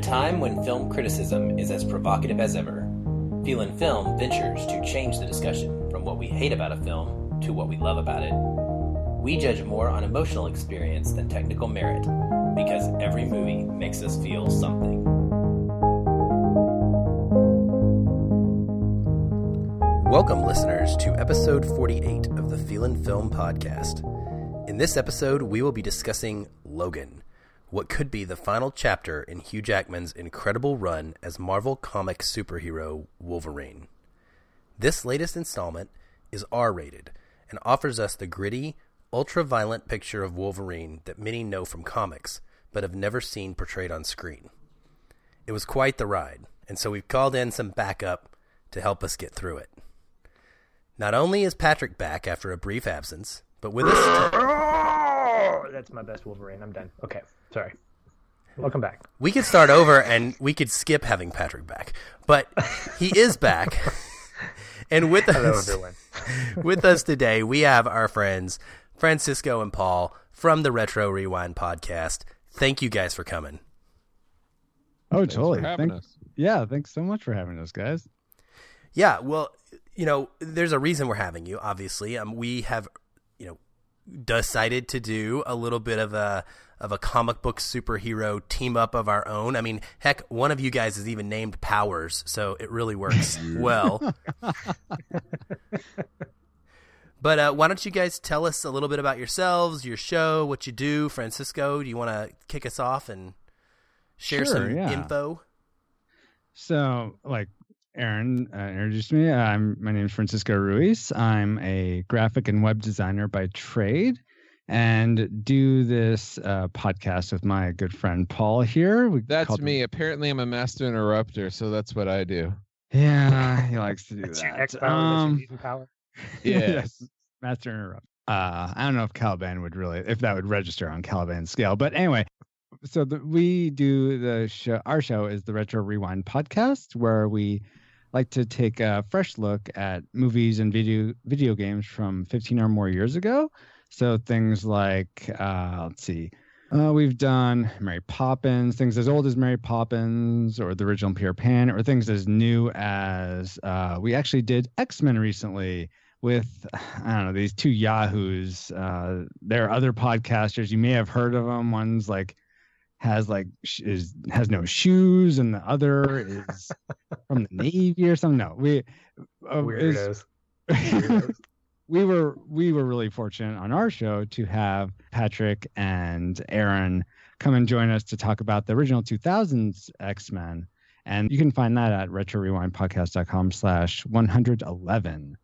a time when film criticism is as provocative as ever, Feelin' Film ventures to change the discussion from what we hate about a film to what we love about it. We judge more on emotional experience than technical merit because every movie makes us feel something. Welcome, listeners, to episode 48 of the Feelin' Film podcast. In this episode, we will be discussing Logan, what could be the final chapter in Hugh Jackman's incredible run as Marvel comic superhero Wolverine. This latest installment is R rated and offers us the gritty, ultra violent picture of Wolverine that many know from comics but have never seen portrayed on screen. It was quite the ride, and so we've called in some backup to help us get through it. Not only is Patrick back after a brief absence, but with us. That's my best Wolverine. I'm done. Okay, sorry. Welcome back. We could start over and we could skip having Patrick back, but he is back. and with Hello, us, everyone. with us today, we have our friends Francisco and Paul from the Retro Rewind podcast. Thank you guys for coming. Oh, Thanks totally. for having Thank- us. Yeah, thanks so much for having us, guys. Yeah, well, you know, there's a reason we're having you. Obviously, um, we have, you know, decided to do a little bit of a of a comic book superhero team up of our own. I mean, heck, one of you guys is even named Powers, so it really works well. but uh, why don't you guys tell us a little bit about yourselves, your show, what you do? Francisco, do you want to kick us off and share Sure, some yeah. info? So, like Aaron uh, introduced me, I'm my name is Francisco Ruiz. I'm a graphic and web designer by trade, and do this uh, podcast with my good friend Paul here. We That's called- me. Apparently, I'm a master interrupter, so that's what I do. Yeah, he likes to do That's your that. X power. That's your Um, power. Yeah. yes, master interrupt. Uh, I don't know if Caliban would really, if that would register on Caliban's scale, but anyway. So the, we do the show. Our show is the Retro Rewind podcast, where we like to take a fresh look at movies and video video games from 15 or more years ago. So things like, uh, let's see, uh, we've done Mary Poppins, things as old as Mary Poppins, or the original Peter Pan, or things as new as uh, we actually did X Men recently with I don't know these two yahoos. Uh, there are other podcasters you may have heard of them. One's like has like sh- is has no shoes, and the other is from the Navy or something. No, we uh, Weirdos. Weirdos. We were we were really fortunate on our show to have Patrick and Aaron come and join us to talk about the original 2000s X-Men. And you can find that at retrorewindpodcast.com slash 111.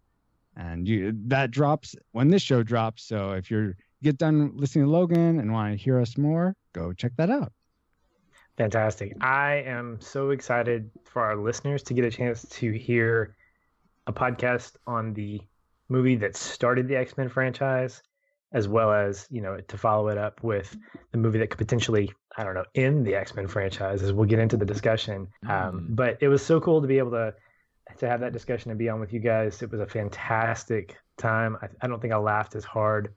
And you that drops when this show drops. So if you're get done listening to Logan and want to hear us more, go check that out. Fantastic. I am so excited for our listeners to get a chance to hear a podcast on the movie that started the X Men franchise, as well as, you know, to follow it up with the movie that could potentially, I don't know, end the X Men franchise as we'll get into the discussion. Um, Mm. but it was so cool to be able to to have that discussion and be on with you guys. It was a fantastic time. I, I don't think I laughed as hard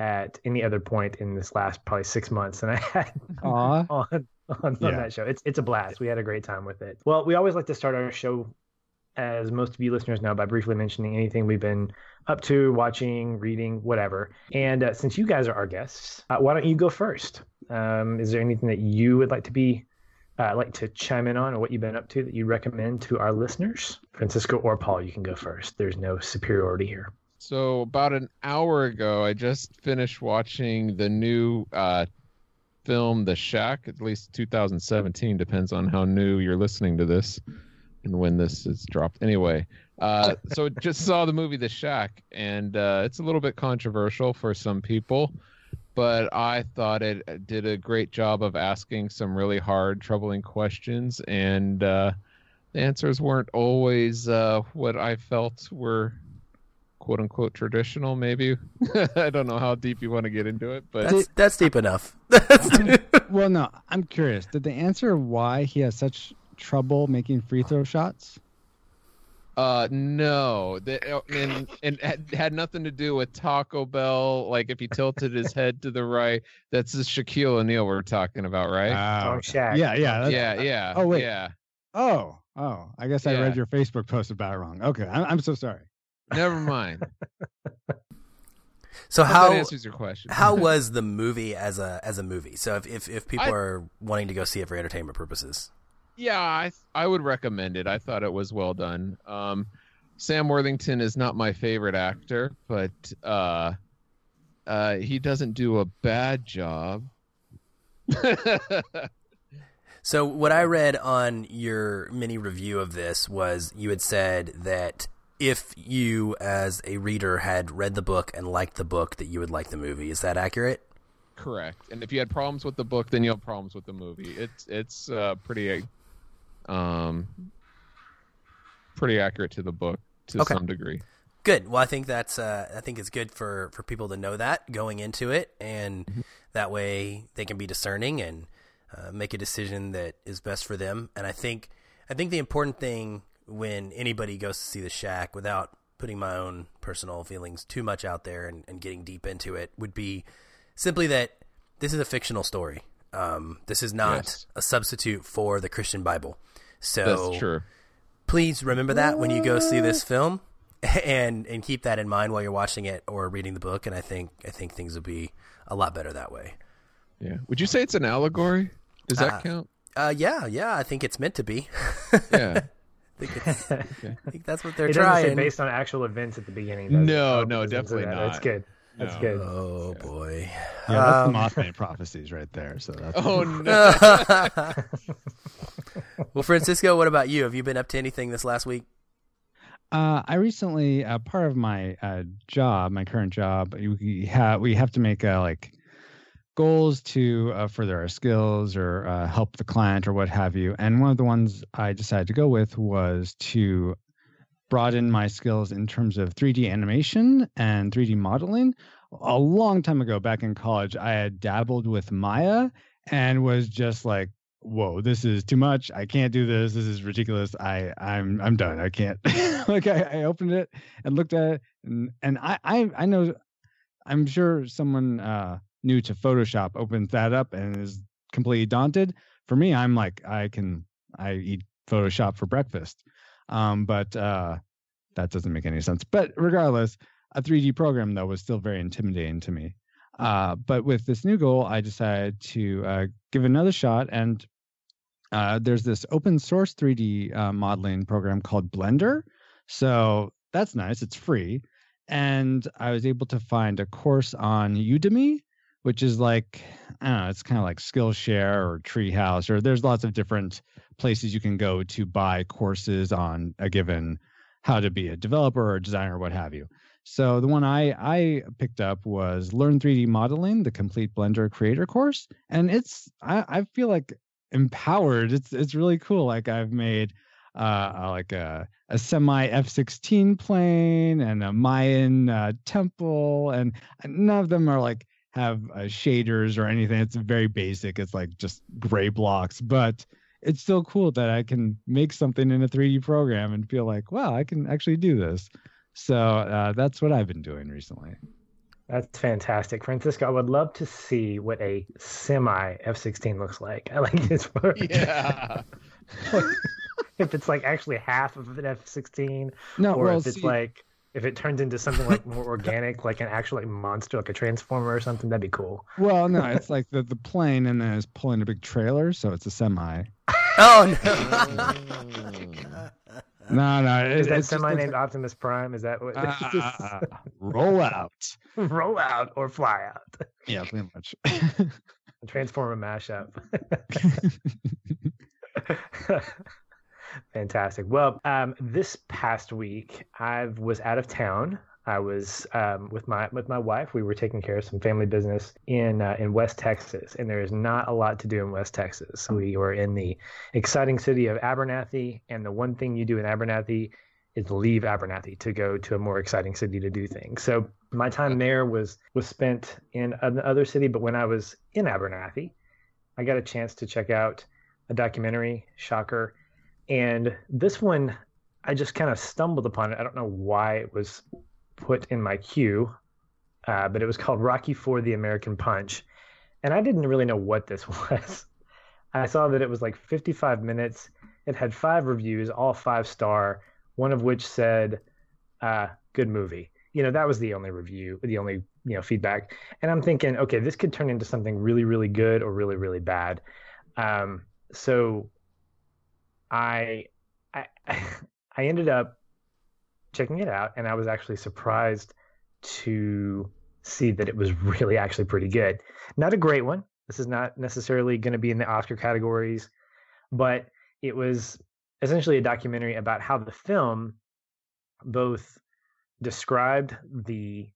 at any other point in this last probably six months than I had Aw. on on, on Yeah. that show. It's it's a blast. We had a great time with it. Well, we always like to start our show, as most of you listeners know, by briefly mentioning anything we've been up to, watching, reading, whatever. And uh, since you guys are our guests, uh, why don't you go first? Um, is there anything that you would like to be uh, like to chime in on, or what you've been up to that you recommend to our listeners? Francisco or Paul, you can go first. There's no superiority here. So about an hour ago, I just finished watching the new uh, film, The Shack. At least 2017 depends on how new you're listening to this and when this is dropped. Anyway, uh, so just saw the movie The Shack, and uh, it's a little bit controversial for some people, but I thought it did a great job of asking some really hard, troubling questions, and uh, the answers weren't always uh, what I felt were quote unquote traditional maybe i don't know how deep you want to get into it but That's, that's deep enough. That's Well, no, I'm curious. Did they answer why he has such trouble making free throw shots? Uh, no, the, uh, and and had, had nothing to do with Taco Bell. Like if he tilted his head to the right, that's the Shaquille O'Neal we're talking about, right? Oh, Oh, Shaq. yeah, yeah, yeah, yeah. Oh, wait. yeah. Oh, oh. I guess I Yeah. read your Facebook post about it wrong. Okay, I'm, I'm so sorry. Never mind. So Hope how that answers your question. how was the movie as a as a movie? So if if, if people I- are wanting to go see it for entertainment purposes, Yeah, I I would recommend it. I thought it was well done. Um, Sam Worthington is not my favorite actor, but uh, uh, he doesn't do a bad job. So what I read on your mini review of this was you had said that if you as a reader had read the book and liked the book that you would like the movie. Is that accurate? Correct. And if you had problems with the book, then you have problems with the movie. It's it's uh, pretty um pretty accurate to the book to Okay. some degree. Good. Well, I think that's uh, I think it's good for for people to know that going into it, and that way they can be discerning and uh, make a decision that is best for them. And I think I think the important thing when anybody goes to see the Shack, without putting my own personal feelings too much out there and, and getting deep into it, would be simply that this is a fictional story. Um, this is not Yes. a substitute for the Christian Bible. So That's true. please remember that when you go see this film and and keep that in mind while you're watching it or reading the book and I think I think things will be a lot better that way. Yeah. Would you say it's an allegory? Does that Uh, count? Uh yeah, yeah, I think it's meant to be. Yeah. I think, it's, I think that's what they're it doesn't say based on actual events at the beginning. No, it no, definitely that. not. That's good. That's No. good. Oh boy. Yeah, that's Um, the Mothman prophecies right there. So that's Oh no. well, Francisco, what about you? Have you been up to anything this last week? Uh, I recently, uh, part of my uh, job, my current job, we have we have to make uh, like goals to uh, further our skills or uh, help the client or what have you. And one of the ones I decided to go with was to broaden my skills in terms of 3D animation and 3D modeling. A long time ago, back in college, I had dabbled with Maya and was just like, whoa this is too much. I can't do this. This is ridiculous. I i'm i'm done. I can't. Like I, I opened it and looked at it and and I, I i know i'm sure someone uh new to photoshop opens that up and is completely daunted. For me i'm like i can i eat photoshop for breakfast um but uh that doesn't make any sense but regardless a 3d program though was still very intimidating to me uh, but with this new goal, I decided to uh, give another shot. And uh, there's this open source 3D uh, modeling program called Blender. So that's nice. It's free. And I was able to find a course on Udemy, which is like, I don't know, it's kind of like Skillshare or Treehouse, or there's lots of different places you can go to buy courses on a given how to be a developer or a designer, what have you. So the one I I picked up was Learn 3D Modeling, the complete Blender creator course, and it's I, I feel like empowered. It's it's really cool. Like I've made uh like a a semi F16 plane and a Mayan uh, temple, and none of them are like have uh, shaders or anything. It's very basic. It's like just gray blocks, but it's still cool that I can make something in a 3D program and feel like, wow, I can actually do this. So uh, that's what I've been doing recently. That's fantastic, Francisco. I would love to see what a semi F16 looks like. I like this. word. yeah. if it's like actually half of an F16, No, or well, if it's see, like if it turns into something like more organic, like an actual like monster, like a transformer or something, that'd be cool. well, no, it's like the the plane and then it's pulling a big trailer, so it's a semi. Oh no. No, no, it, Is that semi looks named Optimus Prime? Is that what? uh, uh, uh, roll out. roll out or fly out? Yeah, pretty much. A transformer mashup. Fantastic. Well, um, this past week I was out of town. I was um, with my with my wife. We were taking care of some family business in uh, in West Texas, and there is not a lot to do in West Texas. We were in the exciting city of Abernathy, and the one thing you do in Abernathy is leave Abernathy to go to a more exciting city to do things. So my time there was was spent in another city, but when I was in Abernathy, I got a chance to check out a documentary, shocker, and this one I just kind of stumbled upon it. I don't know why it was put in my queue, uh, but it was called Rocky for the American Punch, and I didn't really know what this was. I saw that it was like 55 minutes. It had five reviews, all five star, one of which said, uh, "Good movie." You know, that was the only review, the only you know feedback. And I'm thinking, okay, this could turn into something really, really good or really, really bad. Um, so I, I, I ended up checking it out, and I was actually surprised to see that it was really actually pretty good. Not a great one. This is not necessarily going to be in the Oscar categories, but it was essentially a documentary about how the film both described the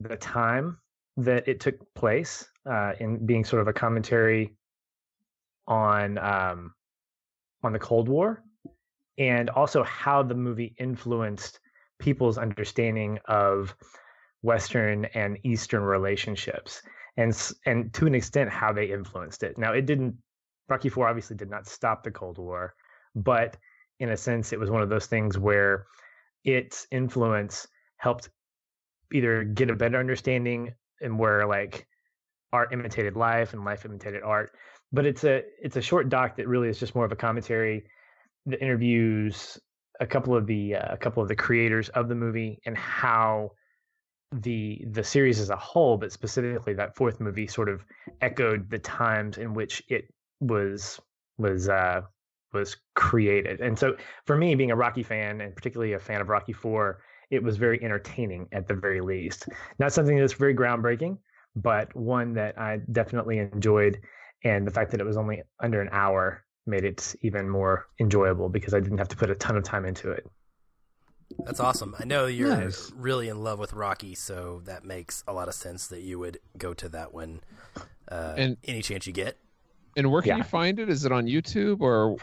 the time that it took place uh, in being sort of a commentary on um, on the Cold War, and also how the movie influenced people's understanding of Western and Eastern relationships, and and to an extent how they influenced it. Now, it didn't. Rocky Four obviously did not stop the Cold War, but in a sense, it was one of those things where its influence helped either get a better understanding and where like art imitated life and life imitated art but it's a it's a short doc that really is just more of a commentary that interviews a couple of the uh, a couple of the creators of the movie and how the the series as a whole but specifically that fourth movie sort of echoed the times in which it was was uh was created and so for me being a rocky fan and particularly a fan of rocky 4 it was very entertaining at the very least. Not something that's very groundbreaking, but one that I definitely enjoyed. And the fact that it was only under an hour made it even more enjoyable because I didn't have to put a ton of time into it. That's awesome. I know you're nice. really in love with Rocky, so that makes a lot of sense that you would go to that one uh, and any chance you get. And where can yeah. you find it? Is it on YouTube or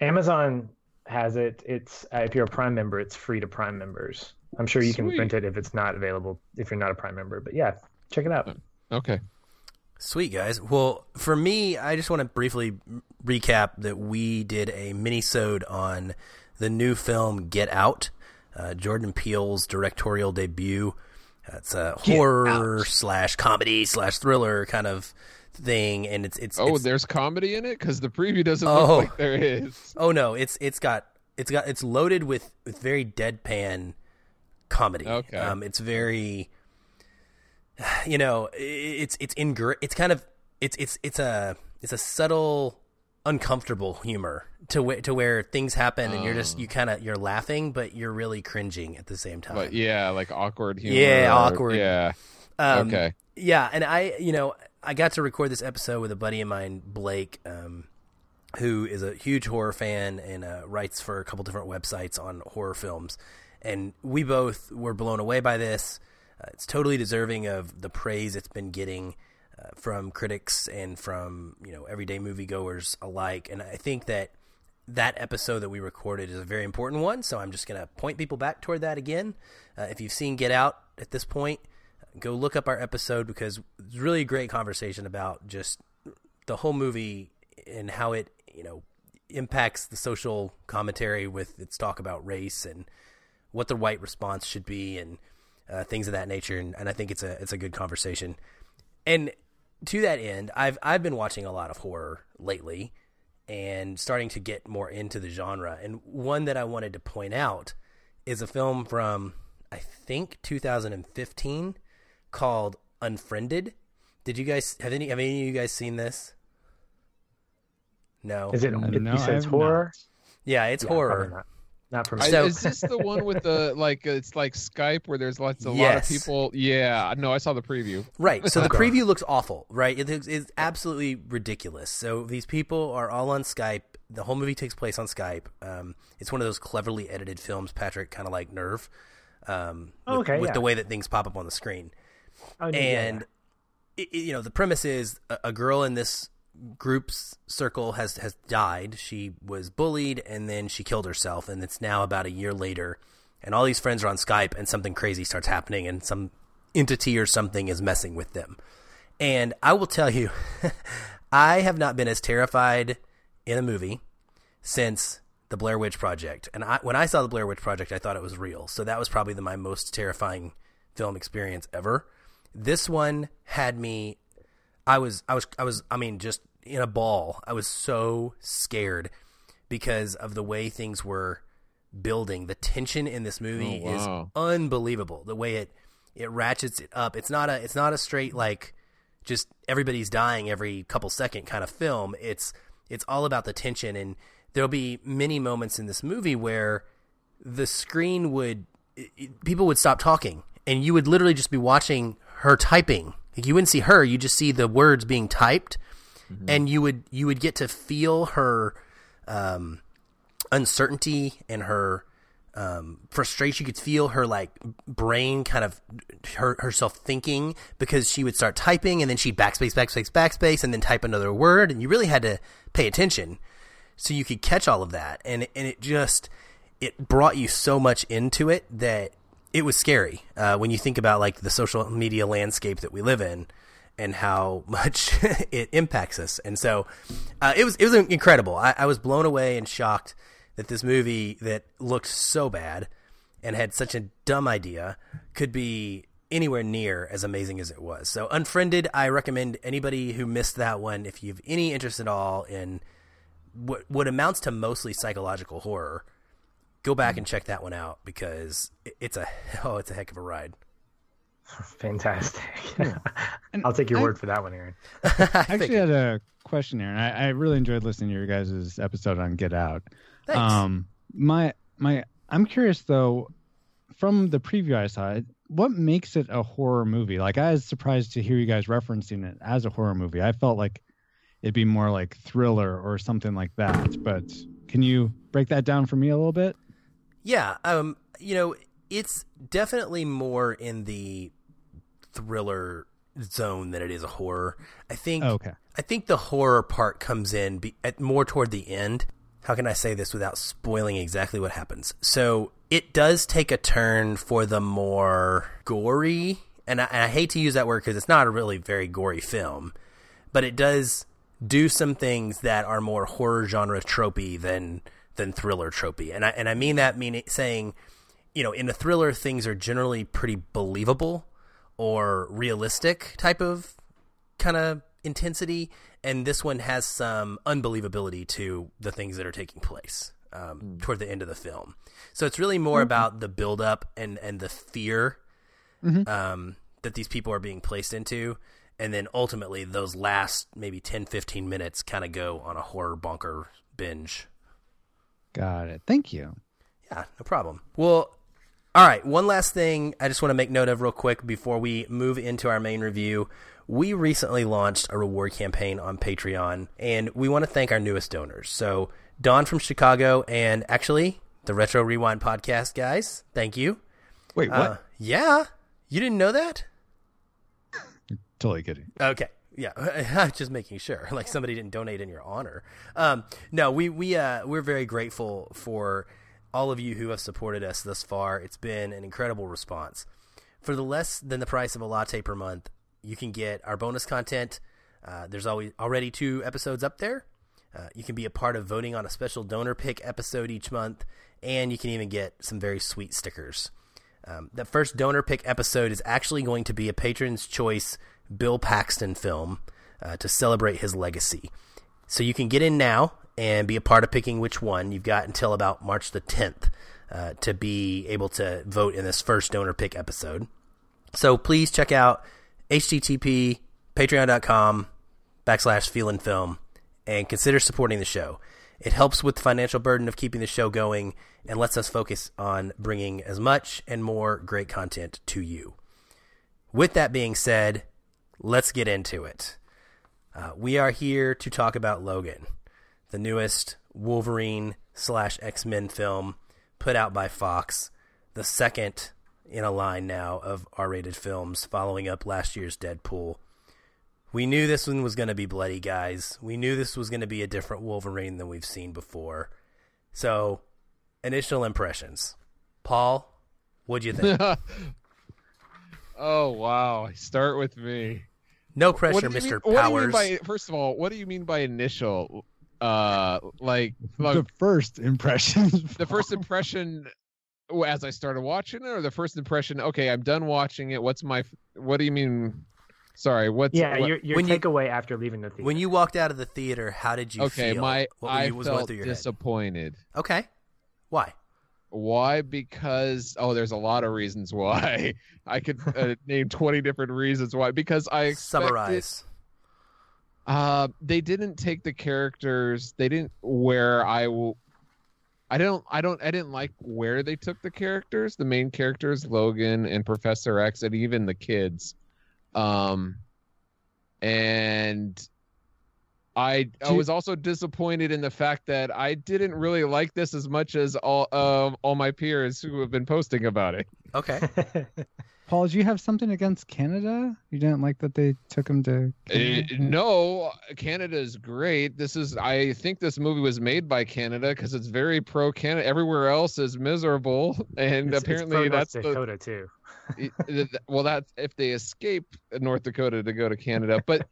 Amazon has it. It's uh, if you're a Prime member, it's free to Prime members. I'm sure you Sweet. can rent it if it's not available if you're not a Prime member. But yeah, check it out. Okay. Sweet guys. Well, for me, I just want to briefly recap that we did a mini-sode on the new film Get Out, uh, Jordan Peele's directorial debut. It's a Get horror out. slash comedy slash thriller kind of thing, and it's it's. Oh, it's, there's comedy in it because the preview doesn't oh, look like there is. Oh no, it's it's got it's got it's loaded with with very deadpan comedy. Okay, um, it's very, you know, it's it's in it's kind of it's it's it's a it's a subtle uncomfortable humor to where to where things happen and you're just you oh. kind of you're laughing but you're really cringing at the same time. But yeah, like awkward humor. Yeah, awkward. Yeah. Um, okay. Yeah, and I, you know, I got to record this episode with a buddy of mine, Blake, um, who is a huge horror fan and uh, writes for a couple different websites on horror films. And we both were blown away by this. Uh, it's totally deserving of the praise it's been getting uh, from critics and from you know everyday moviegoers alike. And I think that that episode that we recorded is a very important one. So I'm just going to point people back toward that again. Uh, if you've seen Get Out at this point, go look up our episode because it's really a great conversation about just the whole movie and how it you know impacts the social commentary with its talk about race and what the right response should be and uh, things of that nature and, and I think it's a it's a good conversation and to that end I've I've been watching a lot of horror lately and starting to get more into the genre and one that I wanted to point out is a film from I think 2015 called Unfriended. Did you guys have any have any of you guys seen this? No. Is it? No, you said it's horror. Not. Yeah, it's yeah, horror. Not. not for me. So, is this the one with the like? It's like Skype where there's lots a yes. lot of people. Yeah, no, I saw the preview. Right. So the preview looks awful. Right. It is it's absolutely ridiculous. So these people are all on Skype. The whole movie takes place on Skype. Um, it's one of those cleverly edited films, Patrick, kind of like Nerve. Um, with, okay, with yeah. the way that things pop up on the screen. Oh, and it, it, you know the premise is a, a, girl in this group's circle has has died. She was bullied and then she killed herself, and it's now about a year later, and all these friends are on Skype, and something crazy starts happening, and some entity or something is messing with them. And I will tell you, I have not been as terrified in a movie since the Blair Witch Project, and I, when I saw the Blair Witch Project, I thought it was real. So that was probably the, my most terrifying film experience ever. This one had me. I was, I was, I was. I mean, just in a ball. I was so scared because of the way things were building. The tension in this movie Oh, wow. is unbelievable. The way it it ratchets it up. It's not a it's not a straight like just everybody's dying every couple second kind of film. It's it's all about the tension and there'll be many moments in this movie where the screen would it, people would stop talking and you would literally just be watching her typing. Like you wouldn't see her, you just see the words being typed. And you would you would get to feel her um, uncertainty and her um, frustration. You could feel her like brain kind of her herself thinking because she would start typing and then she'd backspace, backspace, backspace, and then type another word, and you really had to pay attention. So you could catch all of that, and and it just it brought you so much into it that it was scary uh, when you think about like the social media landscape that we live in and how much it impacts us. And so uh, it was it was incredible. I, I was blown away and shocked that this movie that looked so bad and had such a dumb idea could be anywhere near as amazing as it was. So Unfriended, I recommend anybody who missed that one if you've any interest at all in what what amounts to mostly psychological horror. Go back and check that one out because it's a oh, it's a heck of a ride. Fantastic. And I'll take your I- word for that one, Aaron. I I actually had a question here, and I, I really enjoyed listening to your guys' episode on Get Out. Thanks. Um, my my, I'm curious though, from the preview I saw, what makes it a horror movie? Like, I was surprised to hear you guys referencing it as a horror movie. I felt like it'd be more like thriller or something like that. But can you break that down for me a little bit? Yeah, um, you know, it's definitely more in the thriller zone than it is a horror. I think. Okay. I think the horror part comes in be, at more toward the end. How can I say this without spoiling exactly what happens? So it does take a turn for the more gory, and I, and I hate to use that word because it's not a really very gory film, but it does do some things that are more horror genre tropey than than thriller tropey, and I and I mean that meaning saying, you know, in a thriller things are generally pretty believable or realistic type of kind of intensity, and this one has some unbelievability to the things that are taking place um, toward the end of the film. So it's really more about the build up and and the fear um, that these people are being placed into. And then ultimately, those last maybe 10, 15 minutes kind of go on a horror bonker binge. Got it. Thank you. Yeah, no problem. Well, all right. One last thing I just want to make note of real quick before we move into our main review. We recently launched a reward campaign on Patreon, and we want to thank our newest donors. So, Don from Chicago, and actually the Retro Rewind podcast guys. Thank you. Wait, what? Uh, yeah, you didn't know that? totally kidding. Okay. Yeah, just making sure, like somebody didn't donate in your honor. Um, no, we we uh, we're very grateful for all of you who have supported us thus far. It's been an incredible response. For the less than the price of a latte per month, you can get our bonus content. Uh, there's always already two episodes up there. Uh, you can be a part of voting on a special donor pick episode each month, and you can even get some very sweet stickers. Um, the first donor pick episode is actually going to be a patron's choice Bill Paxton film uh, to celebrate his legacy. So you can get in now and be a part of picking which one. You've got until about March the 10th uh, to be able to vote in this first donor pick episode. So please check out http patreon.com backslash feelin film and consider supporting the show. It helps with the financial burden of keeping the show going and lets us focus on bringing as much and more great content to you. With that being said, let's get into it. Uh, we are here to talk about Logan, the newest Wolverine slash X Men film put out by Fox, the second in a line now of R rated films following up last year's Deadpool. We knew this one was going to be bloody, guys. We knew this was going to be a different Wolverine than we've seen before. So, initial impressions. Paul, what'd you think? oh wow! Start with me. No pressure, Mr. mean- what do you mean Powers. by- first of all, what do you mean by initial? Uh, like, like the first impression. the first impression as I started watching it, or the first impression. Okay, I'm done watching it. What's my? What do you mean? Sorry, what's Yeah, what- your your when you- takeaway after leaving the theater. When you walked out of the theater, how did you okay? feel? My what I you, was going felt through your head? disappointed. Okay, why? Why? Because oh, there's a lot of reasons why. I could uh, name 20 different reasons why. Because I expected, Summarize. Uh, they didn't take the characters. They didn't where I will. I don't. I don't. I didn't like where they took the characters. The main characters, Logan and Professor X, and even the kids. Um, and I I was also disappointed in the fact that I didn't really like this as much as all um all my peers who have been posting about it. Okay. Paul, do you have something against Canada? You didn't like that they took him to. Uh, no, Canada is great. This is, I think this movie was made by Canada because it's very pro Canada. Everywhere else is miserable, and It's- it's apparently pro North that's the, Dakota too. it- it- well, that's if they escape North Dakota to go to Canada. But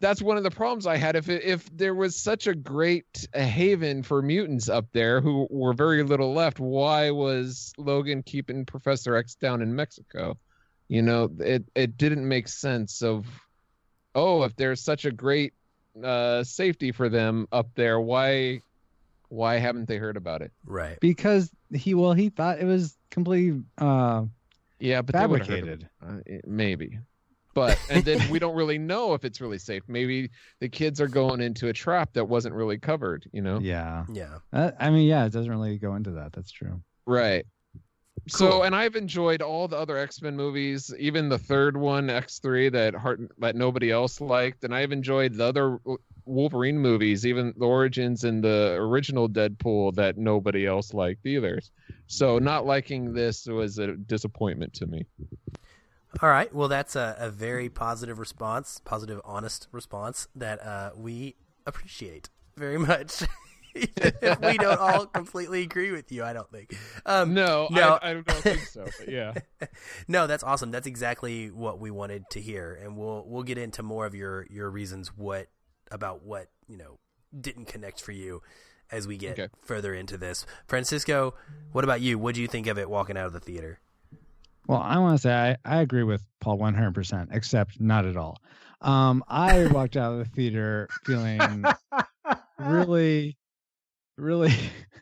that's one of the problems I had. If it, if there was such a great uh, haven for mutants up there who were very little left, why was Logan keeping Professor X down in Mexico? You know, it it didn't make sense. Of oh, if there's such a great uh, safety for them up there, why why haven't they heard about it? right. Because he, well, he thought it was completely uh, Yeah, but they fabricated. Uh, it- maybe. But and then we don't really know if it's really safe. Maybe the kids are going into a trap that wasn't really covered, you know? Yeah. Yeah. Uh, I mean, yeah, it doesn't really go into that. That's true. Right. Cool. So and I've enjoyed all the other X-Men movies, even the third one, X3 that heart that nobody else liked, and I've enjoyed the other Wolverine movies, even the Origins and the original Deadpool that nobody else liked either. So not liking this was a disappointment to me. All right. Well, that's a, a very positive response, positive, honest response that uh, we appreciate very much. if we don't all completely agree with you, I don't think. Um, No, no. I, I don't think so. But yeah. no, that's awesome. That's exactly what we wanted to hear, and we'll we'll get into more of your your reasons what about what you know didn't connect for you as we get Okay. further into this. Francisco, what about you? What do you think of it walking out of the theater? Well, I want to say I, I agree with Paul 100%, except not at all. Um, I walked out of the theater feeling really, really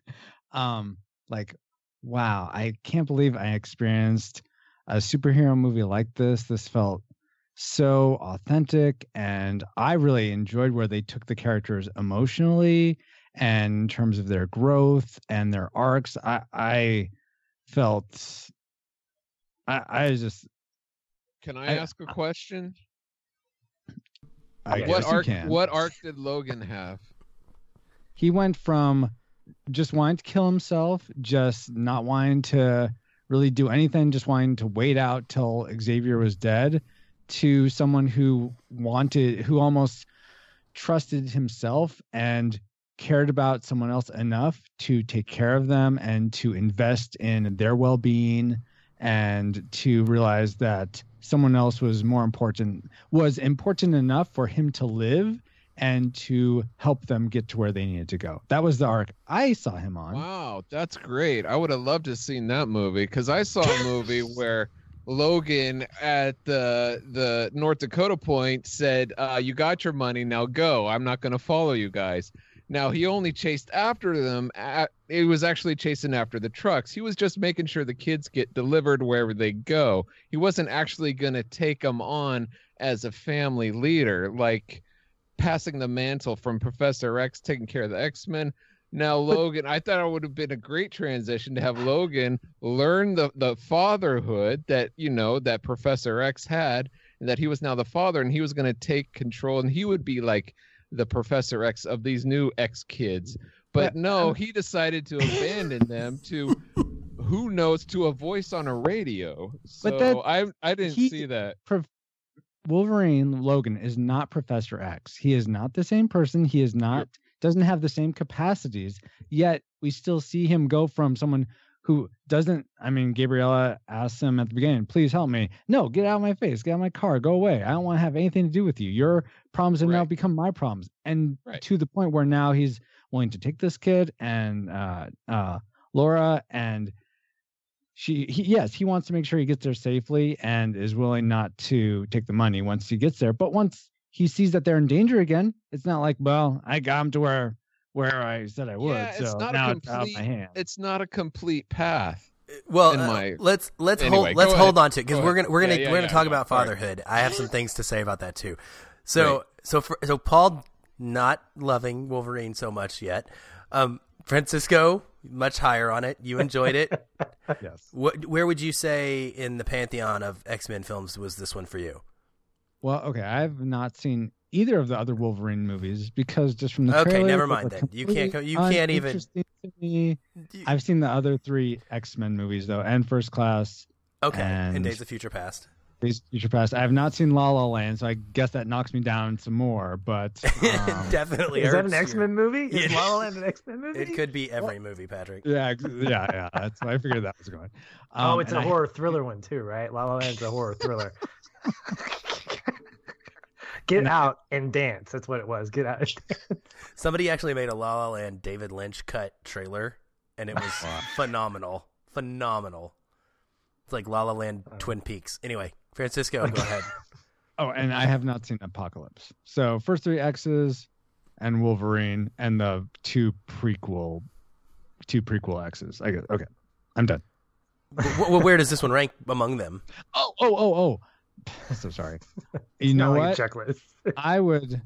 um, like, wow, I can't believe I experienced a superhero movie like this. This felt so authentic, and I really enjoyed where they took the characters emotionally and in terms of their growth and their arcs. I, I felt I, I just Can I I- ask a question? I what guess you arc can. what arc did Logan have? he went from just wanting to kill himself, just not wanting to really do anything, just wanting to wait out till Xavier was dead, to someone who wanted, who almost trusted himself and cared about someone else enough to take care of them and to invest in their well-being and to realize that someone else was more important was important enough for him to live and to help them get to where they needed to go. That was the arc I saw him on. Wow, that's great. I would have loved to have seen that movie because I saw a movie where Logan at the the North Dakota point said, uh, "You got your money, now go. I'm not going to follow you guys." Now he only chased after them. At, it was actually chasing after the trucks. He was just making sure the kids get delivered wherever they go. He wasn't actually going to take them on as a family leader, like passing the mantle from Professor X taking care of the X Men. Now Logan, I thought it would have been a great transition to have Logan learn the the fatherhood that you know that Professor X had, and that he was now the father, and he was going to take control, and he would be like the Professor X of these new X kids. But no, um, he decided to abandon them to who knows to a voice on a radio. So But that- I I didn't he- see that. Wolverine Logan is not Professor X. He is not the same person. He is not doesn't have the same capacities. Yet we still see him go from someone who doesn't. I mean, Gabriella asks him at the beginning, "Please help me." No, get out of my face. Get out of my car. Go away. I don't want to have anything to do with you. Your problems have now become my problems, and Right. to the point where now he's willing to take this kid and uh, uh, Laura and she he, yes he wants to make sure he gets there safely and is willing not to take the money once he gets there but once he sees that they're in danger again it's not like well i got him to where where i said i would Yeah, it's so not a now it's out of my complete- hands It's not a complete path. Well, in uh, my- let's let's Anyway, hold let's go hold on to it because we're gonna we're gonna Yeah, yeah, we're gonna yeah, talk yeah. about Sorry. fatherhood. I have some things to say about that too. So so for, so Paul not loving Wolverine so much yet. Um, Francisco much higher on it. You enjoyed it. yes what where would you say in the pantheon of X Men films was this one for you? well okay i've not seen either of the other wolverine movies because just from the Okay, trailer, never mind were then. You can't you can't even- uninteresting to me. You- i've seen the other three x-men movies though and first class okay, in and- Days of Future Past. Days of Future Past. I have not seen La La Land, so I guess that knocks me down some more. But um, Definitely. Is that an X Men movie? Is Yeah. La La Land an X Men movie? It could be every movie, Patrick. yeah, yeah, yeah. That's why I figured that was going. oh, Um, it's and a I- horror thriller one too, right? La La Land's a horror thriller. Get out and dance. That's what it was. Get out. and dance. Somebody actually made a La La Land David Lynch cut trailer, and it was phenomenal. Phenomenal. It's like La La Land uh. Twin Peaks. Anyway, Francisco, go ahead. Oh, and I have not seen Apocalypse. So first three X's and Wolverine, and the two prequel, two prequel X's. I guess. Okay, I'm done. W- w- where does this one rank among them? Oh, oh, oh, oh. So sorry. You It's know not what? like a checklist. I would.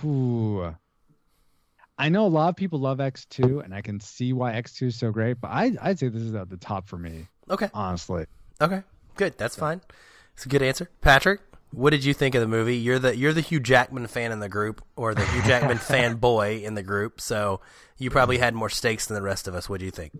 Whew. I know a lot of people love X2, and I can see why X2 is so great, but I, I'd say this is at the top for me, Okay, honestly. okay, good. That's fine. It's a good answer, Patrick. What did you think of the movie? You're the you're the Hugh Jackman fan in the group, or the Hugh Jackman fanboy in the group. So you probably had more stakes than the rest of us. What do you think?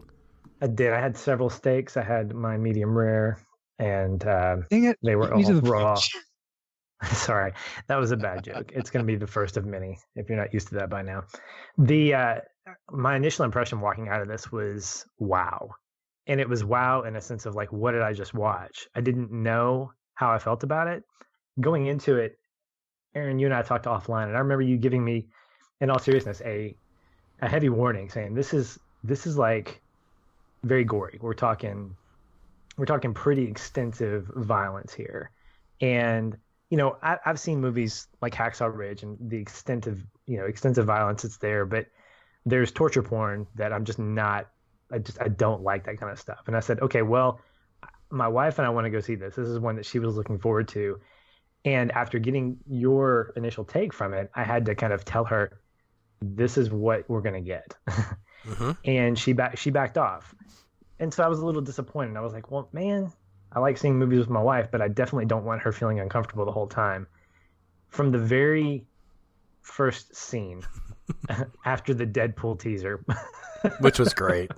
I did. I had several steaks. I had my medium rare, and it. they were all raw. Sorry, that was a bad joke. It's going to be the first of many if you're not used to that by now. The uh, my initial impression walking out of this was wow, and it was wow in a sense of like, what did I just watch? I didn't know how I felt about it going into it. Aaron, you and I talked offline, and I remember you giving me, in all seriousness, a a heavy warning saying this is this is like very gory. We're talking we're talking pretty extensive violence here, and you know, I, I've seen movies like Hacksaw Ridge and the extent of you know extensive violence that's there, but there's torture porn that I'm just not. I just I don't like that kind of stuff. And I said, okay, well, my wife and I want to go see this. This is one that she was looking forward to. And after getting your initial take from it, I had to kind of tell her, this is what we're gonna get. Mm-hmm. and she back she backed off. And so I was a little disappointed. I was like, well, man, I like seeing movies with my wife, but I definitely don't want her feeling uncomfortable the whole time. From the very first scene after the Deadpool teaser, Which was great.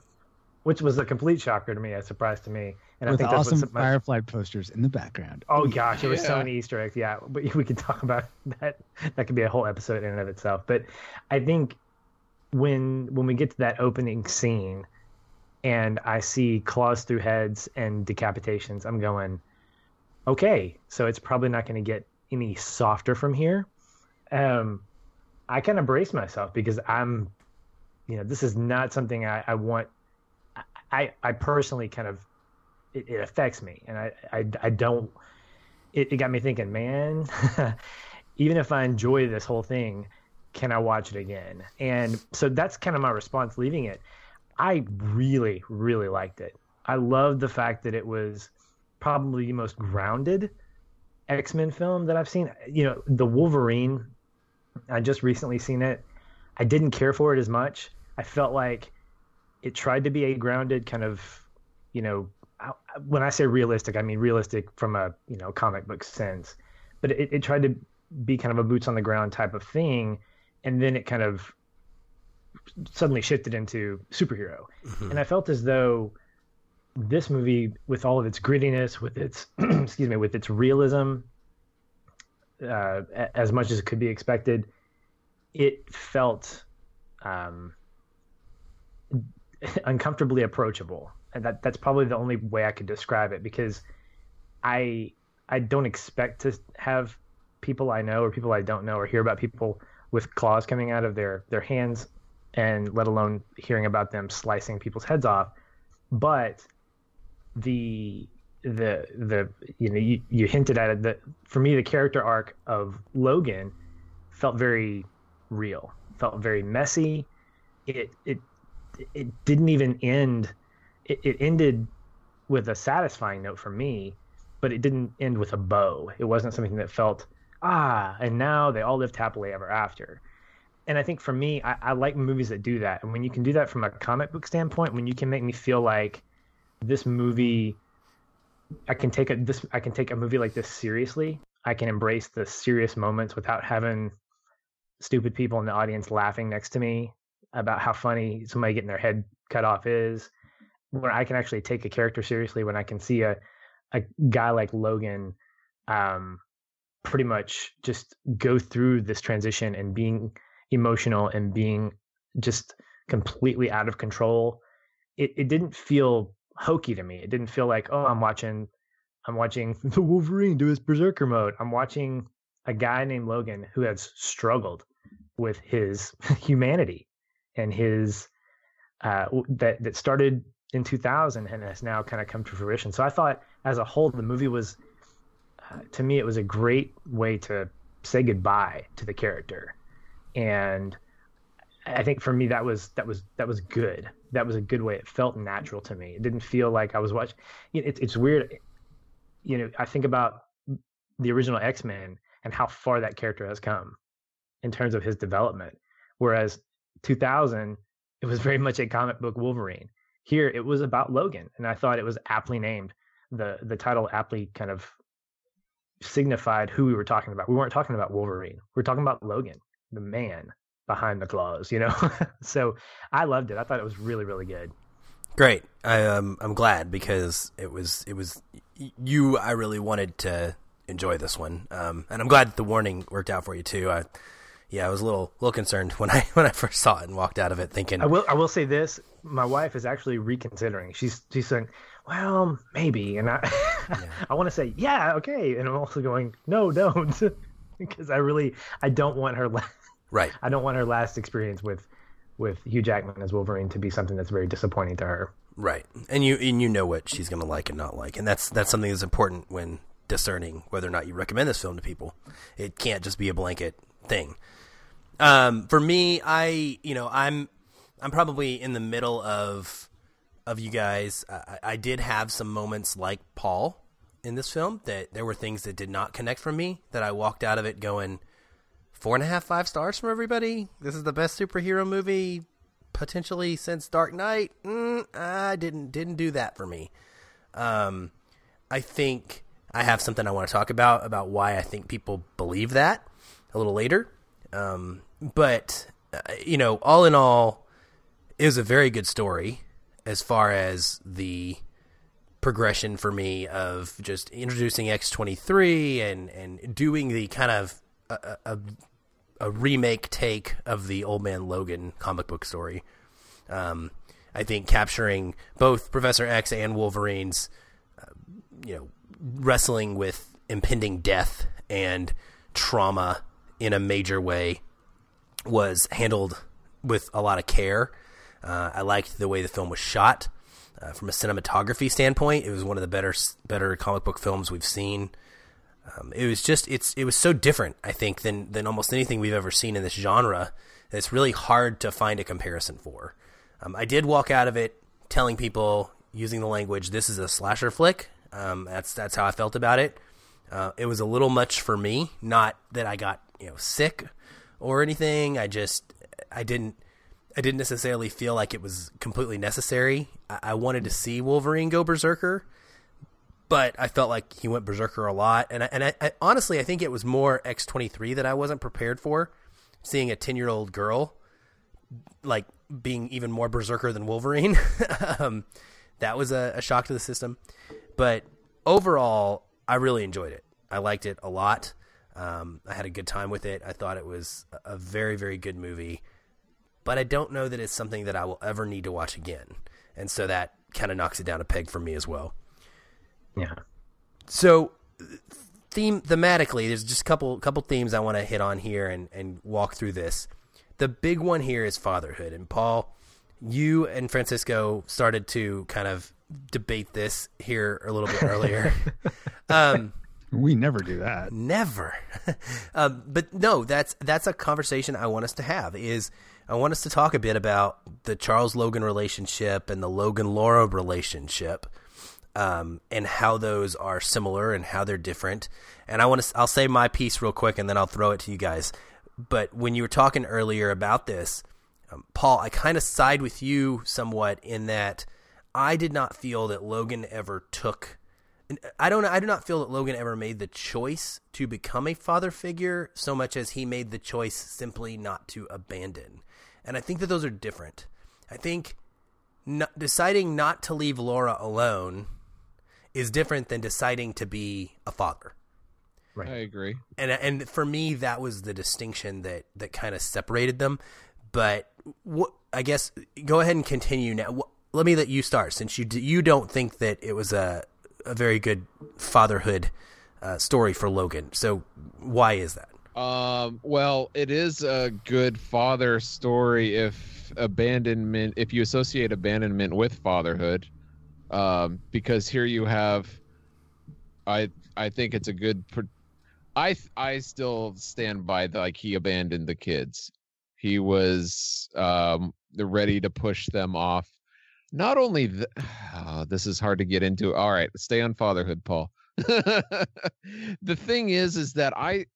which was a complete shocker to me, a surprise to me. And With I think that's awesome what's my, Firefly posters in the background. Oh gosh, there was so many Easter eggs. Yeah, but we could talk about that. That could be a whole episode in and of itself. But I think when when we get to that opening scene, and I see claws through heads and decapitations, I'm going, okay, so it's probably not going to get any softer from here. Um, I kind of brace myself because I'm, you know, this is not something I, I want. I I personally kind of it, it affects me, and I I, I don't. It, it got me thinking, man. even if I enjoy this whole thing, can I watch it again? And so that's kind of my response leaving it. I really, really liked it. I loved the fact that it was probably the most grounded X Men film that I've seen. You know, the Wolverine, I just recently seen it. I didn't care for it as much. I felt like it tried to be a grounded kind of, you know, when I say realistic, I mean realistic from a you know comic book sense, but it, it tried to be kind of a boots on the ground type of thing, and then it kind of suddenly shifted into superhero. Mhm. And I felt as though this movie, with all of its grittiness, with its excuse me, with its realism, uh, as much as it could be expected, it felt um, uncomfortably approachable, and that that's probably the only way I could describe it because I I don't expect to have people I know or people I don't know or hear about people with claws coming out of their their hands and let alone hearing about them slicing people's heads off. But the the the you know you, you hinted at it that for me the character arc of Logan felt very real felt very messy. It it it didn't even end it, it ended with a satisfying note for me but it didn't end with a bow. It wasn't something that felt ah and now they all lived happily ever after and I think for me, I, I, like movies that do that. And when you can do that from a comic book standpoint, when you can make me feel like this movie, I can take a this I can take a movie like this seriously. I can embrace the serious moments without having stupid people in the audience laughing next to me about how funny somebody getting their head cut off is. When I can actually take a character seriously, when I can see a a guy like Logan, um, pretty much just go through this transition and being emotional and being just completely out of control. It it didn't feel hokey to me. It didn't feel like, oh, I'm watching I'm watching the Wolverine do his berserker mode. I'm watching a guy named Logan who has struggled with his humanity and his uh, that that started in 2000 and has now kind of come to fruition. So I thought, as a whole, the movie was, uh, to me, it was a great way to say goodbye to the character and I think for me that was that was that was good. That was a good way. It felt natural to me. It didn't feel like I was watching. It, it's weird. You know, I think about the original X Men and how far that character has come in terms of his development. Whereas 2000, it was very much a comic book Wolverine. Here, it was about Logan, and I thought it was aptly named. the The title aptly kind of signified who we were talking about. We weren't talking about Wolverine. We are talking about Logan the man behind the claws, you know. so I loved it. I thought it was really really good. Great. I um I'm glad because it was it was you I really wanted to enjoy this one. Um and I'm glad that the warning worked out for you too. I yeah, I was a little little concerned when I when I first saw it and walked out of it thinking I will I will say this, my wife is actually reconsidering. She's she's saying, "Well, maybe." And I yeah. I want to say, "Yeah, okay." And I'm also going, "No, don't." because I really I don't want her Right. I don't want her last experience with with Hugh Jackman as Wolverine to be something that's very disappointing to her. Right. And you and you know what she's going to like and not like. And that's that's something that's important when discerning whether or not you recommend this film to people. It can't just be a blanket thing. Um, for me, I you know I'm I'm probably in the middle of of you guys. I, I did have some moments like Paul in this film that there were things that did not connect for me that I walked out of it going four and a half, five stars from everybody. This is the best superhero movie potentially since Dark Knight. Mm, I didn't didn't do that for me. Um, I think I have something I want to talk about about why I think people believe that a little later. Um, but uh, you know, all in all, it was a very good story as far as the progression for me of just introducing X23 and and doing the kind of a, a, a remake take of the Old Man Logan comic book story. Um, I think capturing both Professor X and Wolverine's, uh, you know, wrestling with impending death and trauma in a major way was handled with a lot of care. Uh, I liked the way the film was shot. Uh, from a cinematography standpoint, it was one of the better better comic book films we've seen. Um, it was just it's it was so different, I think, than than almost anything we've ever seen in this genre. It's really hard to find a comparison for. Um, I did walk out of it telling people using the language, "This is a slasher flick." Um, that's that's how I felt about it. Uh, it was a little much for me. Not that I got you know sick or anything. I just I didn't I didn't necessarily feel like it was completely necessary. I, I wanted to see Wolverine go berserker, but I felt like he went berserker a lot, and I, and I, I honestly I think it was more X twenty three that I wasn't prepared for, seeing a ten year old girl like being even more berserker than Wolverine. um, that was a, a shock to the system, but overall I really enjoyed it. I liked it a lot. Um, I had a good time with it. I thought it was a very very good movie. but I don't know that it's something that I will ever need to watch again. And so that kind of knocks it down a peg for me as well. Yeah. So theme thematically, there's just a couple couple themes I want to hit on here and and walk through this. The big one here is fatherhood, and Paul, you and Francisco started to kind of debate this here a little bit earlier. um, we never do that. Never. um, but no, that's that's a conversation I want us to have. Is I want us to talk a bit about the Charles Logan relationship and the Logan Laura relationship, um, and how those are similar and how they're different. And I want to I'll say my piece real quick, and then I'll throw it to you guys. But when you were talking earlier about this, um, Paul, I kind of side with you somewhat in that I did not feel that Logan ever took I don't I do not feel that Logan ever made the choice to become a father figure so much as he made the choice simply not to abandon. And I think that those are different. I think not, deciding not to leave Laura alone is different than deciding to be a father. Right. I agree. And and for me that was the distinction that that kind of separated them. But what I guess go ahead and continue now. Let me let you start since you you don't think that it was a a very good fatherhood uh, story for Logan. So why is that? Um, well, it is a good father story if abandonment, if you associate abandonment with fatherhood, um, because here you have, I I think it's a good. I I still stand by the, like he abandoned the kids. He was um ready to push them off not only th- oh, this is hard to get into. All right, stay on fatherhood, Paul. the thing is, is that I,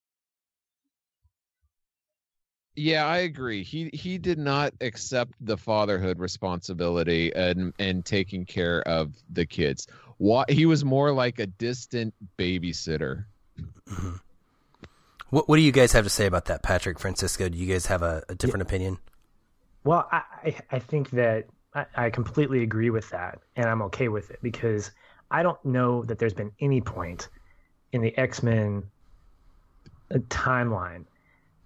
yeah, I agree. He he did not accept the fatherhood responsibility and and taking care of the kids. Why he was more like a distant babysitter. Mm-hmm. What what do you guys have to say about that, Patrick Francisco? Do you guys have a, a different yeah. opinion? Well, I I think that I, I completely agree with that, and I'm okay with it because I don't know that there's been any point in the X Men uh, timeline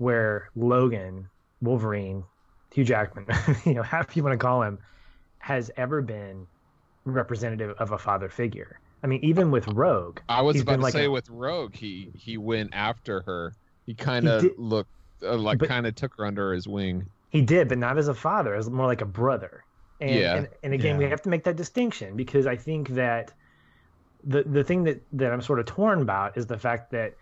where Logan, Wolverine, Hugh Jackman, you know, however you want to call him, has ever been representative of a father figure. I mean, even with Rogue, I was about to like say a, with Rogue, he he went after her. He kind of looked uh, like kind of took her under his wing. He did, but not as a father, as more like a brother. And, yeah. and, and again, yeah. we have to make that distinction because I think that the the thing that that I'm sort of torn about is the fact that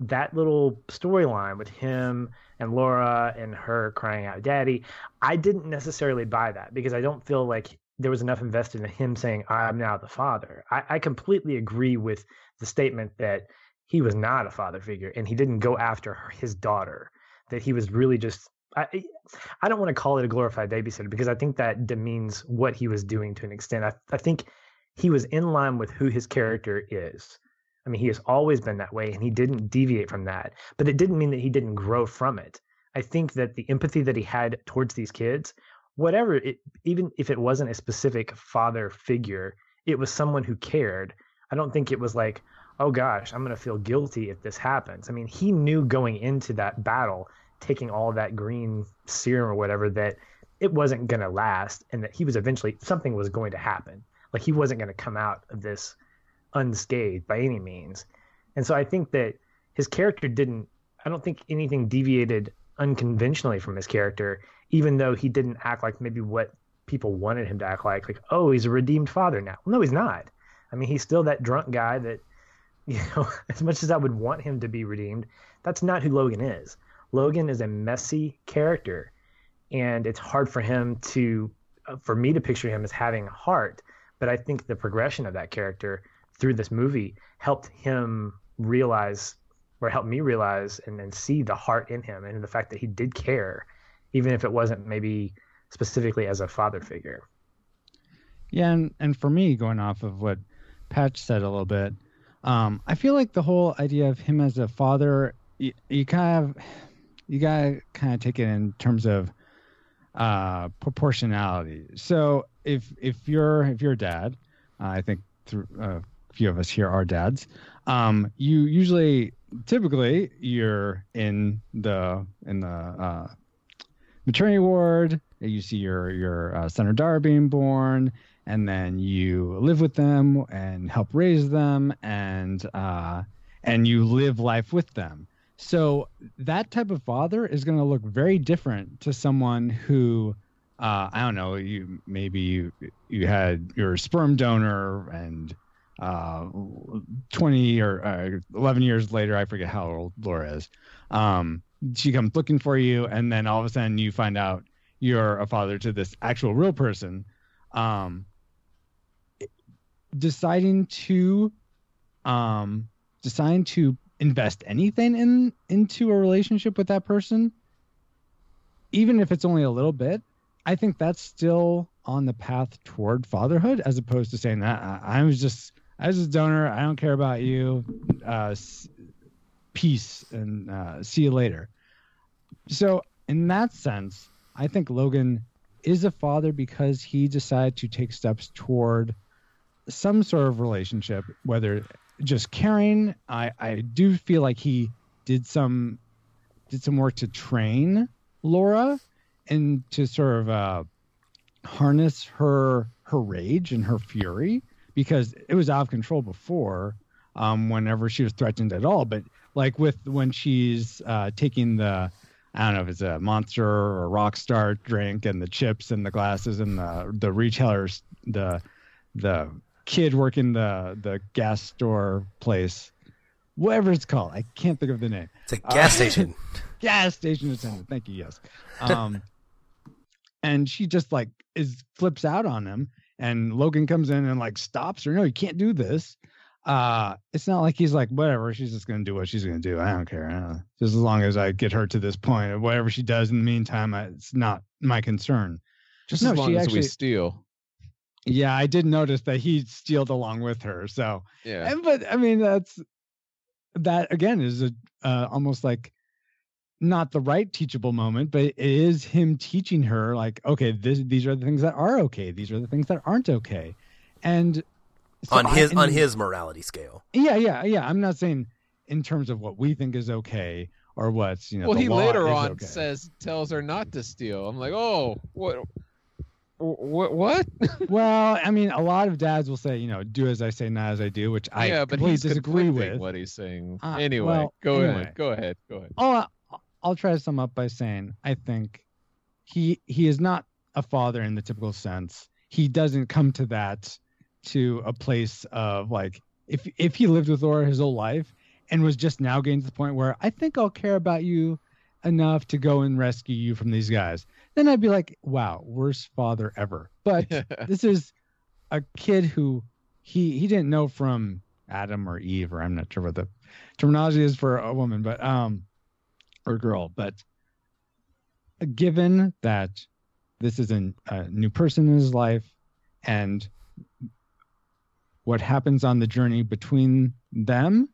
that little storyline with him and Laura and her crying out daddy, I didn't necessarily buy that because I don't feel like there was enough invested in him saying, I'm now the father. I, I completely agree with the statement that he was not a father figure and he didn't go after his daughter, that he was really just I, I don't want to call it a glorified babysitter because I think that demeans what he was doing to an extent. I, I think he was in line with who his character is. I mean, he has always been that way and he didn't deviate from that, but it didn't mean that he didn't grow from it. I think that the empathy that he had towards these kids, whatever it, even if it wasn't a specific father figure, it was someone who cared. I don't think it was like, oh gosh, I'm going to feel guilty if this happens. I mean, he knew going into that battle taking all that green serum or whatever that it wasn't going to last and that he was eventually something was going to happen like he wasn't going to come out of this unscathed by any means. And so i think that his character didn't i don't think anything deviated unconventionally from his character even though he didn't act like maybe what people wanted him to act like like oh he's a redeemed father now. Well, no he's not. I mean he's still that drunk guy that you know as much as i would want him to be redeemed that's not who logan is. Logan is a messy character, and it's hard for him to, uh, for me to picture him as having a heart. But I think the progression of that character through this movie helped him realize, or helped me realize, and then see the heart in him and the fact that he did care, even if it wasn't maybe specifically as a father figure. Yeah, and and for me, going off of what Patch said a little bit, um, I feel like the whole idea of him as a father, you, you kind of you gotta kind of take it in terms of uh, proportionality. So if if you're if you're a dad, uh, I think through, uh, few of us here are dads. Um, you usually typically you're in the in the uh, maternity ward You see your your uh, son or daughter being born, and then you live with them and help raise them, and uh, and you live life with them. So that type of father is going to look very different to someone who, uh, I don't know, you maybe you you had your sperm donor and uh, 20 or uh, 11 years later, I forget how old Laura is. Um, she comes looking for you, and then all of a sudden you find out you're a father to this actual real person. Um, deciding to, um, deciding to invest anything in into a relationship with that person, even if it's only a little bit, I think that's still on the path toward fatherhood, as opposed to saying that I, I was just I was a donor. I don't care about you. Uh, peace and uh, see you later. So in that sense, I think Logan is a father because he decided to take steps toward some sort of relationship, whether just caring. I, I do feel like he did some did some work to train Laura and to sort of uh, harness her her rage and her fury because it was out of control before um, whenever she was threatened at all. But like with when she's uh, taking the I don't know if it's a monster or a rock star drink and the chips and the glasses and the the retailers the the kid working the the gas store place whatever it's called i can't think of the name. It's a gas uh, station. gas station attendant thank you yes. Um and she just like is flips out on him and logan comes in and like stops her no you can't do this. Uh it's not like he's like whatever she's just gonna do what she's gonna do i don't care I don't just as long as i get her to this point whatever she does in the meantime I, it's not my concern. Just no, as long as actually, we steal. Yeah i did notice that he stealed along with her so yeah. and, but i mean that's that again is a uh, almost like not the right teachable moment but it is him teaching her like okay this, these are the things that are okay these are the things that aren't okay and so on his I, on his morality scale. Yeah, yeah, yeah. I'm not saying in terms of what we think is okay or what's you know. Well, he later on okay. says tells her not to steal. I'm like, oh, what? What? What? well, I mean, a lot of dads will say, you know, do as I say, not as I do, which I yeah, but he's disagree with. What he's saying. Uh, anyway, well, go anyway. ahead. Go ahead. Go ahead. I'll, I'll try to sum up by saying I think he he is not a father in the typical sense. He doesn't come to that to a place of like if if he lived with Laura his whole life and was just now getting to the point where I think I'll care about you enough to go and rescue you from these guys, then I'd be like, wow, worst father ever. But this is a kid who he he didn't know from Adam or Eve, or I'm not sure what the terminology is for a woman, but um or girl, but given that this is a, a new person in his life and what happens on the journey between them,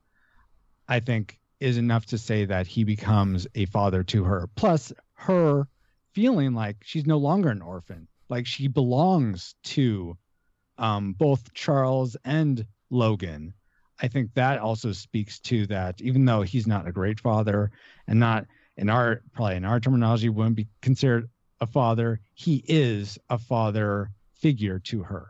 I think is enough to say that he becomes a father to her. Plus, her feeling like she's no longer an orphan, like she belongs to um, both Charles and Logan. I think that also speaks to that, even though he's not a great father and not in our probably in our terminology wouldn't be considered a father, he is a father figure to her.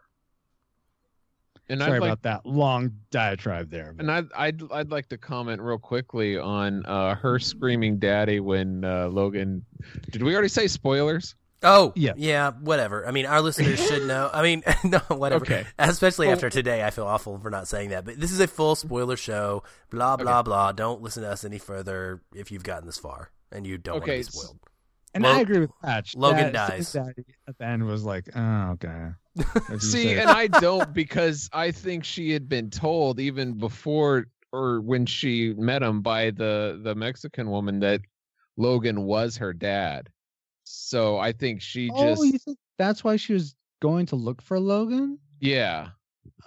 And Sorry like, about that long diatribe there. But. And I'd, I'd I'd like to comment real quickly on uh, her screaming "daddy" when uh, Logan. Did we already say spoilers? Oh yeah, yeah, whatever. I mean, our listeners should know. I mean, no, whatever. Okay. Especially after today, I feel awful for not saying that. But this is a full spoiler show. Blah blah okay. blah. Don't listen to us any further if you've gotten this far and you don't okay. want to be spoiled. And I agree with Patch. Logan dies. At the end was like, oh, okay. See, and I don't because I think she had been told even before or when she met him by the the Mexican woman that Logan was her dad. So I think she oh, just. You think that's why she was going to look for Logan? Yeah.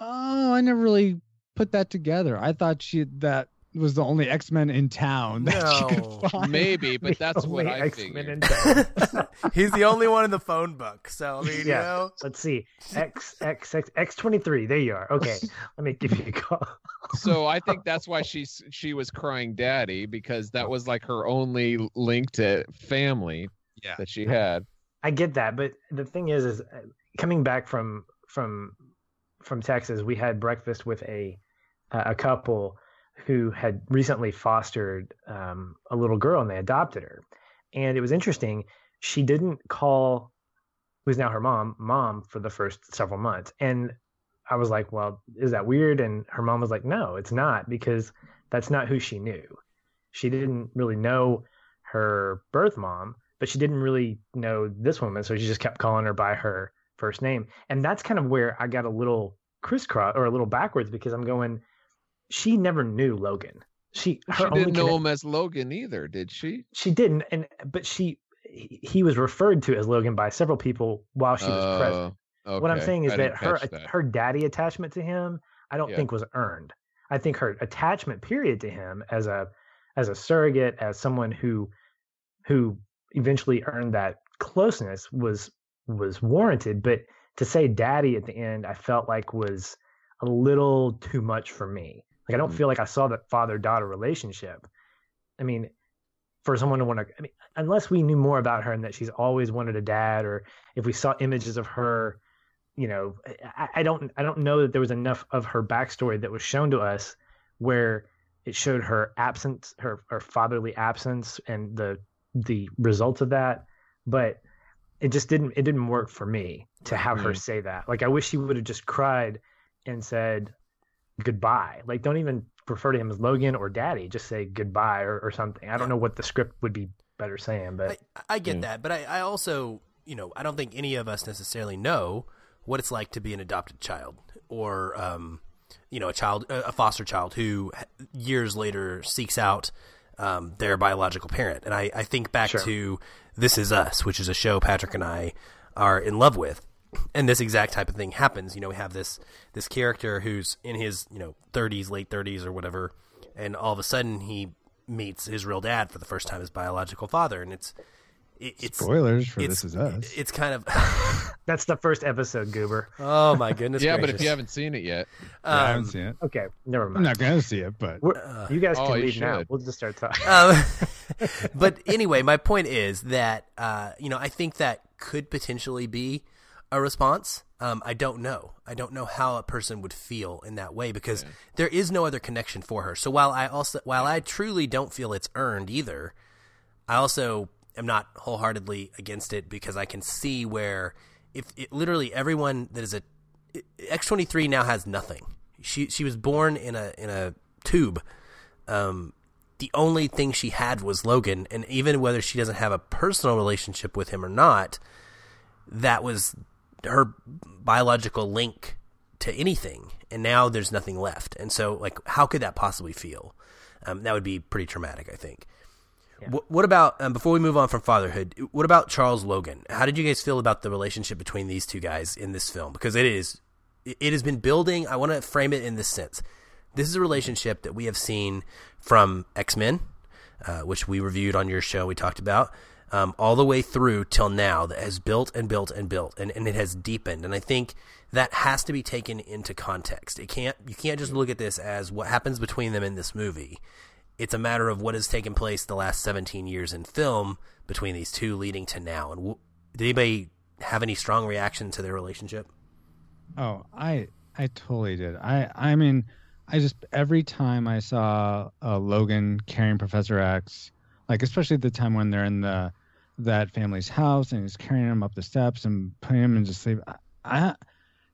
Oh, I never really put that together. I thought she that was the only X Men in town that no, you could find. Maybe, but that's what I X-Men figured. He's the only one in the phone book. So I mean, yeah. You know. Let's see, X X X X twenty three. There you are. Okay, let me give you a call. so I think that's why she she was crying daddy because that was like her only link to family. Yeah. that she had. I get that, but the thing is, is uh, coming back from from from Texas, we had breakfast with a a couple who had recently fostered um, a little girl and they adopted her, and it was interesting. She didn't call who's now her mom mom for the first several months, and I was like, well, is that weird? And her mom was like, no, it's not because that's not who she knew. She didn't really know her birth mom, but she didn't really know this woman, so she just kept calling her by her first name. And that's kind of where I got a little crisscross or a little backwards because I'm going, she never knew Logan. She, she didn't know connect- him as Logan either, did she? She didn't, and but she he was referred to as Logan by several people while she was uh, present. Okay. What I'm saying is that her that. her daddy attachment to him, I don't yeah. think was earned. I think her attachment period to him as a as a surrogate, as someone who who eventually earned that closeness was was warranted. But to say daddy at the end, I felt like was a little too much for me. Like I don't mm. feel like I saw that father daughter relationship. I mean, for someone to want to, I mean, unless we knew more about her and that she's always wanted a dad, or if we saw images of her you know, I, I don't I don't know that there was enough of her backstory that was shown to us where it showed her absence, her her fatherly absence, and the the results of that. But it just didn't it didn't work for me to have mm-hmm. her say that. Like I wish she would have just cried and said goodbye. Like don't even refer to him as Logan or Daddy. Just say goodbye or, or something. I don't know what the script would be better saying, but I, I get that. But I, I also you know I don't think any of us necessarily know what it's like to be an adopted child or um, you know a child a foster child who years later seeks out um, their biological parent. And I, I think back sure. to this is us which is a show patrick and i are in love with. And this exact type of thing happens. You know we have this this character who's in his you know 30s late 30s or whatever. And all of a sudden he meets his real dad for the first time his biological father. And it's it, it's spoilers for This Is Us. It's kind of that's the first episode, Goober. Oh my goodness! yeah, gracious. but if you haven't seen it yet, um, yeah, I haven't seen it. Okay, never mind. I'm not gonna see it, but uh, you guys can oh, leave now. We'll just start talking. Um, but anyway, my point is that uh, you know I think that could potentially be a response. Um, I don't know. I don't know how a person would feel in that way because yeah. there is no other connection for her. So while I also while I truly don't feel it's earned either, I also am not wholeheartedly against it because I can see where if it, literally everyone that is a X twenty three now has nothing. She she was born in a in a tube. Um, the only thing she had was Logan, and even whether she doesn't have a personal relationship with him or not, that was her biological link to anything. And now there's nothing left. And so, like, how could that possibly feel? Um, that would be pretty traumatic, I think. Yeah. What, about um, before we move on from fatherhood? What about Charles Logan? How did you guys feel about the relationship between these two guys in this film? Because it is, it has been building. I want to frame it in this sense. This is a relationship that we have seen from X Men, uh, which we reviewed on your show. We talked about um, all the way through till now that has built and built and built, and, and it has deepened. And I think that has to be taken into context. It can't you can't just look at this as what happens between them in this movie it's a matter of what has taken place the last 17 years in film between these two leading to now. And w- did anybody have any strong reaction to their relationship? Oh, I I totally did. I I mean, I just every time I saw uh, Logan carrying Professor X, like especially the time when they're in the that family's house and he's carrying him up the steps and putting him into sleep, I, I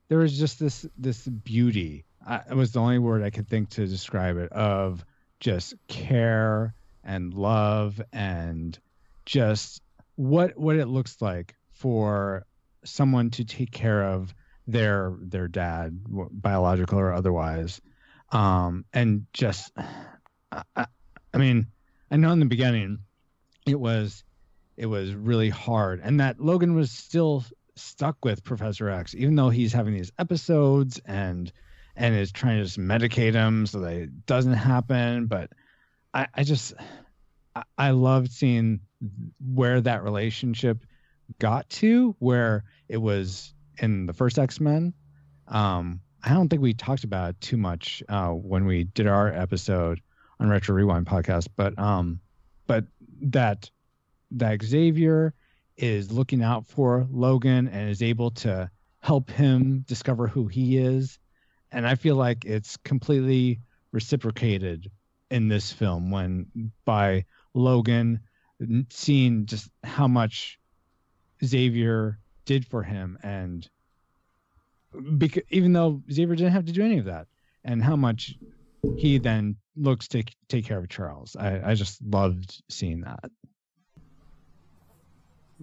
there was just this this beauty. I, it was the only word I could think to describe it of just care and love and just what what it looks like for someone to take care of their their dad biological or otherwise. Um and just I, I mean i know in the beginning it was it was really hard. And that logan was still stuck with professor x even though he's having these episodes and and is trying to just medicate him so that it doesn't happen. But I, I just I, I loved seeing where that relationship got to, where it was in the first X Men. Um, I don't think we talked about it too much uh, when we did our episode on Retro Rewind podcast, but um, but that that Xavier is looking out for Logan and is able to help him discover who he is. And I feel like it's completely reciprocated in this film when by Logan seeing just how much Xavier did for him and because even though Xavier didn't have to do any of that and how much he then looks to take care of Charles. I, I just loved seeing that.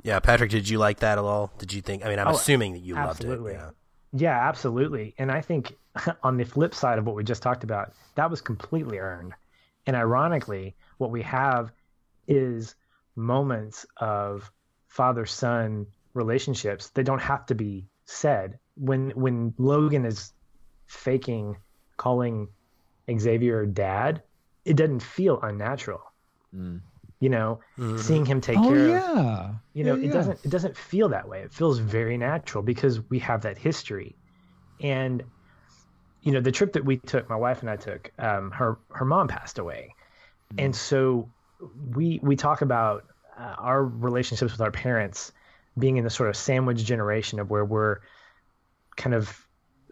Yeah, Patrick, did you like that at all? Did you think? I mean, I'm oh, assuming that you absolutely. loved it. Yeah. Yeah, absolutely. And I think on the flip side of what we just talked about, that was completely earned. And ironically, what we have is moments of father son relationships that don't have to be said. When when Logan is faking calling Xavier dad, it doesn't feel unnatural. Mm you know mm-hmm. seeing him take oh, care yeah. of you know yeah, it yeah. doesn't it doesn't feel that way it feels very natural because we have that history and you know the trip that we took my wife and i took um, her her mom passed away mm-hmm. and so we we talk about uh, our relationships with our parents being in the sort of sandwich generation of where we're kind of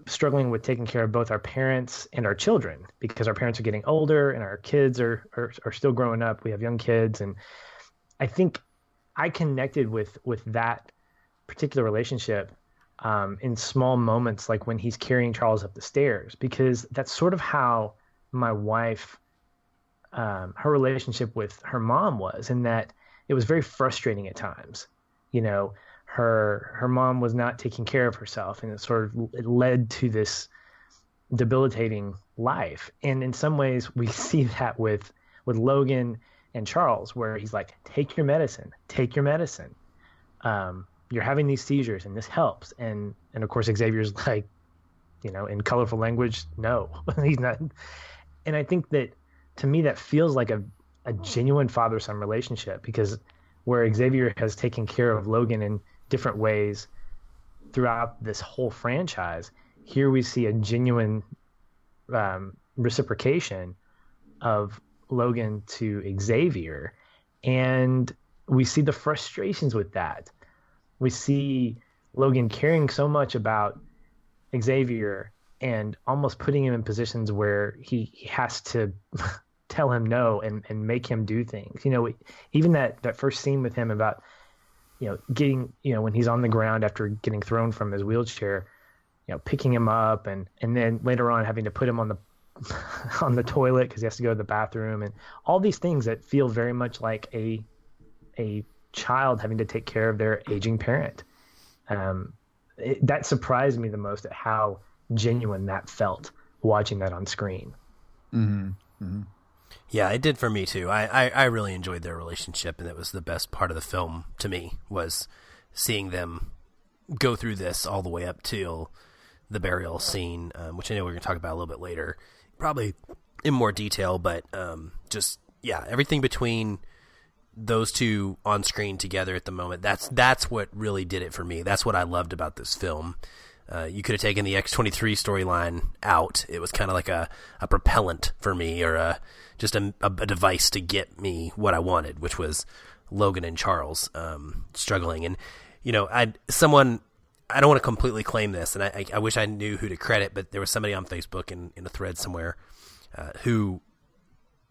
struggling with taking care of both our parents and our children because our parents are getting older and our kids are, are, are still growing up. We have young kids. And I think I connected with, with that particular relationship um, in small moments, like when he's carrying Charles up the stairs, because that's sort of how my wife, um, her relationship with her mom was, in that it was very frustrating at times. You know, her her mom was not taking care of herself, and it sort of it led to this debilitating life. And in some ways, we see that with with Logan and Charles, where he's like, "Take your medicine, take your medicine. Um, you're having these seizures, and this helps." And and of course, Xavier's like, you know, in colorful language, no, he's not. And I think that to me, that feels like a a genuine father son relationship because where Xavier has taken care of Logan and different ways throughout this whole franchise. Here we see a genuine um, reciprocation of Logan to Xavier, and we see the frustrations with that. We see Logan caring so much about Xavier and almost putting him in positions where he, he has to tell him no and, and make him do things. You know, even that, that first scene with him about you know, getting, you know, when he's on the ground after getting thrown from his wheelchair, you know, picking him up and, and then later on having to put him on the, on the toilet because he has to go to the bathroom and all these things that feel very much like a, a child having to take care of their aging parent. Um, it, that surprised me the most at how genuine that felt watching that on screen. Mm-hmm. Mm-hmm. Yeah, it did for me too. I, I, I really enjoyed their relationship, and it was the best part of the film to me was seeing them go through this all the way up till the burial scene, um, which I know we're going to talk about a little bit later, probably in more detail. But um, just yeah, everything between those two on screen together at the moment that's that's what really did it for me. That's what I loved about this film. Uh, you could have taken the X23 storyline out. It was kind of like a, a propellant for me or a just a, a, device to get me what I wanted, which was Logan and Charles um, struggling. And you know, I someone I don't want to completely claim this, and I, I, wish I knew who to credit, but there was somebody on Facebook in, in a thread somewhere uh, who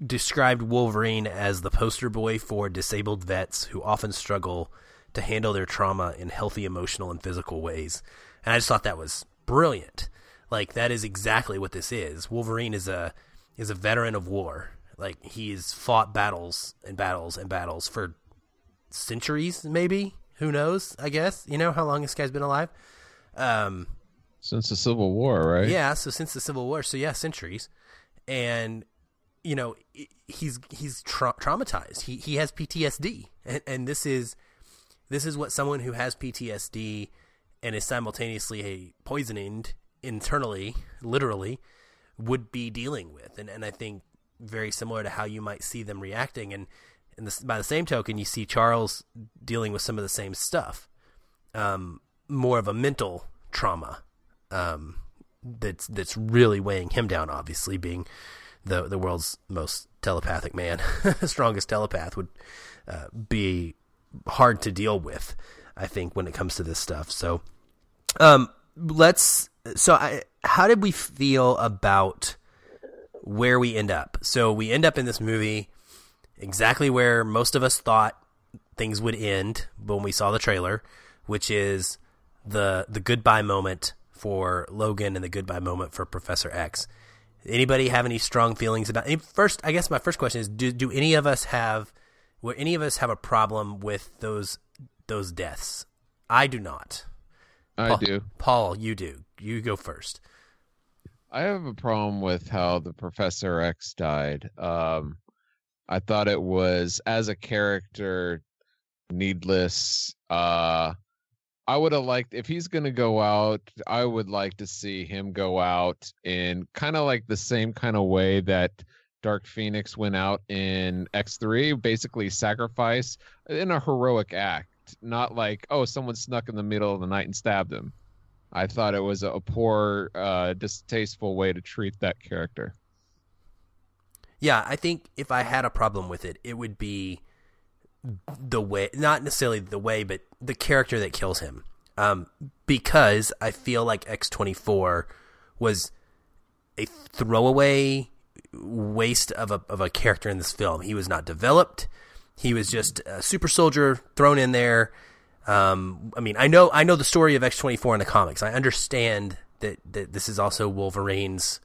described Wolverine as the poster boy for disabled vets who often struggle to handle their trauma in healthy emotional and physical ways. And I just thought that was brilliant. Like that is exactly what this is. Wolverine is a is a veteran of war. Like he's fought battles and battles and battles for centuries, maybe. Who knows? I guess you know how long this guy's been alive. Um, since the Civil War, right? Yeah, so since the Civil War, so yeah, centuries, and you know he's he's tra- traumatized. He he has PTSD, and, and this is this is what someone who has PTSD and is simultaneously poisoned internally, literally, would be dealing with. And and I think very similar to how you might see them reacting. And, and this, by the same token, you see Charles dealing with some of the same stuff, um, more of a mental trauma um, that's that's really weighing him down. Obviously, being the the world's most telepathic man, strongest telepath would uh, be hard to deal with. I think when it comes to this stuff. So, um, let's. So, I, how did we feel about where we end up? So we end up in this movie exactly where most of us thought things would end when we saw the trailer, which is the the goodbye moment for Logan and the goodbye moment for Professor X. Anybody have any strong feelings about? First, I guess my first question is: Do do any of us have? Will any of us have a problem with those those deaths? I do not. I Paul, do. Paul, you do. You go first. I have a problem with how the Professor X died. Um, I thought it was as a character needless. Uh, I would have liked if he's gonna go out. I would like to see him go out in kind of like the same kind of way that Dark Phoenix went out in X3, basically sacrifice in a heroic act, not like oh someone snuck in the middle of the night and stabbed him. I thought it was a poor, uh, distasteful way to treat that character. Yeah, I think if I had a problem with it, it would be the way, not necessarily the way, but the character that kills him. Um, because I feel like X24 was a throwaway waste of a, of a character in this film. He was not developed. He was just a super soldier thrown in there. Um, I mean, I know I know the story of X24 in the comics. I understand that, that this is also Wolverine's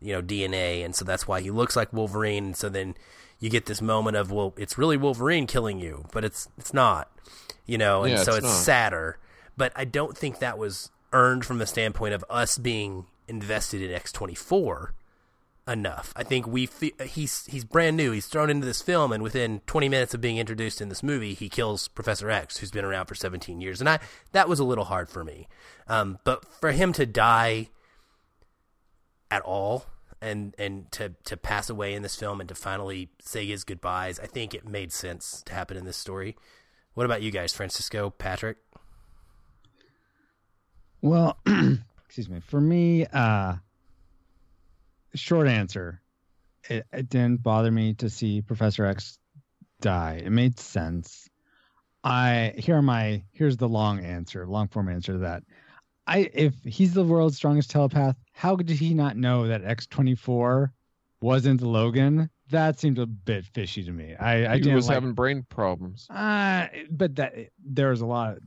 you know DNA, and so that's why he looks like Wolverine. And so then you get this moment of well, it's really Wolverine killing you, but it's it's not, you know, and Yeah, so it's it's sadder. But I don't think that was earned from the standpoint of us being invested in X twenty four enough. I think we he's he's brand new. He's thrown into this film, and within 20 minutes of being introduced in this movie, he kills Professor X, who's been around for 17 years, and I that was a little hard for me. Um, but for him to die at all and and to to pass away in this film and to finally say his goodbyes, I think it made sense to happen in this story. What about you guys, Francisco, Patrick? Well, excuse me. For me, uh short answer. It, it didn't bother me to see Professor X die. It made sense. I here are my here's the long answer, long form answer to that. I if he's the world's strongest telepath, how did he not know that X24 wasn't Logan? That seemed a bit fishy to me. I, I he was like, having brain problems. uh, but that there was a lot of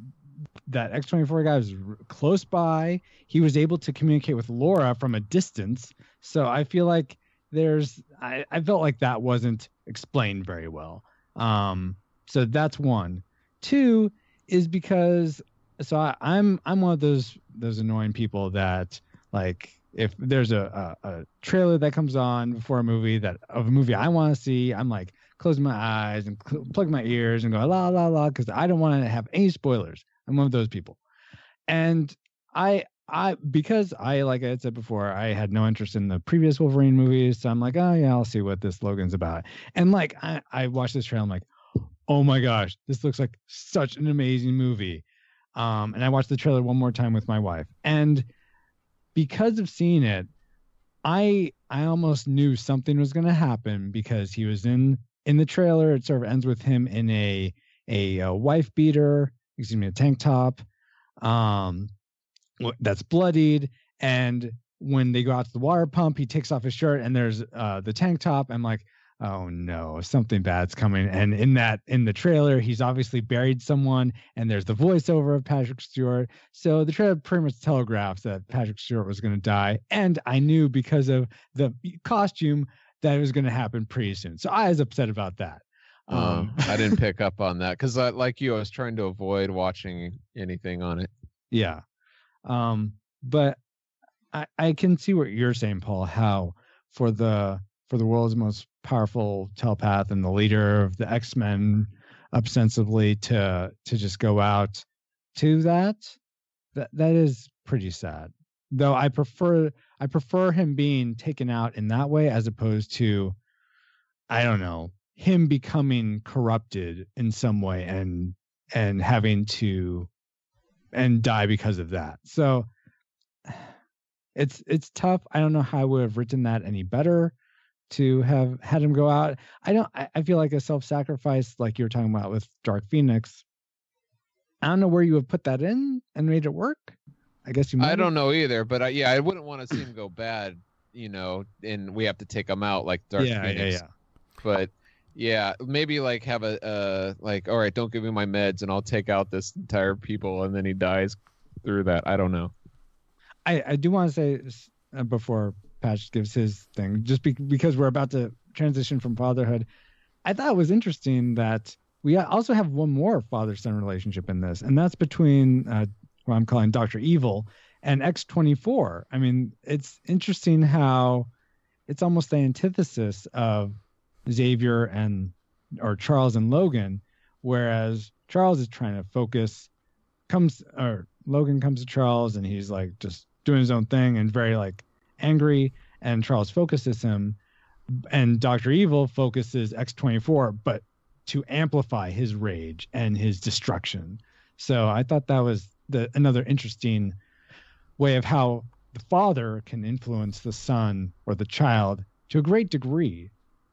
that X24 guy was close by. He was able to communicate with Laura from a distance. So I feel like there's I, I felt like that wasn't explained very well. Um so that's one. Two is because so I, I'm I'm one of those those annoying people that like if there's a, a, a trailer that comes on before a movie that of a movie I want to see, I'm like closing my eyes and cl- plug my ears and go la la la because I don't want to have any spoilers. I'm one of those people, and I I because I like I said before I had no interest in the previous Wolverine movies, so I'm like oh yeah I'll see what this Logan's about, and like I I watched this trailer I'm like oh my gosh this looks like such an amazing movie, um and I watched the trailer one more time with my wife. And because of seeing it I I almost knew something was going to happen because he was in in the trailer. It sort of ends with him in a a, uh wife beater, excuse me, a tank top, um, that's bloodied. And when they go out to the water pump, he takes off his shirt and there's uh, the tank top. I'm like, oh no, something bad's coming. And in that in the trailer, he's obviously buried someone, and there's the voiceover of Patrick Stewart. So the trailer pretty much telegraphs that Patrick Stewart was going to die, and I knew because of the costume that it was going to happen pretty soon. So I was upset about that. Um, I didn't pick up on that because, like you, I was trying to avoid watching anything on it. Yeah. Um, but I, I can see what you're saying, Paul, how for the for the world's most powerful telepath and the leader of the X-Men ostensibly to to just go out to that, that that is pretty sad. Though I prefer I prefer him being taken out in that way as opposed to I don't know, him becoming corrupted in some way and and having to and die because of that. So it's it's tough. I don't know how I would have written that any better to have had him go out. I don't. I, I feel like a self-sacrifice, like you were talking about with Dark Phoenix. I don't know where you would put that in and made it work. I guess you. Might I don't know either, but I, yeah, I wouldn't want to see him go bad, you know, and we have to take him out like Dark yeah, Phoenix. yeah, yeah. But yeah, maybe like have a uh like all right, don't give me my meds and I'll take out this entire people and then he dies through that. I don't know. I, I do want to say uh, before Patch gives his thing, just be, because we're about to transition from fatherhood, I thought it was interesting that we also have one more father son relationship in this, and that's between uh, what I'm calling Doctor Evil and X24. I mean, it's interesting how it's almost the antithesis of Xavier and or Charles and Logan, whereas Charles is trying to focus, comes or Logan comes to Charles and he's like just doing his own thing and very like angry, and Charles focuses him, and Doctor Evil focuses X24, but to amplify his rage and his destruction. So I thought that was the another interesting way of how the father can influence the son or the child to a great degree,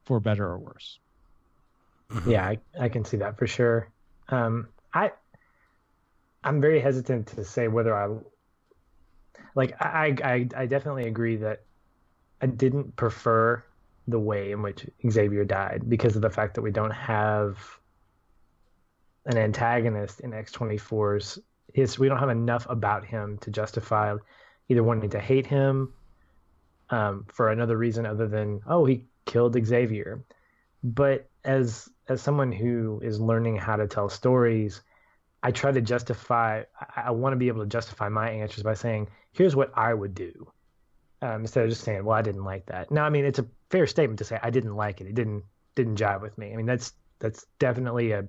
for better or worse. Mhm. Yeah, I, I can see that for sure. Um, I I'm very hesitant to say whether I like. I, I I definitely agree that I didn't prefer the way in which Xavier died because of the fact that we don't have an antagonist in X24's his we don't have enough about him to justify either wanting to hate him um, for another reason other than oh he killed Xavier. But as as someone who is learning how to tell stories i try to justify i, I want to be able to justify my answers by saying here's what i would do um, instead of just saying well i didn't like that. Now i mean it's a fair statement to say i didn't like it. It didn't didn't jive with me. I mean that's that's definitely a,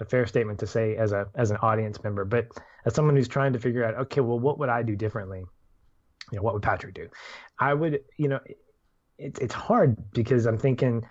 a fair statement to say as a as an audience member. But as someone who's trying to figure out okay well what would i do differently? You know what would patrick do? I would you know it, it's hard because i'm thinking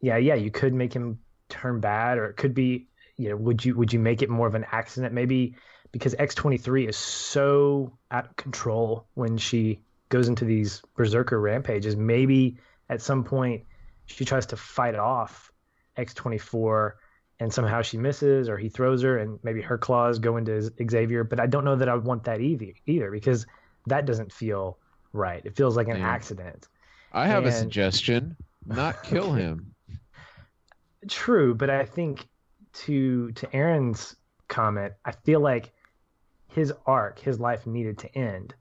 yeah, yeah, you could make him turn bad, or it could be, you know, would you would you make it more of an accident? Maybe because X twenty three is so out of control when she goes into these berserker rampages. Maybe at some point she tries to fight off X twenty four, and somehow she misses, or he throws her, and maybe her claws go into Xavier. But I don't know that I would want that either, either because that doesn't feel right. It feels like an Yeah. accident. I have a suggestion. Not kill him. True, but I think to to Aaron's comment, I feel like his arc, his life needed to end.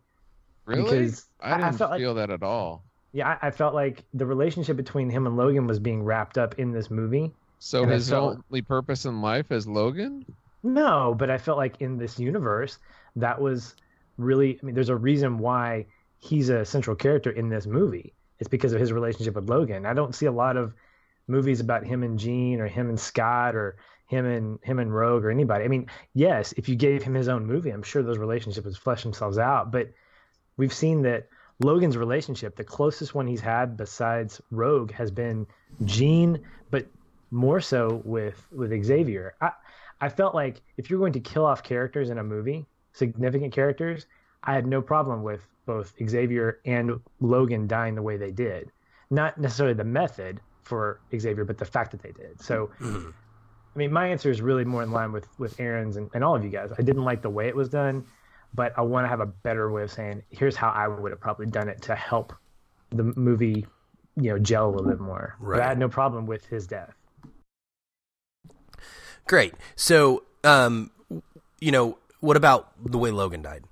Really? Because I I didn't like- feel that at all. Yeah, I, I felt like the relationship between him and Logan was being wrapped up in this movie. So his felt- only purpose in life is Logan? No, but I felt like in this universe, that was really. I mean, there's a reason why he's a central character in this movie. It's because of his relationship with Logan. I don't see a lot of movies about him and Jean or him and Scott or him and him and Rogue or anybody. I mean, yes, if you gave him his own movie, I'm sure those relationships would flesh themselves out. But we've seen that Logan's relationship, the closest one he's had besides Rogue, has been Jean, but more so with with Xavier. I I felt like if you're going to kill off characters in a movie, significant characters, I had no problem with both Xavier and Logan dying the way they did. Not necessarily the method for Xavier, but the fact that they did. So, Mhm. I mean, my answer is really more in line with with Aaron's and, and all of you guys. I didn't like the way it was done, but I want to have a better way of saying, here's how I would have probably done it to help the movie, you know, gel a little bit more. But I had no problem with his death. Great. So, um, you know, what about the way Logan died?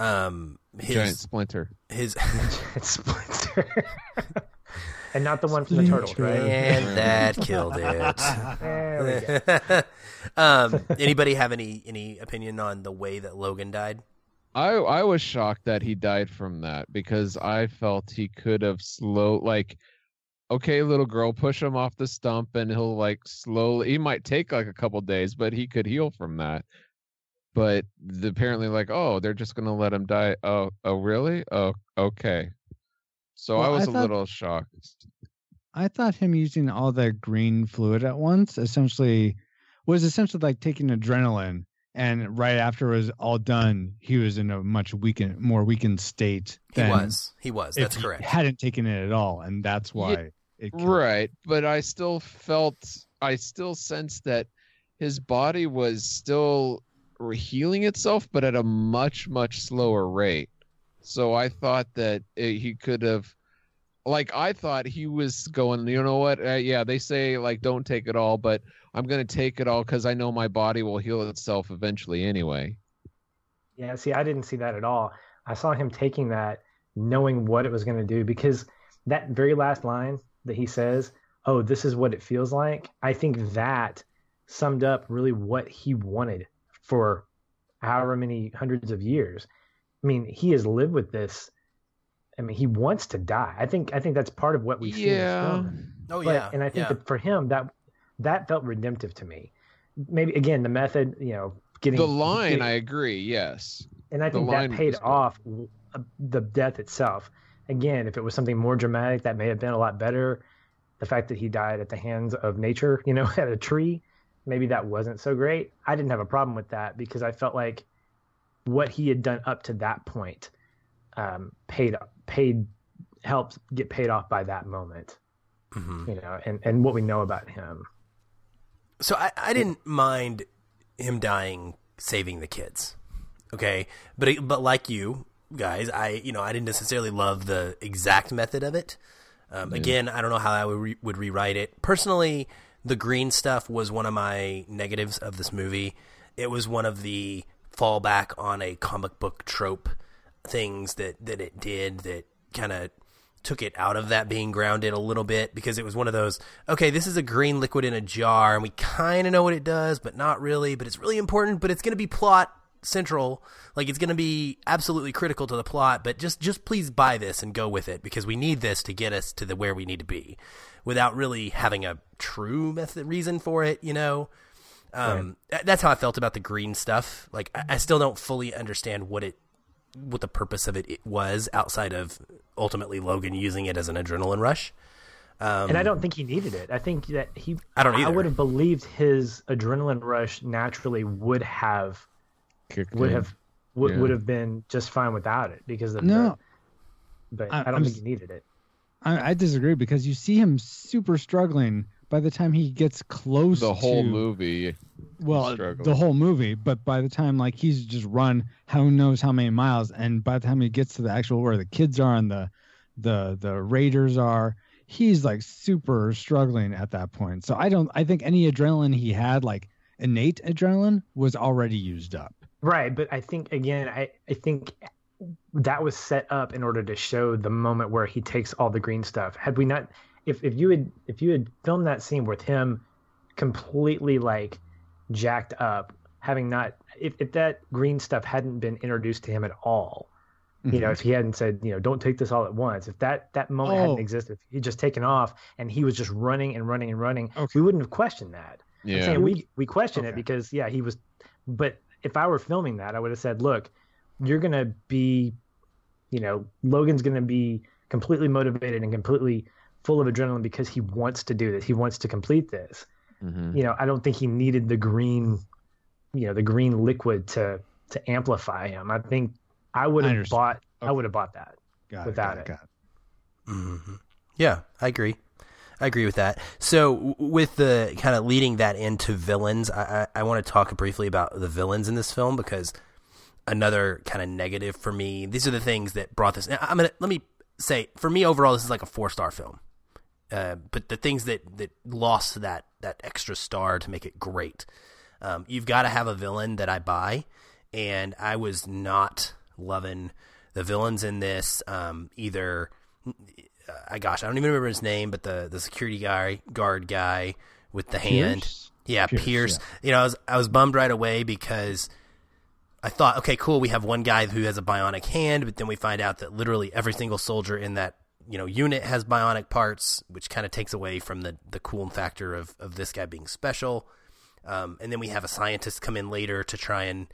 Um, his Giant splinter. his it's Splinter. and not the one from the turtles, right? and that killed it. There we go. um, anybody have any any opinion on the way that Logan died? I I was shocked that he died from that because I felt he could have slow like okay little girl push him off the stump and he'll like slowly he might take like a couple days but he could heal from that but the, apparently like oh they're just gonna let him die oh oh really oh okay so Well, I was I a thought- little shocked I thought him using all the green fluid at once essentially was essentially like taking adrenaline and right after it was all done, he was in a much weakened, more weakened state. He was. He was. if That's he correct. Hadn't taken it at all, and that's Yeah, why it killed him. Right, but I still felt I still sensed that his body was still healing itself, but at a much much slower rate. So I thought that it, he could have, like I thought he was going. You know what? Uh, yeah, they say like don't take it all, but I'm gonna take it all because I know my body will heal itself eventually anyway. Yeah, see, I didn't see that at all. I saw him taking that, knowing what it was to do, because that very last line that he says, "Oh, this is what it feels like." I think that summed up really what he wanted for however many hundreds of years. I mean, he has lived with this. I mean, he wants to die. I think. I think that's part of what we see. in this Yeah. film. Oh But- yeah. and I think yeah. that for him, that that felt redemptive to me. Maybe again, the method, you know, getting The line, getting- I agree. Yes. and I think line that paid was good. off uh, the death itself. Again, if it was something more dramatic, that may have been a lot better. The fact that he died at the hands of nature, you know, at a tree, maybe that wasn't so great. I didn't have a problem with that because I felt like what he had done up to that point um, paid paid helped get paid off by that moment, Mhm. you know, and and what we know about him. So I, I didn't mind him dying saving the kids. Okay. But but like you guys, I you know, I didn't necessarily love the exact method of it. Um, Again, I don't know how I would, re- would rewrite it. Personally, the green stuff was one of my negatives of this movie. It was one of the fallback on a comic book trope things that, that it did that kind of took it out of that being grounded a little bit because it was one of those okay this is a green liquid in a jar and we kind of know what it does but not really but it's really important but it's going to be plot central like it's going to be absolutely critical to the plot but just just please buy this and go with it because we need this to get us to the where we need to be without really having a true method reason for it you know um, th- that's how I felt about the green stuff. Like, I, I still don't fully understand what it, what the purpose of it, it was outside of ultimately Logan using it as an adrenaline rush. Um, and I don't think he needed it. I think that he. I don't Either. I would have believed his adrenaline rush naturally would have Kicked would in. have would, Yeah. would have been just fine without it because of No. the, but I- I, don't I'm think he needed it. I, I disagree because you see him super struggling by the time he gets close to the whole to, movie. well struggling. the whole movie but by the time like he's just run how knows how many miles and by the time he gets to the actual where the kids are and the the the raiders are he's like super struggling at that point so i don't i think any adrenaline he had like innate adrenaline was already used up Right, but I think again, I I think that was set up in order to show the moment where he takes all the green stuff. Had we not, if if you had if you had filmed that scene with him completely like jacked up, having not if if that green stuff hadn't been introduced to him at all, you Mm-hmm. know, if he hadn't said, you know, don't take this all at once, if that that moment hadn't Oh. existed, if he'd just taken off and he was just running and running and running, Okay. we wouldn't have questioned that. Yeah. we we question it because yeah, he was. But if I were filming that, I would have said, look, you're gonna be, you know, Logan's gonna be completely motivated and completely full of adrenaline because he wants to do this. He wants to complete this. Mhm. You know, I don't think he needed the green, you know, the green liquid to to amplify him. I think I would have understand. bought. I would have bought that. got without it, it. got it, got hmm Yeah, I agree. I agree with that. So, with the kind of leading that into villains, I, I, I want to talk briefly about the villains in this film because another kind of negative for me. These are the things that brought this. I'm gonna let me say for me overall, this is like a four star film. Uh, but the things that that lost that that extra star to make it great, um, you've got to have a villain that I buy, and I was not loving the villains in this. Um, either I gosh, I don't even remember his name, but the the security guy guard guy with the hand. Yeah, Pierce, Pierce. yeah. You know, I was I was bummed right away because I thought, okay, cool, we have one guy who has a bionic hand, but then we find out that literally every single soldier in that you know unit has bionic parts, which kind of takes away from the the cool factor of of this guy being special. Um, and then we have a scientist come in later to try and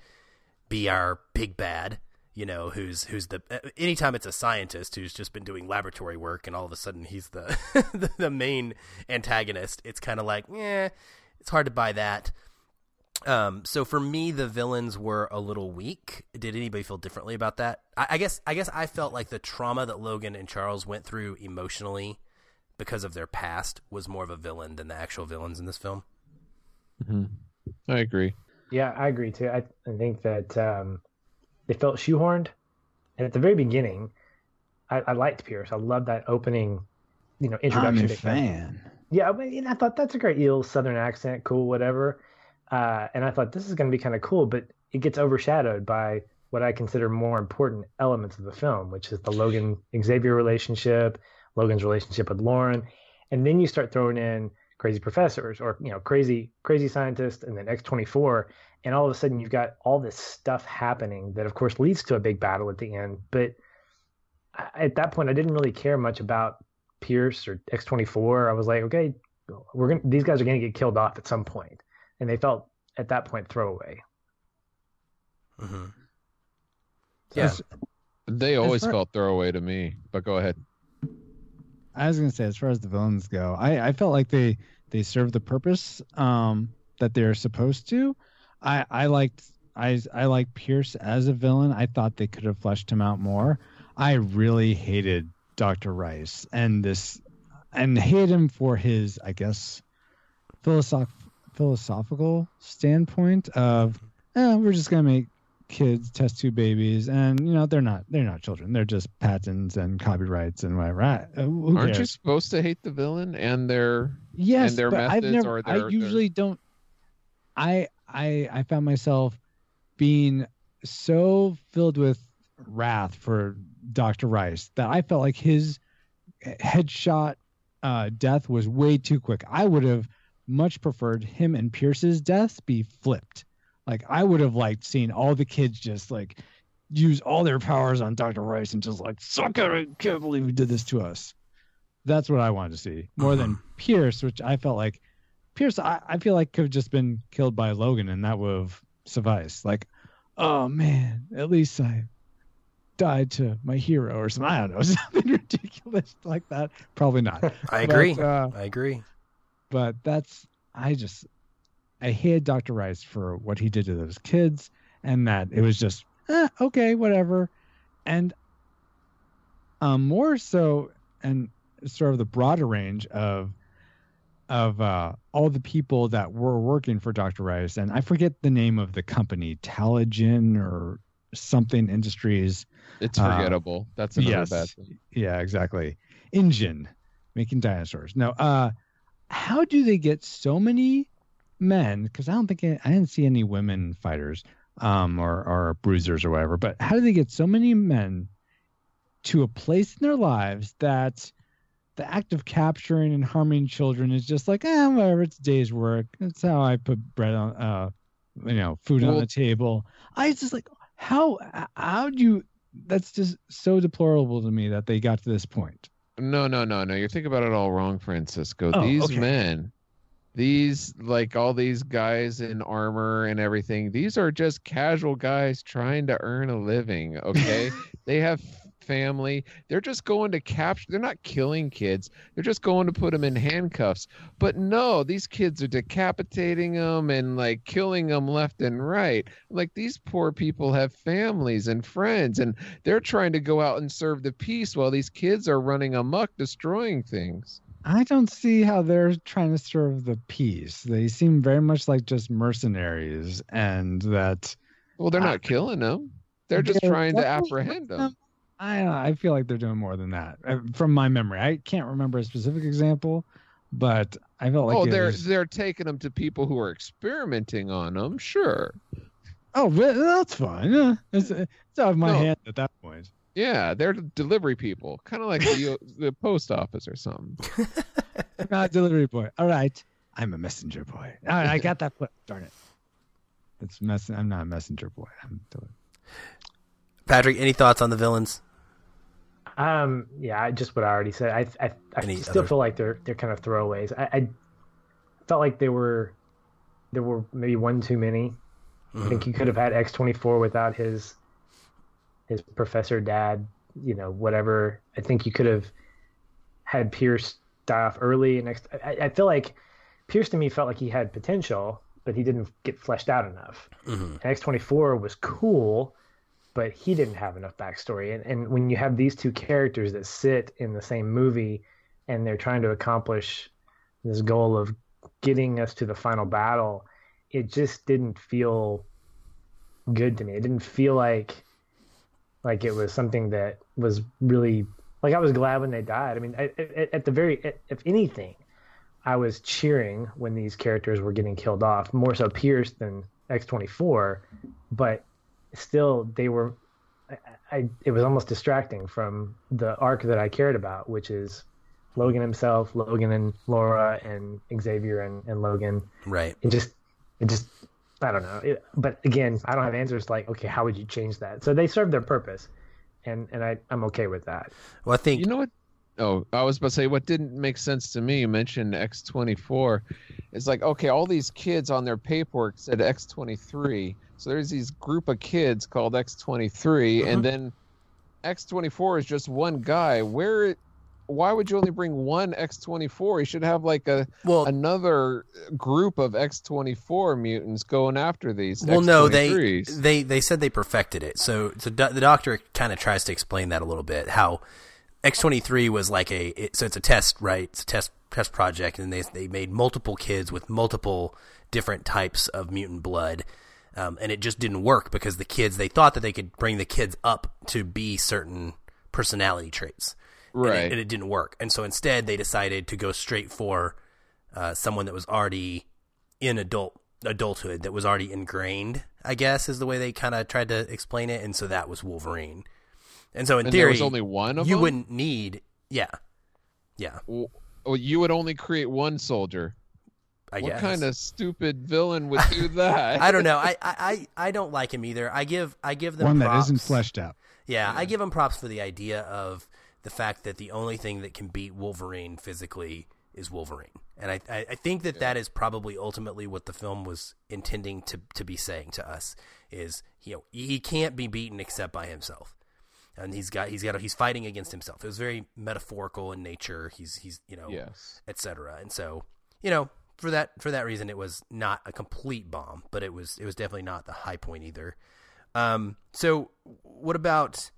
be our big bad. You know, who's who's the uh, anytime it's a scientist who's just been doing laboratory work and all of a sudden he's the the, the main antagonist. It's kind of like, yeah, it's hard to buy that. Um, so for me, the villains were a little weak. Did anybody feel differently about that? I, I guess I guess I felt like the trauma that Logan and Charles went through emotionally because of their past was more of a villain than the actual villains in this film. Mm-hmm. I agree. Yeah, I agree too. I, I think that um, they felt shoehorned, and at the very beginning, I, I liked Pierce. I loved that opening, you know, introduction. I'm a him. fan. Yeah, I, mean, I thought that's a great little Southern accent, cool, whatever. Uh, and I thought this is going to be kind of cool, but it gets overshadowed by what I consider more important elements of the film, which is the Logan Xavier relationship, Logan's relationship with Lauren, and then you start throwing in crazy professors or you know crazy crazy scientists, and then X twenty four, and all of a sudden you've got all this stuff happening that, of course, leads to a big battle at the end. But at that point, I didn't really care much about Pierce or X twenty four. I was like, okay, we're gonna these guys are gonna get killed off at some point, and they felt at that point throwaway. Mm-hmm. So Yeah. They always far- felt throwaway to me. But go ahead. I was gonna say, as far as the villains go, I, I felt like they they served the purpose um, that they're supposed to. I I liked I I like Pierce as a villain. I thought they could have fleshed him out more. I really hated Doctor Rice and this and hated him for his I guess philosoph- philosophical standpoint of eh, we're just gonna make kids test tube babies and you know they're not they're not children they're just patents and copyrights and whatever I, uh, Aren't you supposed to hate the villain and their yes and their I've methods never or their- I their- usually don't I I I found myself being so filled with wrath for Dr. Rice that I felt like his headshot uh, death was way too quick. I would have much preferred him and Pierce's deaths be flipped. Like I would have liked seeing all the kids just like use all their powers on Dr. Rice and just like suck it. I can't believe he did this to us. That's what I wanted to see more than Pierce, which I felt like Pierce. I, I feel like could have just been killed by Logan and that would have sufficed. Like, oh man, at least I died to my hero or something. I don't know, something ridiculous like that. Probably not. I But, agree. uh, I agree. but that's I just I hated Dr. Rice for what he did to those kids and that it was just eh, okay, whatever. And um more so and sort of the broader range of of uh all the people that were working for Dr. Rice and I forget the name of the company, Talagen or something industries it's Uh, forgettable. That's another yes. bad thing. yeah, exactly. InGen making dinosaurs. No, uh, how do they get so many men? Because I don't think I, I didn't see any women fighters, um, or or bruisers or whatever. But how do they get so many men to a place in their lives that the act of capturing and harming children is just like, eh, whatever. It's day's work. That's how I put bread on, uh, you know, food on the table. I just like how how do you? That's just so deplorable to me that they got to this point. No, no, no, no. You're thinking about it all wrong, Francisco. Oh, these okay. men, these like all these guys in armor and everything, these are just casual guys trying to earn a living. Okay, they have family. They're just going to capture. They're not killing kids. They're just going to put them in handcuffs. But no, these kids are decapitating them and like killing them left and right. Like these poor people have families and friends, and they're trying to go out and serve the peace while these kids are running amok, destroying things. I don't see how they're trying to serve the peace. They seem very much like just mercenaries, and that Well, they're not killing them. They're just They're trying to apprehend them. I I feel like they're doing more than that uh, from my memory. I can't remember a specific example, but I felt like oh, they're was- they're taking them to people who are experimenting on them. Sure. oh, well, that's fine. Yeah, it's, it's out of my No. hand at that point. Yeah, they're delivery people, kind of like the the post office or something. I'm not delivery boy. All right, I'm a messenger boy. All right, I got that. Put, darn it. It's mess. I'm not a messenger boy. I'm deli- Patrick, any thoughts on the villains? Um, yeah, I- just what I already said. I I, I Any still other- feel like they're they're kind of throwaways. I, I felt like they were there were maybe one too many. I think you could have had X twenty four without his his professor dad, you know, whatever. I think you could have had Pierce die off early. And I feel like Pierce to me felt like he had potential, but he didn't get fleshed out enough. hmm X twenty four was cool, but he didn't have enough backstory. And and when you have these two characters that sit in the same movie, and they're trying to accomplish this goal of getting us to the final battle, it just didn't feel good to me. It didn't feel like like it was something that was really like I was glad when they died. I mean, at, at, at the very if anything, I was cheering when these characters were getting killed off, more so Pierce than X24, but still they were I, I it was almost distracting from the arc that I cared about, which is Logan himself, Logan and Laura and Xavier and, and Logan. Right. It just it just I don't know. It, but again, I don't have answers like, okay, how would you change that? So they serve their purpose. And and I, I'm okay with that. Well, I think You know what? Oh, I was about to say what didn't make sense to me. You mentioned X24. It's like okay, all these kids on their paperwork said X23. So there's these group of kids called X23, Mhm. and then X24 is just one guy. Where? Why would you only bring one X24? You should have like a well, another group of X24 mutants going after these. well, no, they they they said they perfected it. So, so do, the doctor kind of tries to explain that a little bit. How X twenty three was like a it, so it's a test, right? It's a test test project, and they they made multiple kids with multiple different types of mutant blood. Um, and it just didn't work because the kids they thought that they could bring the kids up to be certain personality traits, and it- right. and it didn't work. And so instead, they decided to go straight for uh, someone that was already in adult adulthood, that was already ingrained. I guess is the way they kind of tried to explain it. And so that was Wolverine. And so in and there theory, was only one of you them. wouldn't need. Yeah, yeah. Well, you would only create one soldier. I what guess. kind of stupid villain would do that? I don't know. I, I, I I don't like him either. I give I give them One that props. isn't fleshed out. Yeah, I give him props for the idea of the fact that the only thing that can beat Wolverine physically is Wolverine, and I I, I think that that is probably ultimately what the film was intending to to be saying to us is you know he can't be beaten except by himself, and he's got he's got he's fighting against himself. It was very metaphorical in nature. He's he's you know Yes. etc. And so, you know, for that for that reason, it was not a complete bomb, but it was it was definitely not the high point either. Um, so what about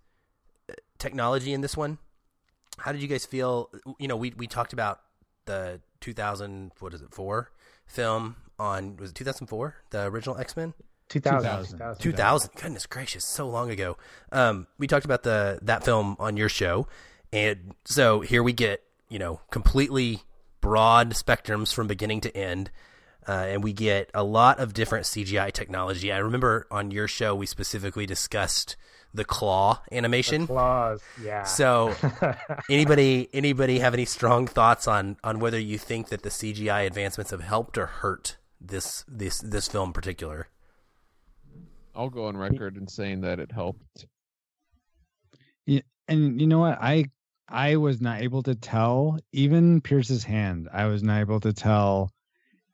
uh, technology in this one? How did you guys feel? You know, we we talked about the 2000 what is it four film on was it 2004 the original X Men 2000. 2000. 2000. 2000 goodness gracious so long ago um we talked about the that film on your show and so here we get you know completely broad spectrums from beginning to end uh, and we get a lot of different CGI technology. I remember on your show we specifically discussed the claw animation. Claws. Yeah. So, anybody anybody have any strong thoughts on on whether you think that the CGI advancements have helped or hurt this this this film in particular? I'll go on record in saying that it helped. Yeah, And you know what? I I was not able to tell even Pierce's hand. I was not able to tell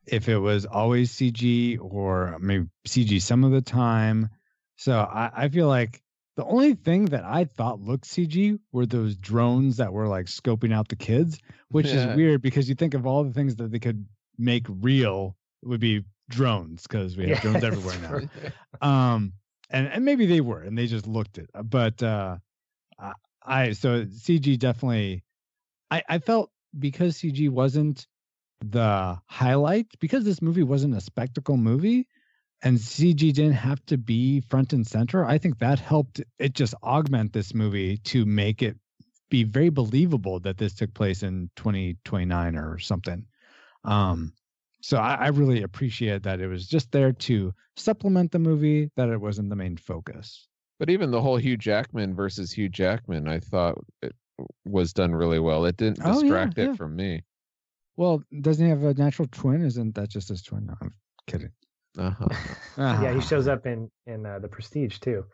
if it was always CG or maybe CG some of the time. So I, I feel like the only thing that I thought looked CG were those drones that were like scoping out the kids, which Yeah. is weird because you think of all the things that they could make real it would be drones because we have Yeah, drones everywhere now um and and maybe they were and they just looked it but uh I- so cg definitely i i felt because cg wasn't the highlight because this movie wasn't a spectacle movie and cg didn't have to be front and center i think that helped it just augment this movie to make it be very believable that this took place in 2029 or something um so I, I really appreciate that it was just there to supplement the movie, that it wasn't the main focus. But even the whole Hugh Jackman versus Hugh Jackman, I thought it was done really well. It didn't Oh, yeah, distract yeah. it from me. Well, doesn't he have a natural twin? Isn't that just his twin? No, I'm kidding. Uh-huh. yeah, he shows up in in uh, the Prestige too.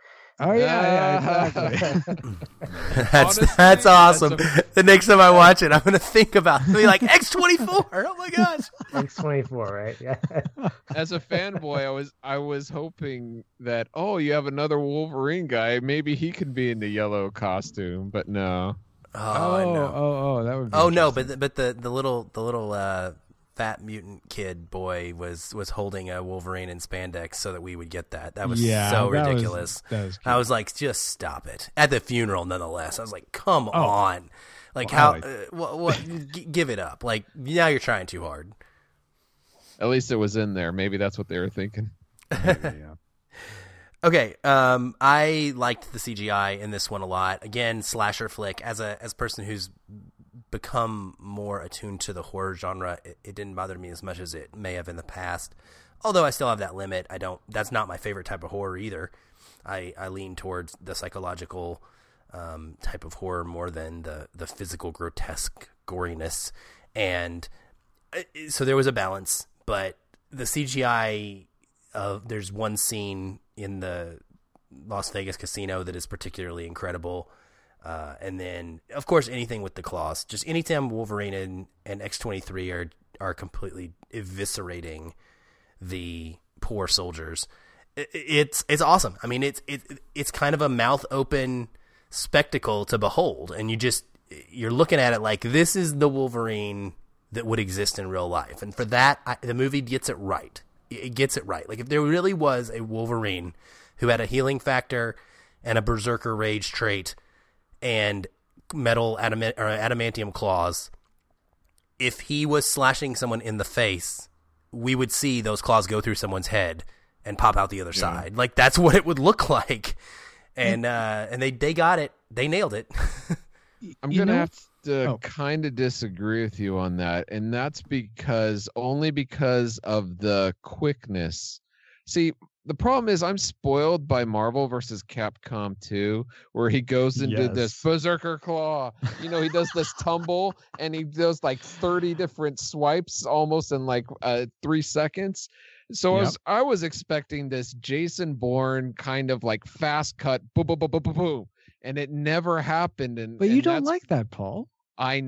Oh yeah, yeah, exactly. that's Honestly, that's that's awesome. a- the next time I watch it, I'm gonna think about be like X twenty four. Oh my gosh! X twenty four, right? Yeah. As a fanboy, I was I was hoping that oh, you have another Wolverine guy. Maybe he could be in the yellow costume, but no. Oh, oh, I know. oh, oh, that would. Be Oh no, but the, but the the little the little uh fat mutant kid boy was was holding a Wolverine in spandex so that we would get that. That was yeah, so that was- ridiculous. that was I was like, just stop it. At the funeral, nonetheless, I was like, come Oh. on, like Well, how? Like- uh, what? what g- give it up. Like now you're trying too hard. At least it was in there. Maybe that's what they were thinking. yeah. Okay, um, I liked the CGI in this one a lot. Again, slasher flick. As a as a person who's become more attuned to the horror genre, it, it didn't bother me as much as it may have in the past. Although I still have that limit. I don't. That's not my favorite type of horror either. I I lean towards the psychological um, type of horror more than the the physical grotesque goriness. And uh, so there was a balance, but the CGI of there's one scene in the Las Vegas casino that is particularly incredible. Uh, and then, of course, anything with the claws. Just anytime Wolverine and, and X23 are are completely eviscerating the poor soldiers, i- i- it's it's awesome. I mean, it's it, it's kind of a mouth open spectacle to behold, and you just you're looking at it like this is the Wolverine that would exist in real life, and for that, I, the movie gets it right. It it gets it right. Like if there really was a Wolverine who had a healing factor and a berserker rage trait and metal adamant or adamantium claws, if he was slashing someone in the face, we would see those claws go through someone's head and pop out the other side. Like that's what it would look like. And uh and they they got it. They nailed it. I'm gonna know have to Oh. kind of disagree with you on that, and that's because only because of the quickness. See, the problem is I'm spoiled by Marvel versus Capcom 2, where he goes into this berserker claw. You know, he does this tumble and he does like 30 different swipes almost in like uh, three seconds. So I was I was expecting this Jason Bourne kind of like fast cut, boom, boom, boom, boom, boom, boom, and it never happened. And But you and don't like that, Paul. I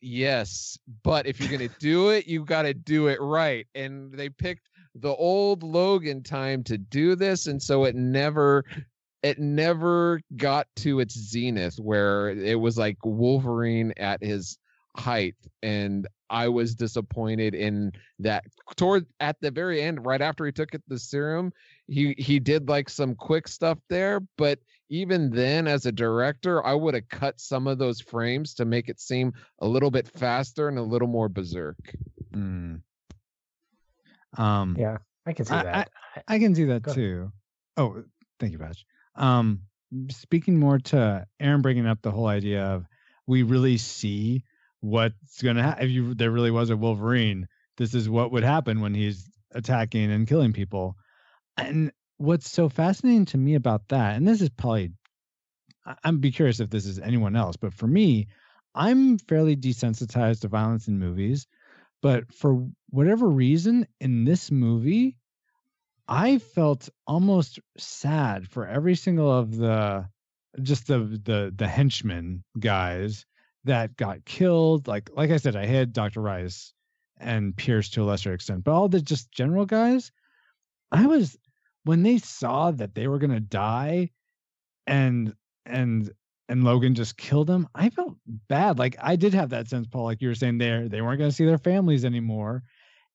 yes, but if you're gonna do it, you got to do it right. And they picked the old Logan time to do this, and so it never, it never got to its zenith where it was like Wolverine at his height, and I was disappointed in that. Toward at the very end, right after he took it the serum, he he did like some quick stuff there, but even then as a director i would have cut some of those frames to make it seem a little bit faster and a little more berserk Mm. Um, Yeah, I can see I- that. I can see that Go ahead. too. Oh, thank you, Patch. Um, speaking more to Aaron bringing up the whole idea of we really see what's going to happen. If you, there really was a Wolverine, this is what would happen when he's attacking and killing people. And what's so fascinating to me about that, and this is probably, I- I'm be curious if this is anyone else, but for me, I'm fairly desensitized to violence in movies. But for whatever reason, in this movie, I felt almost sad for every single of the just the the the henchmen guys that got killed. Like like I said, I had Dr. Rice and Pierce to a lesser extent, but all the just general guys, I was when they saw that they were gonna die and and and Logan just killed him, I felt bad. Like I did have that sense, Paul, like you were saying there, they weren't gonna see their families anymore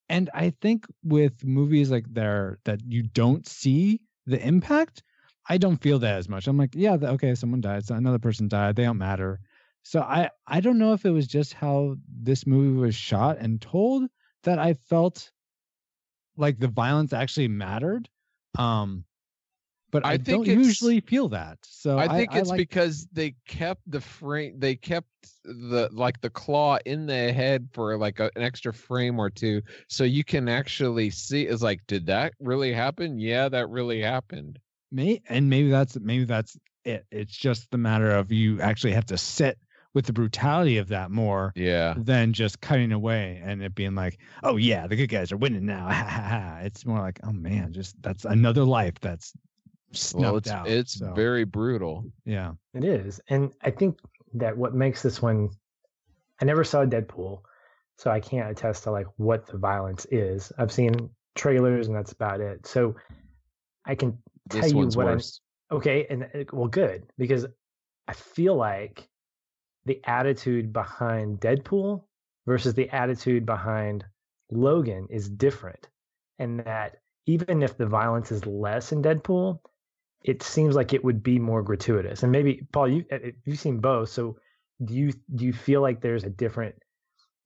and i think with movies like there that you don't see the impact i don't feel that as much i'm like yeah okay someone died so another person died they don't matter so i i don't know if it was just how this movie was shot and told that i felt like the violence actually mattered um but i, I don't usually feel that so i think it's like, because they kept the frame they kept the like the claw in the head for like a, an extra frame or two so you can actually see Is like did that really happen yeah that really happened May and maybe that's maybe that's it. It's just the matter of you actually have to sit with the brutality of that more yeah than just cutting away and it being like, oh yeah, the good guys are winning now. It's more like, oh man, just that's another life that's well it's out. it's So, very brutal yeah. It is. And I think that what makes this one I never saw Deadpool, so I can't attest to like what the violence is. I've seen trailers and that's about it. So I can tell this you what worse I okay, and uh, well good because I feel like the attitude behind Deadpool versus the attitude behind Logan is different, and that even if the violence is less in Deadpool, it seems like it would be more gratuitous. And maybe Paul, you uh, you've seen both, so do you do you feel like there's a different?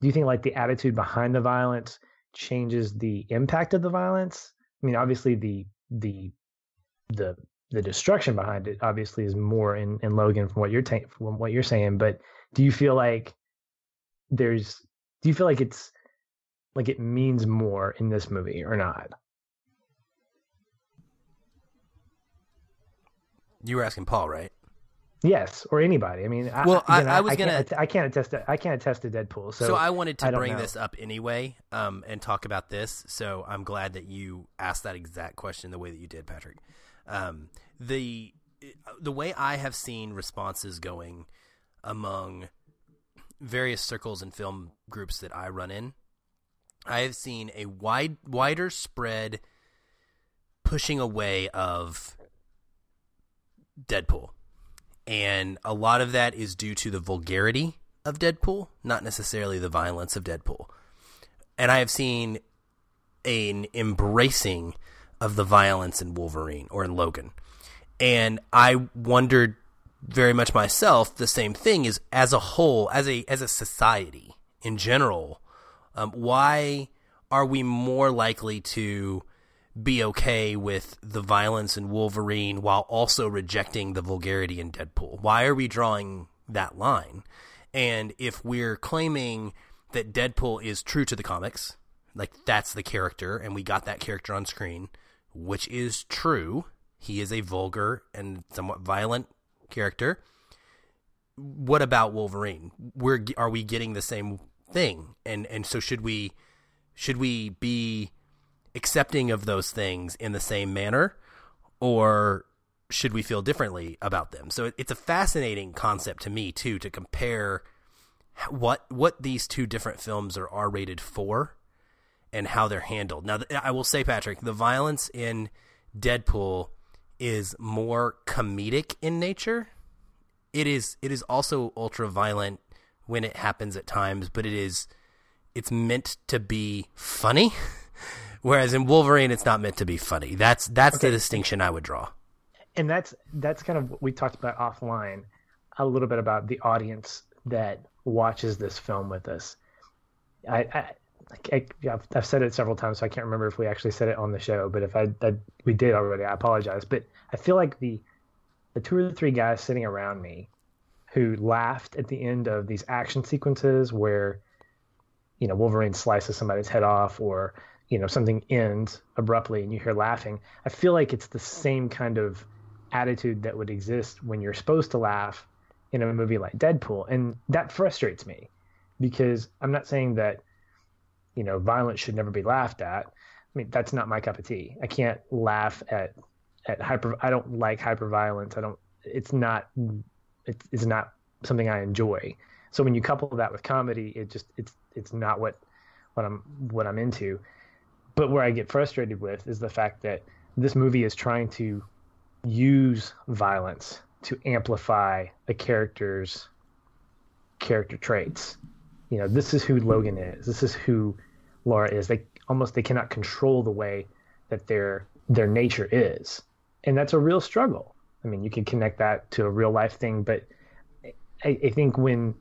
Do you think like the attitude behind the violence changes the impact of the violence? I mean, obviously the the the the destruction behind it obviously is more in, in Logan from what you're ta- from what you're saying. But do you feel like there's do you feel like it's like it means more in this movie or not? You were asking Paul, right? Yes, or anybody. I mean, well, I, again, I, I was I, gonna. Can't, I can't attest. To, I can't attest to Deadpool. So, so I wanted to I bring know. this up anyway, um, and talk about this. So I'm glad that you asked that exact question the way that you did, Patrick. Um, the the way I have seen responses going among various circles and film groups that I run in, I have seen a wide wider spread pushing away of Deadpool. And a lot of that is due to the vulgarity of Deadpool, not necessarily the violence of Deadpool. And I have seen an embracing of the violence in Wolverine or in Logan. And I wondered very much myself the same thing is as a whole, as a as a society in general, um, why are we more likely to be okay with the violence in Wolverine while also rejecting the vulgarity in Deadpool? Why are we drawing that line? And if we're claiming that Deadpool is true to the comics, like that's the character, and we got that character on screen, which is true, he is a vulgar and somewhat violent character. What about Wolverine? We're are we getting the same thing? And and so should we should we be accepting of those things in the same manner or should we feel differently about them? So it's a fascinating concept to me too to compare what what these two different films are R rated for and how they're handled. Now I will say Patrick the violence in Deadpool is more comedic in nature. It is it is also ultra violent when it happens at times but it is it's meant to be funny Whereas in Wolverine, it's not meant to be funny. That's that's okay. the distinction I would draw. And that's that's kind of what we talked about offline, a little bit about the audience that watches this film with us. I, I, have I've said it several times, so I can't remember if we actually said it on the show. But if I, I we did already, I apologize. But I feel like the the two or three guys sitting around me who laughed at the end of these action sequences where you know Wolverine slices somebody's head off or you know something ends abruptly and you hear laughing i feel like it's the same kind of attitude that would exist when you're supposed to laugh in a movie like deadpool. And that frustrates me because i'm not saying that you know violence should never be laughed at. I mean that's not my cup of tea. I can't laugh at at hyper i don't like hyper violence i don't it's not it's, not something i enjoy. So when you couple that with comedy it just it's it's not what what i'm what i'm into but where I get frustrated with is the fact that this movie is trying to use violence to amplify a character's character traits. You know, this is who Logan is. This is who Laura is. They almost they cannot control the way that their their nature is, and that's a real struggle. I mean, you can connect that to a real life thing, but I, I think when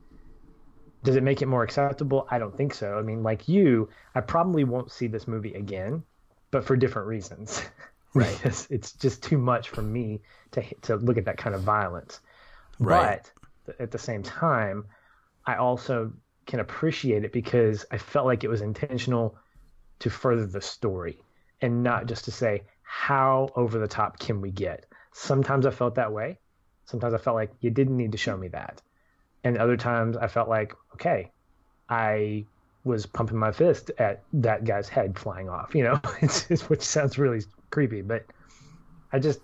does it make it more acceptable? I don't think so. I mean, like you, I probably won't see this movie again, but for different reasons. Right. because it's just too much for me to to look at that kind of violence. Right. But at the same time, I also can appreciate it because I felt like it was intentional to further the story and not just to say how over the top can we get. Sometimes I felt that way. Sometimes I felt like you didn't need to show me that and other times I felt like, okay, I was pumping my fist at that guy's head flying off, you know, which sounds really creepy, but I just,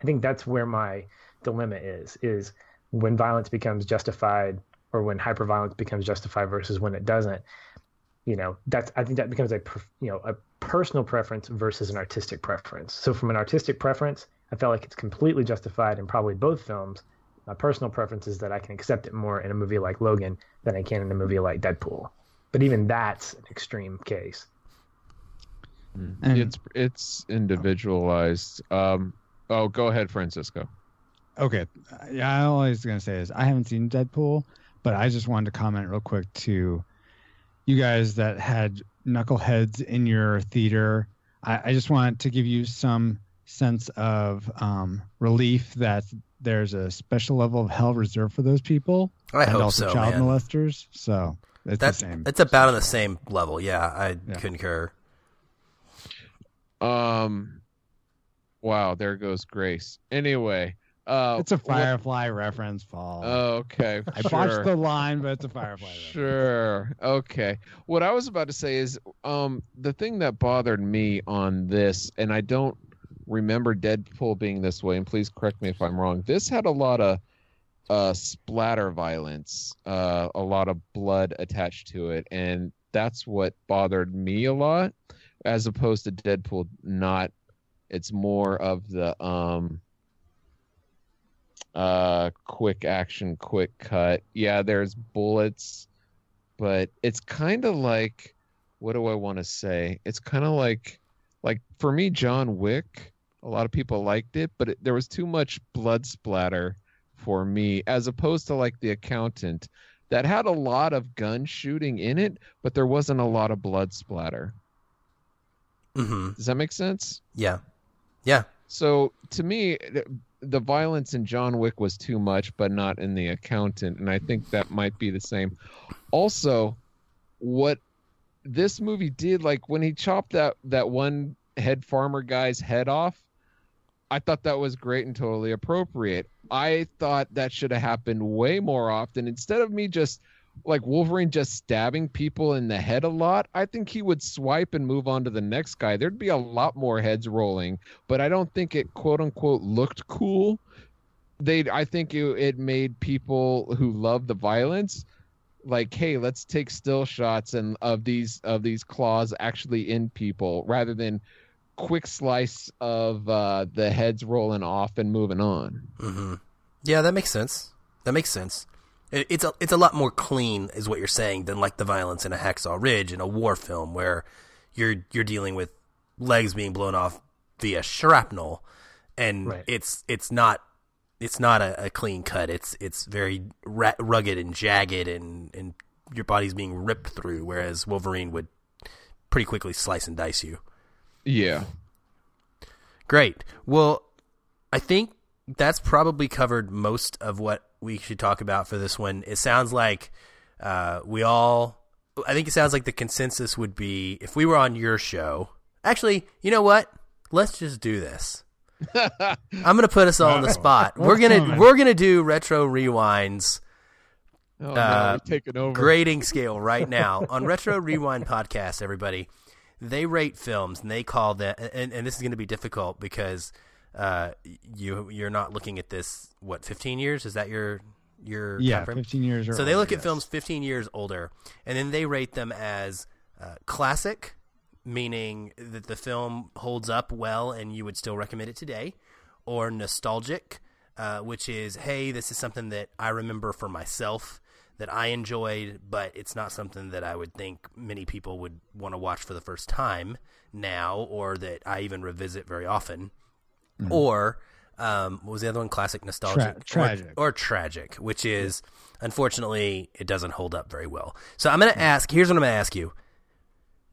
I think that's where my dilemma is, is when violence becomes justified or when hyperviolence becomes justified versus when it doesn't, you know, that's, I think that becomes a, you know, a personal preference versus an artistic preference. So from an artistic preference, I felt like it's completely justified in probably both films my personal preference is that I can accept it more in a movie like Logan than I can in a movie like Deadpool. but even that's an extreme case. And- it's it's individualized. Um, oh, go ahead, Francisco. Okay. Yeah, all I was gonna say is I haven't seen Deadpool, but I just wanted to comment real quick to you guys that had knuckleheads in your theater. I, I just want to give you some sense of um, relief that there's a special level of hell reserved for those people I and hope also so, child man. molesters. So it's That's the same. it's about on the same level. Yeah, I Yeah. concur. Um, wow, there goes Grace. Anyway, uh, It's a what- Firefly reference, Paul. Oh, okay, I sure. botched the line, but it's a Firefly reference. Sure. Okay. What I was about to say is um the thing that bothered me on this and I don't remember Deadpool being this way and please correct me if I'm wrong. This had a lot of uh splatter violence, uh a lot of blood attached to it and that's what bothered me a lot as opposed to Deadpool not. It's more of the um uh quick action quick cut. Yeah there's bullets but it's kind of like what do i want to say? It's kind of like like for me john wick a lot of people liked it but it, there was too much blood splatter for me as opposed to like the accountant that had a lot of gun shooting in it but there wasn't a lot of blood splatter hmm does that make sense Yeah, yeah. so to me, the violence in John Wick was too much, but not in the accountant, and I think that might be the same. Also, what this movie did, like when he chopped that that one head farmer guy's head off, I thought that was great and totally appropriate. I thought that should have happened way more often. Instead of me just like Wolverine just stabbing people in the head a lot, I think he would swipe and move on to the next guy. There'd be a lot more heads rolling, but I don't think it quote unquote looked cool. They, I think it, it made people who love the violence like, hey, let's take still shots and of these of these claws actually in people rather than quick slice of uh, the heads rolling off and moving on. hmm Yeah, that makes sense. That makes sense. It, it's a it's a lot more clean, is what you're saying, than like the violence in a Hacksaw Ridge in a war film where you're you're dealing with legs being blown off via shrapnel, and Right. it's it's not it's not a, a clean cut. It's it's very ra- rugged and jagged, and and your body's being ripped through. Whereas Wolverine would pretty quickly slice and dice you. Yeah. Great. Well, I think that's probably covered most of what we should talk about for this one. It sounds like uh, we all. I think it sounds like the consensus would be if we were on your show. Actually, you know what? Let's just do this. I'm gonna put us all on the spot. We're gonna we're gonna do retro rewinds Oh, Uh, no, taking over. grading scale right now on Retro Rewind podcast. Everybody, they rate films and they call that, and, and this is going to be difficult because uh, you you're not looking at this. What 15 years is that your your Yeah, timeframe? 15 years or So they look at films 15 years older, and then they rate them as uh, classic, meaning that the film holds up well and you would still recommend it today, or nostalgic, uh, which is hey, this is something that I remember for myself that I enjoyed, but it's not something that I would think many people would want to watch for the first time now, or that I even revisit very often, or um, what was the other one? Classic nostalgic, Mm-hmm. Tra- tragic. or, or tragic, which is unfortunately it doesn't hold up very well. So I'm going to ask. Here's what I'm going to ask you.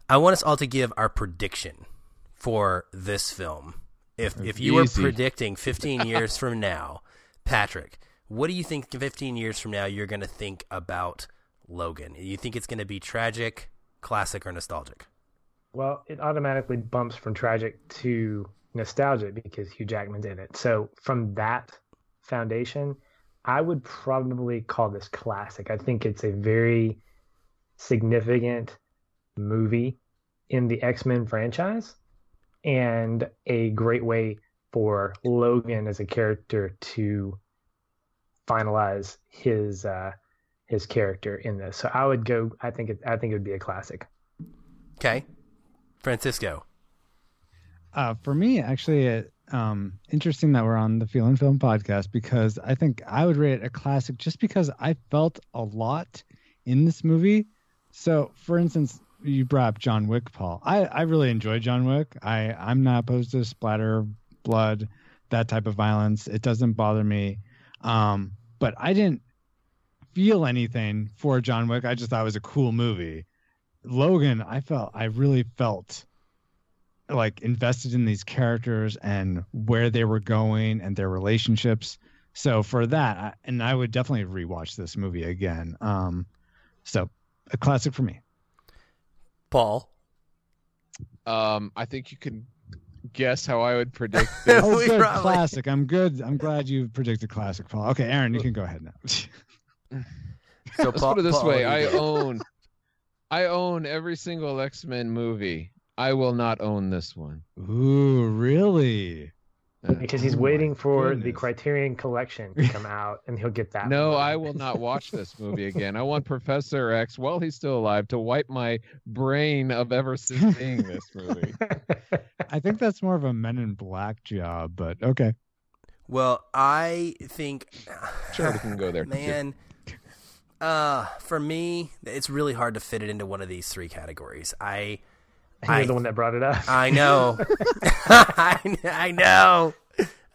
I want us all to give our prediction for this film. If if you were predicting 15 years from now, Patrick, what do you think 15 years from now you're going to think about Logan? You think it's going to be tragic, classic, or nostalgic? Well, it automatically bumps from tragic to nostalgic because Hugh Jackman's in it. So from that foundation, I would probably call this classic. I think it's a very significant movie in the X-Men franchise and a great way for Logan as a character to finalize his uh his character in this. So I would go I think it I think it would be a classic. Okay, Francisco. Uh, for me, actually, it, um, interesting that we're on the Feel and Film podcast because I think I would rate it a classic just because I felt a lot in this movie. So, for instance, you brought up John Wick, Paul. I, I really enjoy John Wick. I, I'm not opposed to splatter, blood, that type of violence. It doesn't bother me. Um, but I didn't feel anything for John Wick. I just thought it was a cool movie. Logan, I felt I really felt like invested in these characters and where they were going and their relationships. So for that, I, and I would definitely rewatch this movie again. Um, so a classic for me. Paul. Um, I think you can guess how I would predict this. Oh, good probably- classic. I'm good. I'm glad you predicted classic, Paul. Okay, Aaron, you can go ahead now. So Let's Paul- put it this Paul, way: I go. own, I own every single X Men movie. I will not own this one. Ooh, really? Uh, Because he's Oh waiting for the. Criterion Collection to come out, and he'll get that. No, movie. I will not watch this movie again. I want Professor X, while he's still alive, to wipe my brain of ever since seeing this movie. I think that's more of a Men in Black job, but okay. Well, I think Sure, we can go there. Man, uh, for me, it's really hard to fit it into one of these three categories. I, You're I- the one that brought it up. I know, I, I know.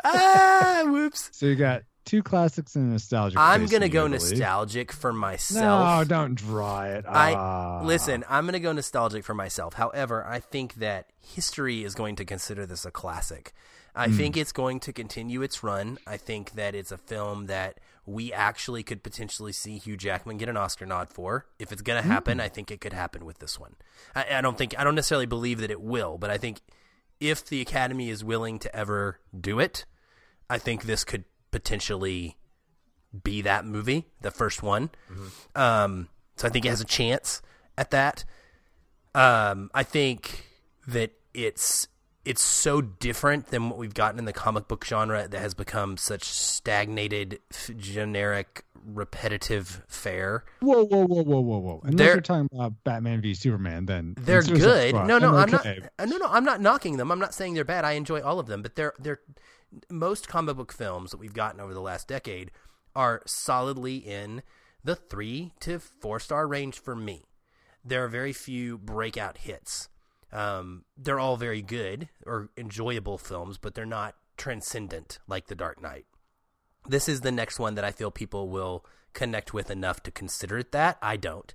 Ah, whoops. So you got two classics and a nostalgic. I'm gonna go I believe. nostalgic for myself. No, don't draw it. I- Ah. Listen, I'm going to go nostalgic for myself. However, I think that history is going to consider this a classic. I think it's going to continue its run. I think that it's a film that we actually could potentially see Hugh Jackman get an Oscar nod for. If it's going to happen, I think it could happen with this one. I, I don't think I don't necessarily believe that it will, but I think if the Academy is willing to ever do it, I think this could potentially be that movie, the first one. Um, so I think it has a chance at that. Um, I think that it's it's so different than what we've gotten in the comic book genre that has become such stagnated, generic, repetitive fare. Whoa, whoa, whoa, whoa, whoa, whoa! Unless They're- you're talking about Batman v Superman, then They're good. Squad, No, no, I'm okay. not. uh, No, no, I'm not knocking them. I'm not saying they're bad. I enjoy all of them, but they're they're most comic book films that we've gotten over the last decade are solidly in the three to four star range for me. There are very few breakout hits. Um, they're all very good or enjoyable films, but they're not transcendent like The Dark Knight. This is the next one that I feel people will connect with enough to consider it that. I don't.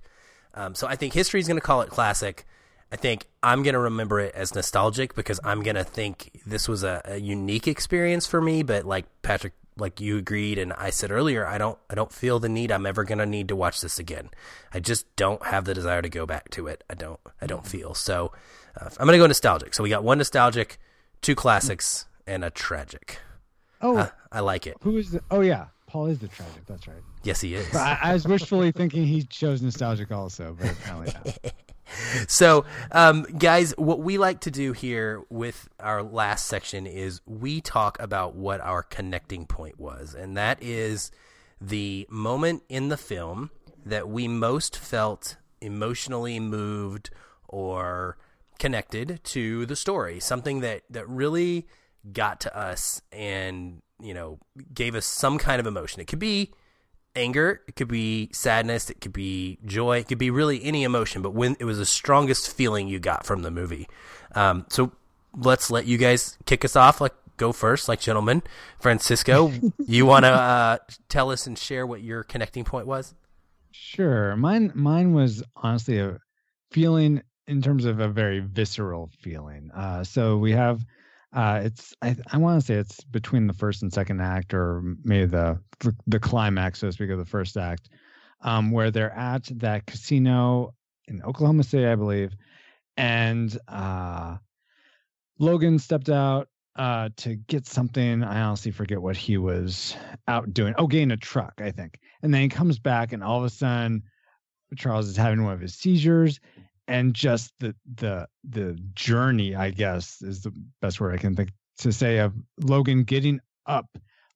Um, so I think history is going to call it classic. I think I'm going to remember it as nostalgic because I'm going to think this was a, a unique experience for me. But like Patrick, like you agreed, and I said earlier, I don't, I don't feel the need. I'm ever going to need to watch this again. I just don't have the desire to go back to it. I don't, I don't feel so. Uh, I'm going to go nostalgic. So we got one nostalgic, two classics, and a tragic. Oh, Uh, I like it. who is the? Oh yeah, Paul is the tragic. That's right. Yes, he is. I, I was wishfully thinking he chose nostalgic also, but apparently not. So, um, guys, what we like to do here with our last section is we talk about what our connecting point was, and that is the moment in the film that we most felt emotionally moved or connected to the story, something that that really got to us and you know gave us some kind of emotion. It could be anger, it could be sadness, it could be joy, it could be really any emotion, but when it was the strongest feeling you got from the movie. Um, so let's let you guys kick us off. Like go first, like gentlemen. Francisco, you want to uh, tell us and share what your connecting point was? Sure. Mine mine was honestly a feeling in terms of a very visceral feeling. Uh so we have uh it's I I want to say it's between the first and second act or maybe the the, climax so to speak of the first act um where they're at that casino in Oklahoma City I believe and uh Logan stepped out uh to get something I honestly forget what he was out doing. Oh, getting a truck, I think. And then he comes back, and all of a sudden, Charles is having one of his seizures, and just the the the journey, I guess, is the best word I can think to say of Logan getting up,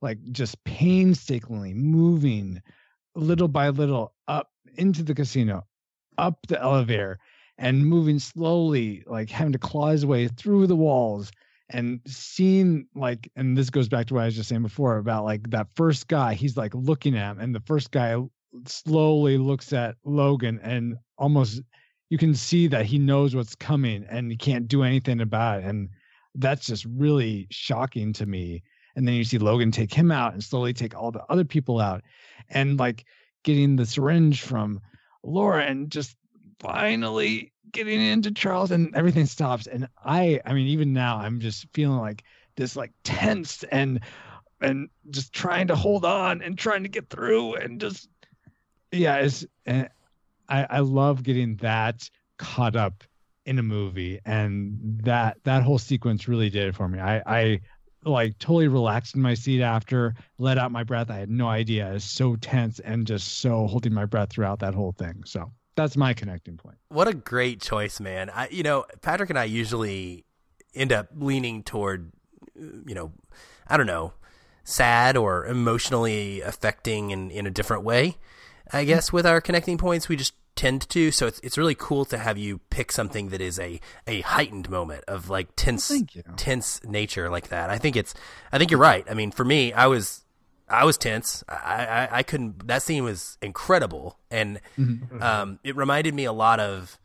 like just painstakingly moving, little by little, up into the casino, up the elevator, and moving slowly, like having to claw his way through the walls and seeing like and this goes back to what i was just saying before about like that first guy he's like looking at him and the first guy slowly looks at Logan and almost you can see that he knows what's coming and he can't do anything about it. And that's just really shocking to me. And then you see Logan take him out and slowly take all the other people out. And like getting the syringe from Laura and just finally getting into Charles and everything stops. And I I mean, even now I'm just feeling like this like tense and and just trying to hold on and trying to get through and just yeah, it's and I, I love getting that caught up in a movie and that that whole sequence really did it for me. I I like totally relaxed in my seat after, let out my breath. I had no idea. I was so tense and just so holding my breath throughout that whole thing. So that's my connecting point. What a great choice, man. I, you know, Patrick and I usually end up leaning toward, you know, I don't know, sad or emotionally affecting in, in a different way. I guess with our connecting points, we just tend to. So it's it's really cool to have you pick something that is a a heightened moment of like tense tense nature like that. I think it's I think you're right. I mean, for me, I was I was tense. I, I, I couldn't. That scene was incredible, and mm-hmm. um, it reminded me a lot of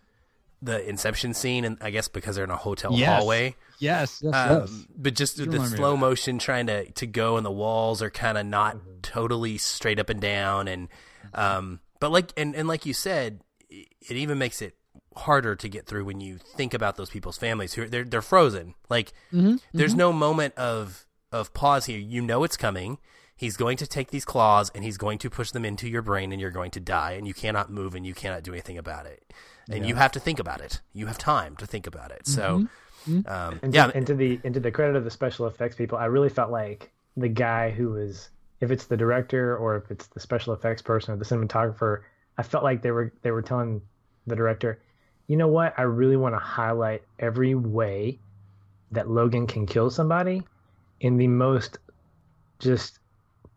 the Inception scene, and I guess because they're in a hotel yes. hallway. Yes, yes, um, yes. But just the slow motion trying to to go, and the walls are kind of not mm-hmm. totally straight up and down, and um, but like and and like you said, it even makes it harder to get through when you think about those people's families who they're they're frozen. Like mm-hmm. there's mm-hmm. no moment of of pause here. You know it's coming he's going to take these claws and he's going to push them into your brain and you're going to die and you cannot move and you cannot do anything about it and yeah. you have to think about it you have time to think about it so mm-hmm. mm-hmm. um, and yeah to, and to the into the credit of the special effects people i really felt like the guy who was if it's the director or if it's the special effects person or the cinematographer i felt like they were they were telling the director you know what i really want to highlight every way that logan can kill somebody in the most just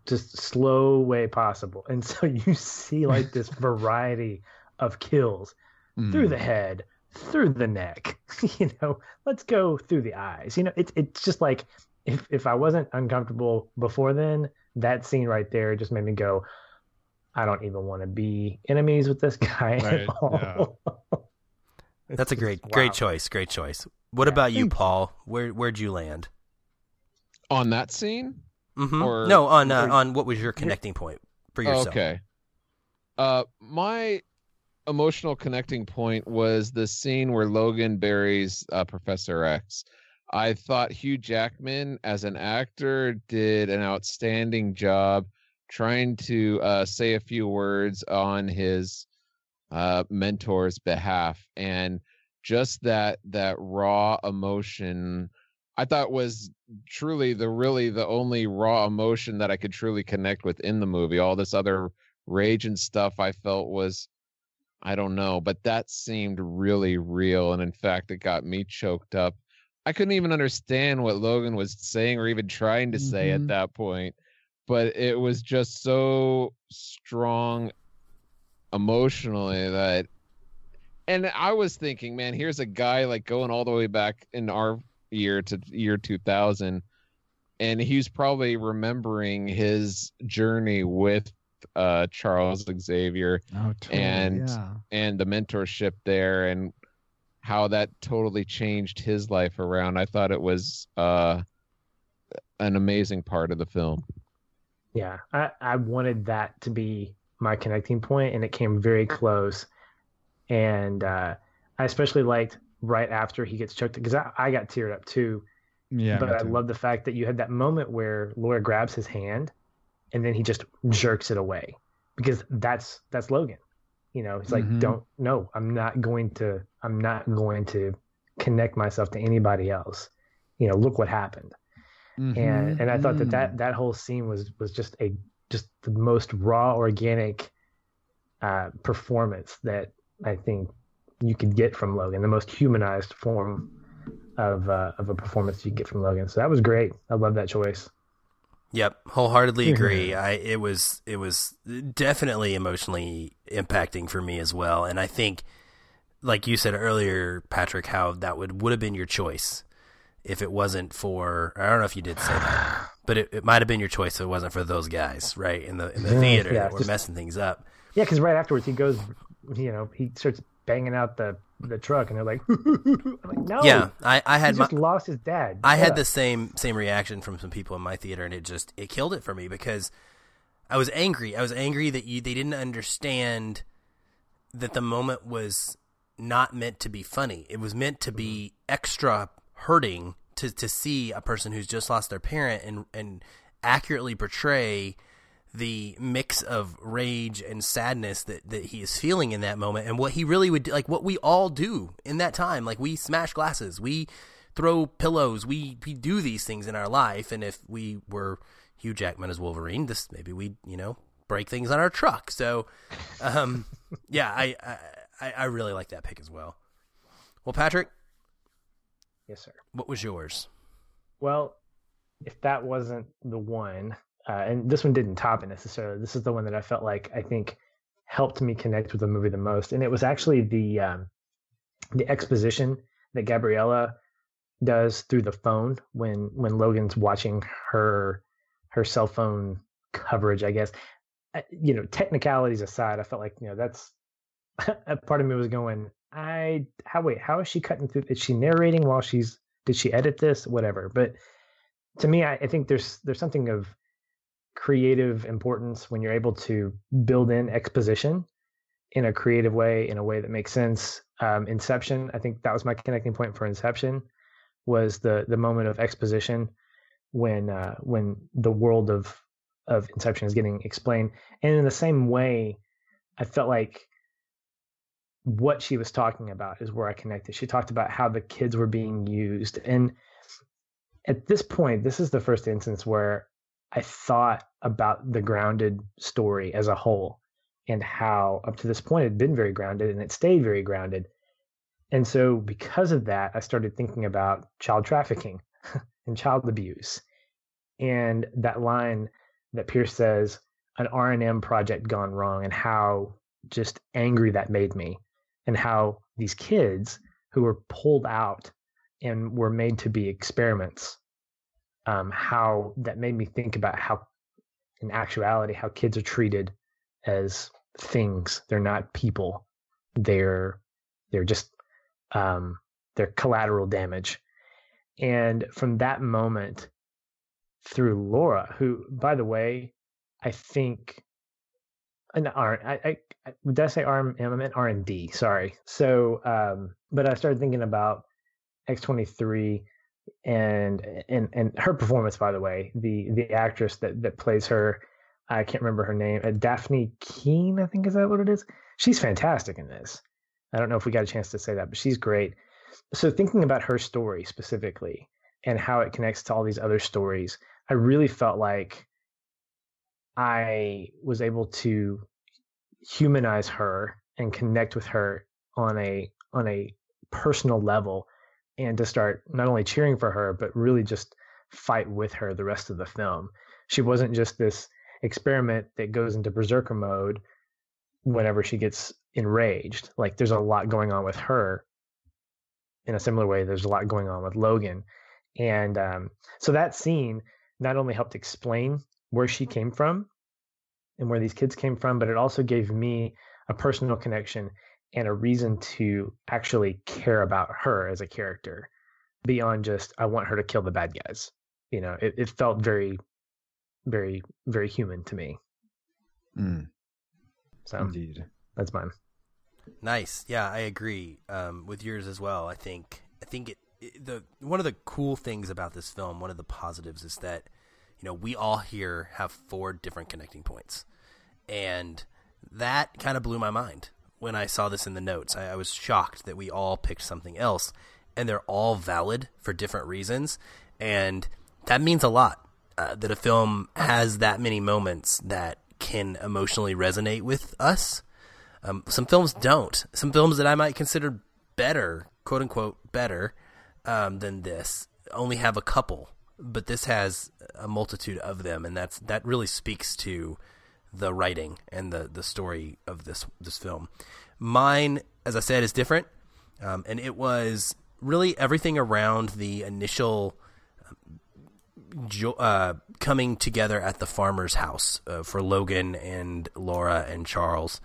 just slow way possible. And so you see like this variety of kills mm. through the head, through the neck, you know, let's go through the eyes. You know, it's it's just like if if I wasn't uncomfortable before then, that scene right there just made me go, I don't even want to be enemies with this guy right, at all. Yeah. That's a great wow. great choice. Great choice. What yeah, about you, Paul? Where where'd you land? On that scene? Mm-hmm. Or no, on uh, on what was your connecting point for yourself? Okay. Uh, my emotional connecting point was the scene where Logan buries uh, Professor X. I thought Hugh Jackman as an actor did an outstanding job trying to uh, say a few words on his uh, mentor's behalf, and just that that raw emotion I thought was truly the really the only raw emotion that I could truly connect with in the movie. All this other rage and stuff I felt was I don't know, but that seemed really real and in fact it got me choked up. I couldn't even understand what Logan was saying or even trying to mm-hmm. say at mm-hmm. that point, but it was just so strong emotionally that and I was thinking, man, here's a guy like going all the way back in our year to year 2000 and he's probably remembering his journey with uh, Charles Xavier oh, totally, and yeah. and the mentorship there and how that totally changed his life around. I thought it was uh, an amazing part of the film. Yeah, I, I wanted that to be my connecting point, and it came very close. And uh, I especially liked right after he gets choked because I, I got teared up too. Yeah. But I love the fact that you had that moment where Laura grabs his hand and then he just jerks it away because that's that's Logan. You know, he's like mm-hmm. don't no, I'm not going to I'm not going to connect myself to anybody else. You know, look what happened. Mm-hmm. And and I thought that, that mm. that whole scene was was just a just the most raw organic uh, performance that I think you could get from Logan, the most humanized form of uh, of a performance you get from Logan. So that was great. I love that choice. Yep, wholeheartedly agree. I it was it was definitely emotionally impacting for me as well, and I think, like you said earlier, Patrick, how that would would have been your choice if it wasn't for I don't know if you did say that, but it, it might have been your choice if it wasn't for those guys, right in the in the theater yeah, that were just, messing things up. Yeah, because right afterwards he goes, you know, he starts banging out the the truck, and they're like, I'm like no, Yeah, I, I he had my, just lost his dad. I Shut had the same same reaction from some people in my theater, and it just it killed it for me because I was angry. I was angry that you they didn't understand that the moment was not meant to be funny. It was meant to be extra hurting to to see a person who's just lost their parent and and accurately portray the mix of rage and sadness that, that he is feeling in that moment and what he really would like what we all do in that time. Like we smash glasses. We throw pillows. We we do these things in our life. And if we were Hugh Jackman as Wolverine this maybe we you know break things on our truck. So um yeah I I I really like that pick as well well Patrick yes, sir. what was yours Well, if that wasn't the one, uh, and this one didn't top it necessarily, this is the one that I felt like I think helped me connect with the movie the most, and it was actually the um, the exposition that Gabriela does through the phone when when Logan's watching her her cell phone coverage. I guess you know technicalities aside, I felt like you know that's a part of me was going. I how wait how is she cutting through? Is she narrating while she's did she edit this whatever but to me I, I think there's there's something of creative importance when you're able to build in exposition in a creative way in a way that makes sense um, inception i think that was my connecting point for inception was the the moment of exposition when uh, when the world of of inception is getting explained and in the same way i felt like what she was talking about is where I connected. She talked about how the kids were being used. And at this point, this is the first instance where I thought about the grounded story as a whole and how up to this point it had been very grounded and it stayed very grounded. And so because of that, I started thinking about child trafficking and child abuse. And that line that Pierce says, an R&M project gone wrong and how just angry that made me and how these kids who were pulled out and were made to be experiments um, how that made me think about how in actuality how kids are treated as things. They're not people. They're they're just um, they're collateral damage. And from that moment through laura who by the way i think an R. I, I, I did I say R? I meant R and D. Sorry. So, um, but I started thinking about X twenty three, and and and her performance. By the way, the the actress that that plays her, I can't remember her name. Uh, Dafne Keen, I think is that what it is. She's fantastic in this. I don't know if we got a chance to say that, but she's great. So thinking about her story specifically and how it connects to all these other stories, I really felt like I was able to humanize her and connect with her on a on a personal level and to start not only cheering for her but really just fight with her the rest of the film. She wasn't just this experiment that goes into berserker mode whenever she gets enraged. Like there's a lot going on with her in a similar way there's a lot going on with Logan. And um, so that scene not only helped explain where she came from and where these kids came from, but it also gave me a personal connection and a reason to actually care about her as a character beyond just I want her to kill the bad guys. You know, it, it felt very, very, very human to me. Mm, So indeed. that's mine. Nice. Yeah, I agree um, with yours as well. I think I think it, it the one of the cool things about this film, one of the positives is that you know we all here have four different connecting points, and that kind of blew my mind when I saw this in the notes. I, I was shocked that we all picked something else, and they're all valid for different reasons, and that means a lot. Uh, that a film has that many moments that can emotionally resonate with us. Um, some films don't. Some films that I might consider better, quote unquote, better um, than this, only have a couple, but this has a multitude of them, and that's that really speaks to the writing and the the story of this this film. Mine, as I said, is different, um, and it was really everything around the initial jo- uh, coming together at the farmer's house uh, for Logan and Laura and Charles.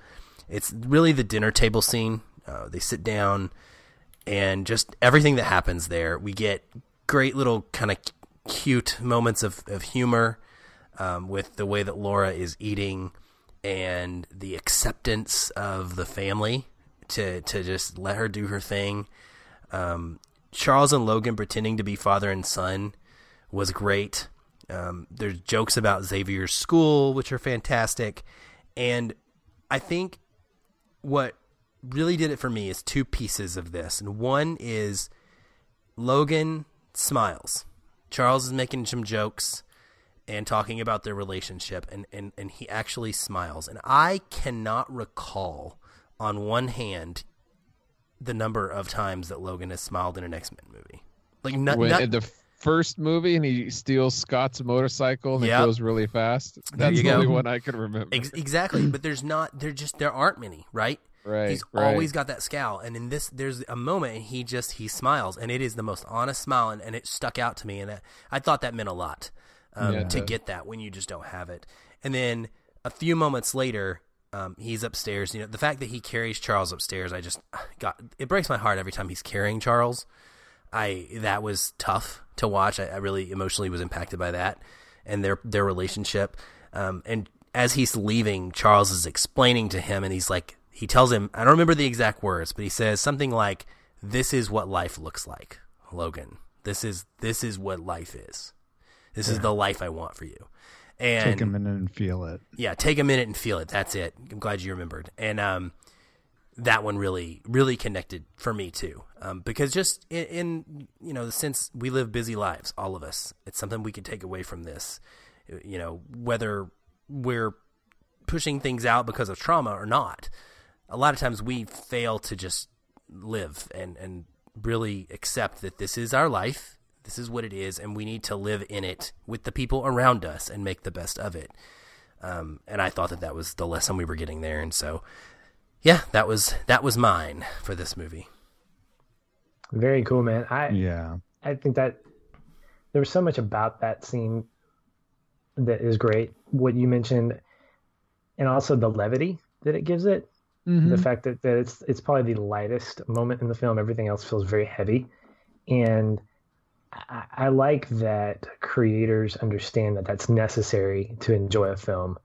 It's really the dinner table scene. Uh, they sit down, and just everything that happens there. We get great little kind of cute moments of, of humor um, with the way that Laura is eating and the acceptance of the family to to just let her do her thing. Um, Charles and Logan pretending to be father and son was great. Um, there's jokes about Xavier's school, which are fantastic, and I think what really did it for me is two pieces of this, and one is Logan smiles. Charles is making some jokes and talking about their relationship, and, and, and he actually smiles. And I cannot recall on one hand the number of times that Logan has smiled in an X Men movie. Like not, when, not in the first movie, and he steals Scott's motorcycle and Yep. it goes really fast. That's the only one I can remember. ex- exactly, but there's not. There just there aren't many, right? Right. He's right. always got that scowl, and in this, there's a moment and he just he smiles, and it is the most honest smile, and, and it stuck out to me, and that, I thought that meant a lot um, Yeah, to get that when you just don't have it. And then a few moments later, um, he's upstairs. You know, the fact that he carries Charles upstairs, I just got it breaks my heart every time he's carrying Charles. I that was tough to watch. I, I really emotionally was impacted by that and their their relationship. Um, and as he's leaving, Charles is explaining to him, and he's like, he tells him, I don't remember the exact words, but he says something like, "This is what life looks like, Logan. This is this is what life is. This is the life I want for you." And Take a minute and feel it. yeah, take a minute and feel it. That's it. I'm glad you remembered. And um, that one really, really connected for me too. Um, because just in, in you know, since we live busy lives, all of us, it's something we can take away from this. You know, whether we're pushing things out because of trauma or not, a lot of times we fail to just live and and really accept that this is our life. This is what it is, and we need to live in it with the people around us and make the best of it. Um, and I thought that that was the lesson we were getting there, and so yeah, that was that was mine for this movie. Very cool, man. I Yeah. I think that there was so much about that scene that is great. What you mentioned, and also the levity that it gives it. Mm-hmm. The fact that, that it's it's probably the lightest moment in the film. Everything else feels very heavy, and I, I like that creators understand that that's necessary to enjoy a film.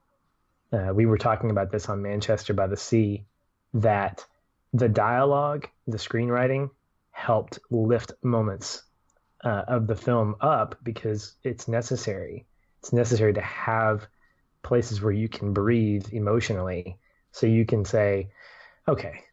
Uh, we were talking about this on Manchester by the Sea, that the dialogue, the screenwriting, helped lift moments uh, of the film up because it's necessary. It's necessary to have places where you can breathe emotionally, so you can say, "Okay,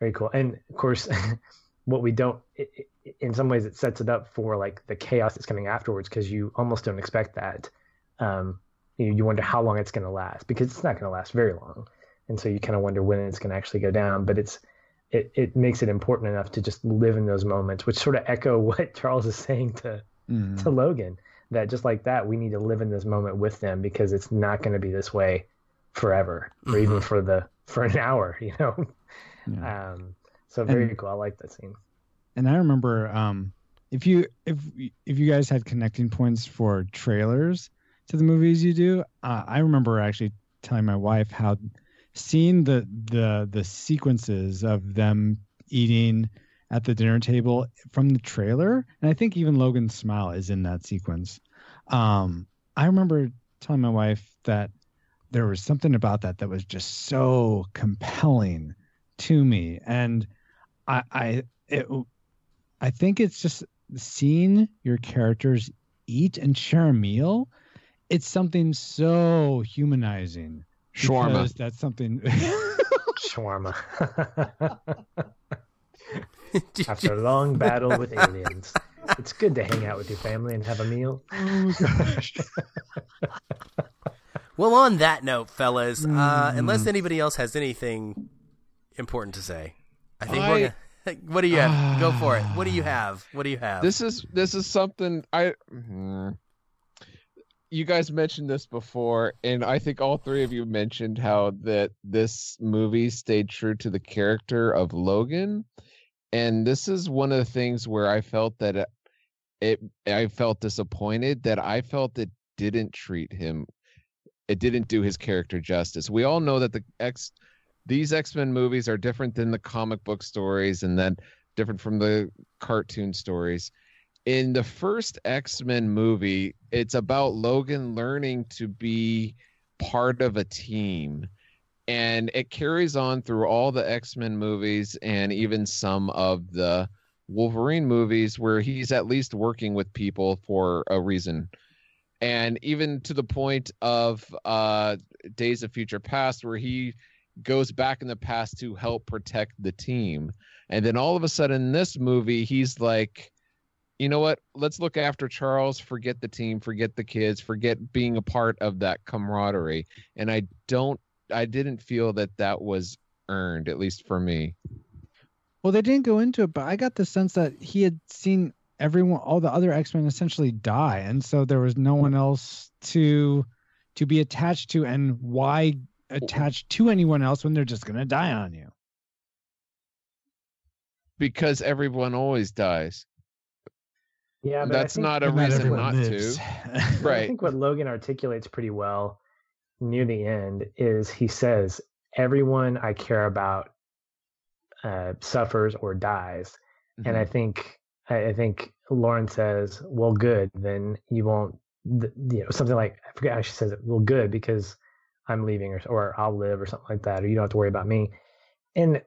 very cool." And of course, what we don't, it, it, in some ways, it sets it up for like the chaos that's coming afterwards because you almost don't expect that. Um, you, you wonder how long it's going to last because it's not going to last very long, and so you kind of wonder when it's going to actually go down. But it's it, it makes it important enough to just live in those moments, which sort of echo what Charles is saying to Mm. to Logan. That just like that, we need to live in this moment with them because it's not going to be this way forever, or even for the for an hour, you know. Yeah. Um, so very And- cool. I like that scene. and I remember um, if you if if you guys had connecting points for trailers to the movies you do, uh, I remember actually telling my wife how seeing the the the sequences of them eating at the dinner table from the trailer, and I think even Logan's smile is in that sequence. Um, I remember telling my wife that there was something about that that was just so compelling to me, and I I it, I think it's just seeing your characters eat and share a meal. It's something so humanizing. Shawarma. That's something. Shawarma. After a long battle with aliens, it's good to hang out with your family and have a meal. oh gosh. Well, on that note, fellas, uh, Mm. unless anybody else has anything important to say, I think I- we're gonna. What do you have? Go for it. What do you have? What do you have? This is this is something I. Hmm. You guys mentioned this before, and I think all three of you mentioned how that this movie stayed true to the character of Logan, and this is one of the things where I felt that it I felt disappointed that I felt it didn't treat him it didn't do his character justice. We all know that the X these X-Men movies are different than the comic book stories and then different from the cartoon stories. In the first X-Men movie, it's about Logan learning to be part of a team. And it carries on through all the X-Men movies and even some of the Wolverine movies where he's at least working with people for a reason and even to the point of uh, Days of Future Past, where he goes back in the past to help protect the team. And then all of a sudden, this movie, he's like, you know what? Let's look after Charles, forget the team, forget the kids, forget being a part of that camaraderie. And I don't, I didn't feel that that was earned, at least for me. Well, they didn't go into it, but I got the sense that he had seen everyone all the other x-men essentially die. And so there was no one else to to be attached to. And why attach to anyone else when they're just going to die on you? Because everyone always dies. Yeah that's not a reason not, not to. right i think what logan articulates pretty well near the end is he says everyone i care about uh, suffers or dies. Mm-hmm. and i think I, I think Lauren says, "Well, good, then you won't." You know, something like I forget how she says it. Well, good because I'm leaving, or or I'll live, or something like that, or you don't have to worry about me. And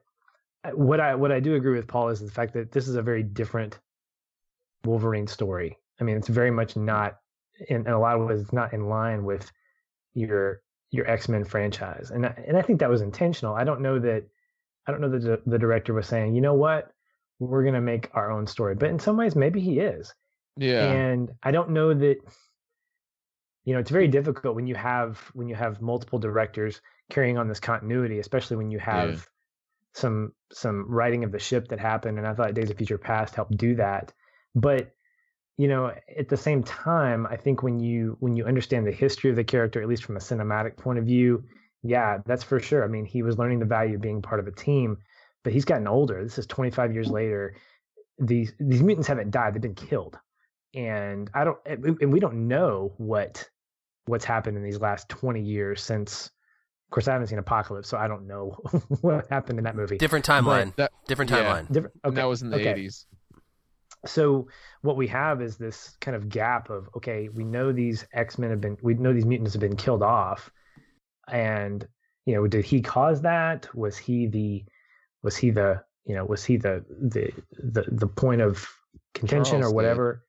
uh, what I what I do agree with Paul is the fact that this is a very different Wolverine story. I mean, it's very much not in, in a lot of ways it's not in line with your your X Men franchise, and I, and I think that was intentional. I don't know that I don't know that the, the director was saying, you know what, we're going to make our own story. But in some ways, maybe he is. Yeah. And I don't know that, you know, it's very difficult when you have when you have multiple directors carrying on this continuity, especially when you have yeah. some some righting of the ship that happened. And I thought Days of Future Past helped do that. But you know, at the same time, I think when you when you understand the history of the character, at least from a cinematic point of view, yeah, that's for sure. I mean, he was learning the value of being part of a team but he's gotten older. This is 25 years later. These these mutants haven't died; they've been killed, and I don't and we don't know what what's happened in these last 20 years since. Of course, I haven't seen Apocalypse, so I don't know what happened in that movie. Different timeline. That, different timeline. Yeah, different, okay, that was in the okay. 80s. So what we have is this kind of gap of okay, we know these X Men have been, we know these mutants have been killed off, and you know, did he cause that? Was he the was he the you know was he the the the, the point of contention Charles or whatever?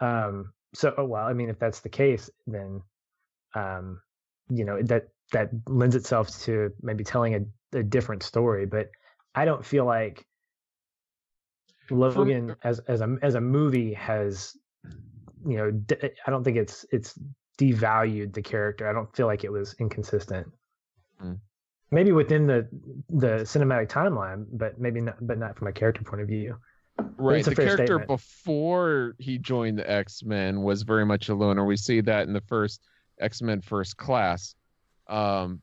Did. um so oh, well i mean if that's the case then um you know that that lends itself to maybe telling a, a different story but i don't feel like logan as as a as a movie has you know i don't think it's it's devalued the character. I don't feel like it was inconsistent. Mm maybe within the the cinematic timeline, but maybe not, but not from a character point of view. Right. The character statement. before he joined the X Men was very much a loner. We see that in the first X Men First Class. Um,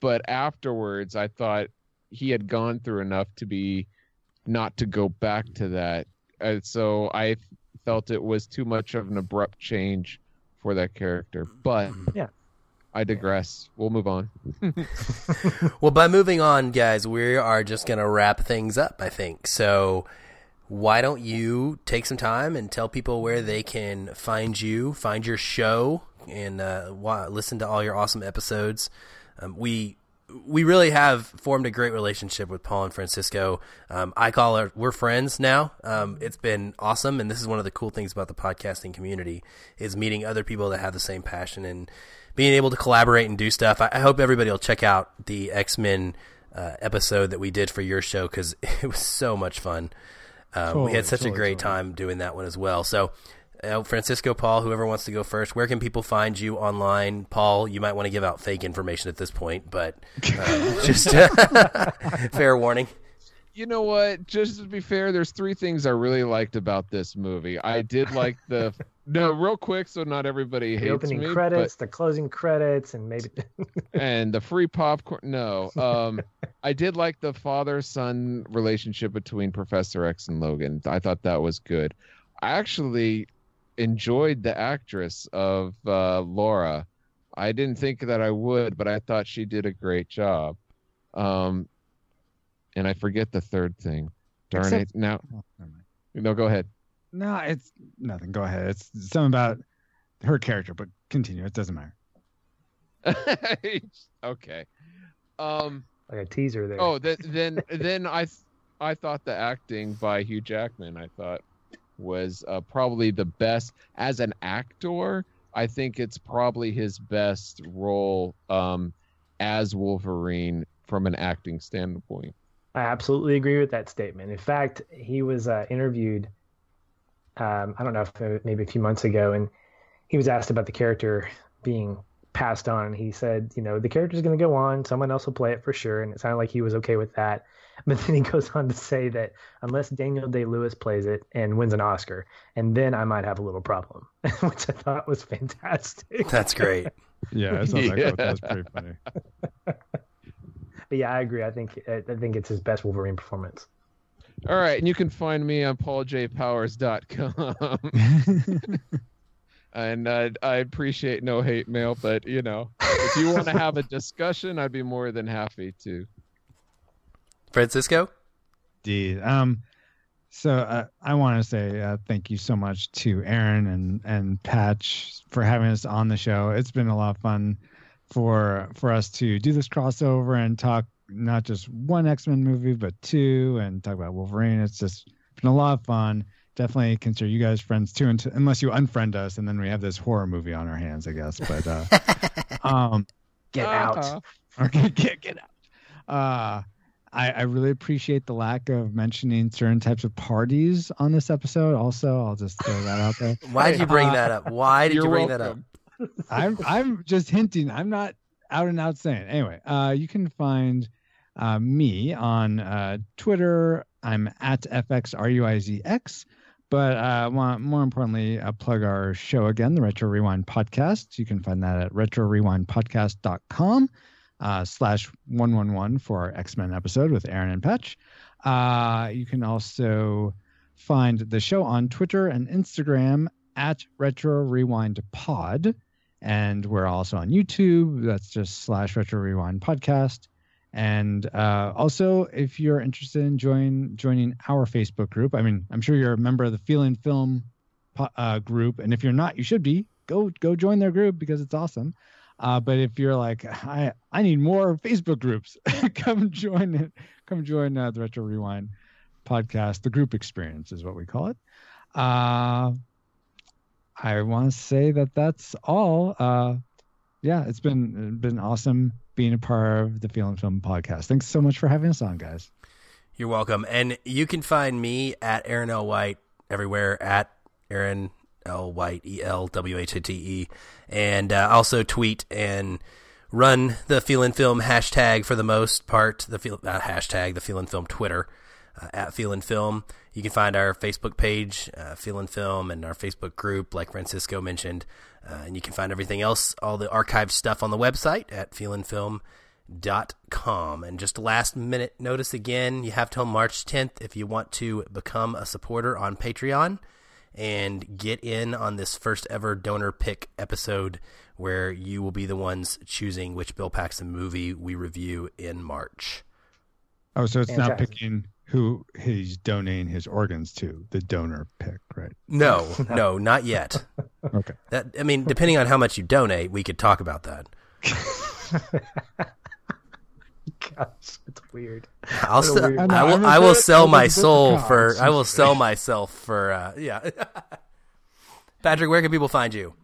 but afterwards, I thought he had gone through enough to be not to go back to that. And so I felt it was too much of an abrupt change for that character. But yeah, I digress. We'll move on. well, by moving on, guys, we are just going to wrap things up, I think. So, why don't you take some time and tell people where they can find you, find your show, and uh, listen to all your awesome episodes? Um, we we really have formed a great relationship with Paul and Francisco. Um, I call it we're friends now. Um, it's been awesome, and this is one of the cool things about the podcasting community is meeting other people that have the same passion and being able to collaborate and do stuff. I, I hope everybody will check out the X Men uh, episode that we did for your show because it was so much fun. Um, totally, we had such totally, a great totally. time doing that one as well. So, uh, Francisco, Paul, whoever wants to go first, where can people find you online? Paul, you might want to give out fake information at this point, but uh, just fair warning you know what? Just to be fair, there's three things I really liked about this movie. I did like the no, real quick, so not everybody the hates opening me, credits, but... the closing credits, and maybe and the free popcorn. No, um, I did like the father-son relationship between Professor X and Logan. I thought that was good. I actually enjoyed the actress of uh, Laura. I didn't think that I would, but I thought she did a great job. Um, and I forget the third thing. Darn Except- it! Now, Oh, no, go ahead. No, it's nothing. Go ahead. It's something about her character, but continue. It doesn't matter. okay. Um. Like a teaser there. Oh, th- then then I th- I thought the acting by Hugh Jackman I thought was uh, probably the best as an actor. I think it's probably his best role um, as Wolverine from an acting standpoint. I absolutely agree with that statement. In fact, he was uh, interviewed, um, I don't know if maybe a few months ago, and he was asked about the character being passed on. He said, you know, the character's going to go on, someone else will play it for sure. And it sounded like he was okay with that. But then he goes on to say that unless Daniel Day Lewis plays it and wins an Oscar, and then I might have a little problem, which I thought was fantastic. That's great. Yeah, I saw that quote. That was pretty funny. But yeah, I agree. I think I think it's his best Wolverine performance. All right, and you can find me on pauljpowers.com. and uh, I appreciate no hate mail, but you know, if you want to have a discussion, I'd be more than happy to. Francisco? Indeed. Um, so uh, I want to say uh, thank you so much to Aaron and and Patch for having us on the show. It's been a lot of fun for for us to do this crossover and talk not just one X Men movie but two and talk about Wolverine. It's just been a lot of fun. Definitely consider you guys friends too, until, unless you unfriend us and then we have this horror movie on our hands, I guess. But uh, um, Get Uh-huh. out. Okay, get get out. Uh, I I really appreciate the lack of mentioning certain types of parties on this episode. Also, I'll just throw that out there. Why did you bring Uh, that up? Why did You're you bring that up? I'm I'm just hinting. I'm not out and out saying. Anyway, uh, you can find uh, me on uh, Twitter. I'm at fxruizx. But uh, want, more importantly, uh, plug our show again, the Retro Rewind Podcast. You can find that at retrorewindpodcast.com uh, slash 111 for our X-Men episode with Aaron and Patch. Uh, you can also find the show on Twitter and Instagram at Retro Rewind Pod. And we're also on YouTube. That's just slash Retro Rewind Podcast. And uh, also, if you're interested in join joining our Facebook group, I mean, I'm sure you're a member of the Feeling Film uh, group, and if you're not, you should be. Go go join their group because it's awesome. Uh, but if you're like, I I need more Facebook groups, come join it. Come join uh, the Retro Rewind podcast. The group experience is what we call it. Uh, I want to say that that's all. Uh, yeah, it's been been awesome being a part of the Feeling Film podcast. Thanks so much for having us on, guys. You're welcome. And you can find me at Aaron L. White everywhere at Aaron L. White, E L W H A T E. And uh, also tweet and run the Feelin' Film hashtag for the most part. The feel, uh, hashtag, the Feelin' Film Twitter uh, at Feelin' Film. You can find our Facebook page, uh, Feelin' Film, and our Facebook group, like Francisco mentioned. Uh, and you can find everything else, all the archived stuff on the website at feelinfilm.com. And just a last minute notice again, you have till March 10th if you want to become a supporter on Patreon and get in on this first ever donor pick episode where you will be the ones choosing which Bill Paxton movie we review in March. Oh, so it's not picking who he's donating his organs to, the donor pick, right? No, no, not yet. Okay. That I mean, depending on how much you donate, we could talk about that. Gosh, it's weird. I'll What a sell, weird- I, I will I'm a I will sell my soul for. I will sell myself for uh, yeah. Patrick, where can people find you?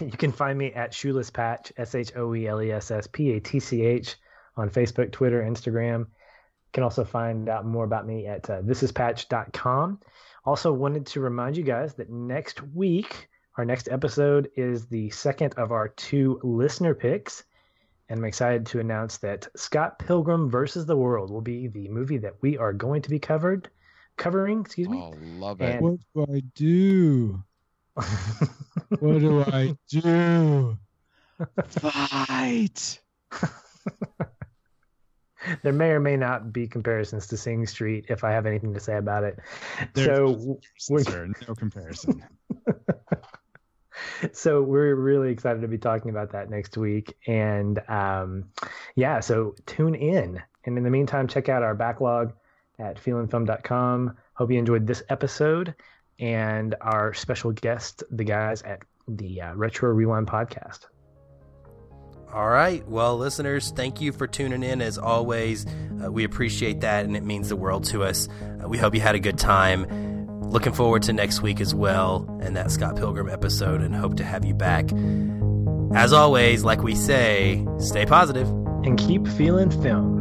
You can find me at Shoeless Patch, S H O E L E S S P A T C H, on Facebook, Twitter, Instagram. You can also find out more about me at uh, thisispatch.com. Also, wanted to remind you guys that next week, our next episode is the second of our two listener picks. And I'm excited to announce that Scott Pilgrim versus the World will be the movie that we are going to be covered, covering. Excuse me. Oh, love it. And- What do I do? What do I do? Fight! there may or may not be comparisons to Sing Street if I have anything to say about it. There's so we're, no comparison. so we're really excited to be talking about that next week. And um, yeah, so tune in. And in the meantime, check out our backlog at feelinfilm.com. Hope you enjoyed this episode and our special guest, the guys at the uh, Retro Rewind podcast. All right. Well, listeners, thank you for tuning in as always. Uh, we appreciate that, and it means the world to us. Uh, we hope you had a good time. Looking forward to next week as well and that Scott Pilgrim episode, and hope to have you back. As always, like we say, stay positive and keep feeling film.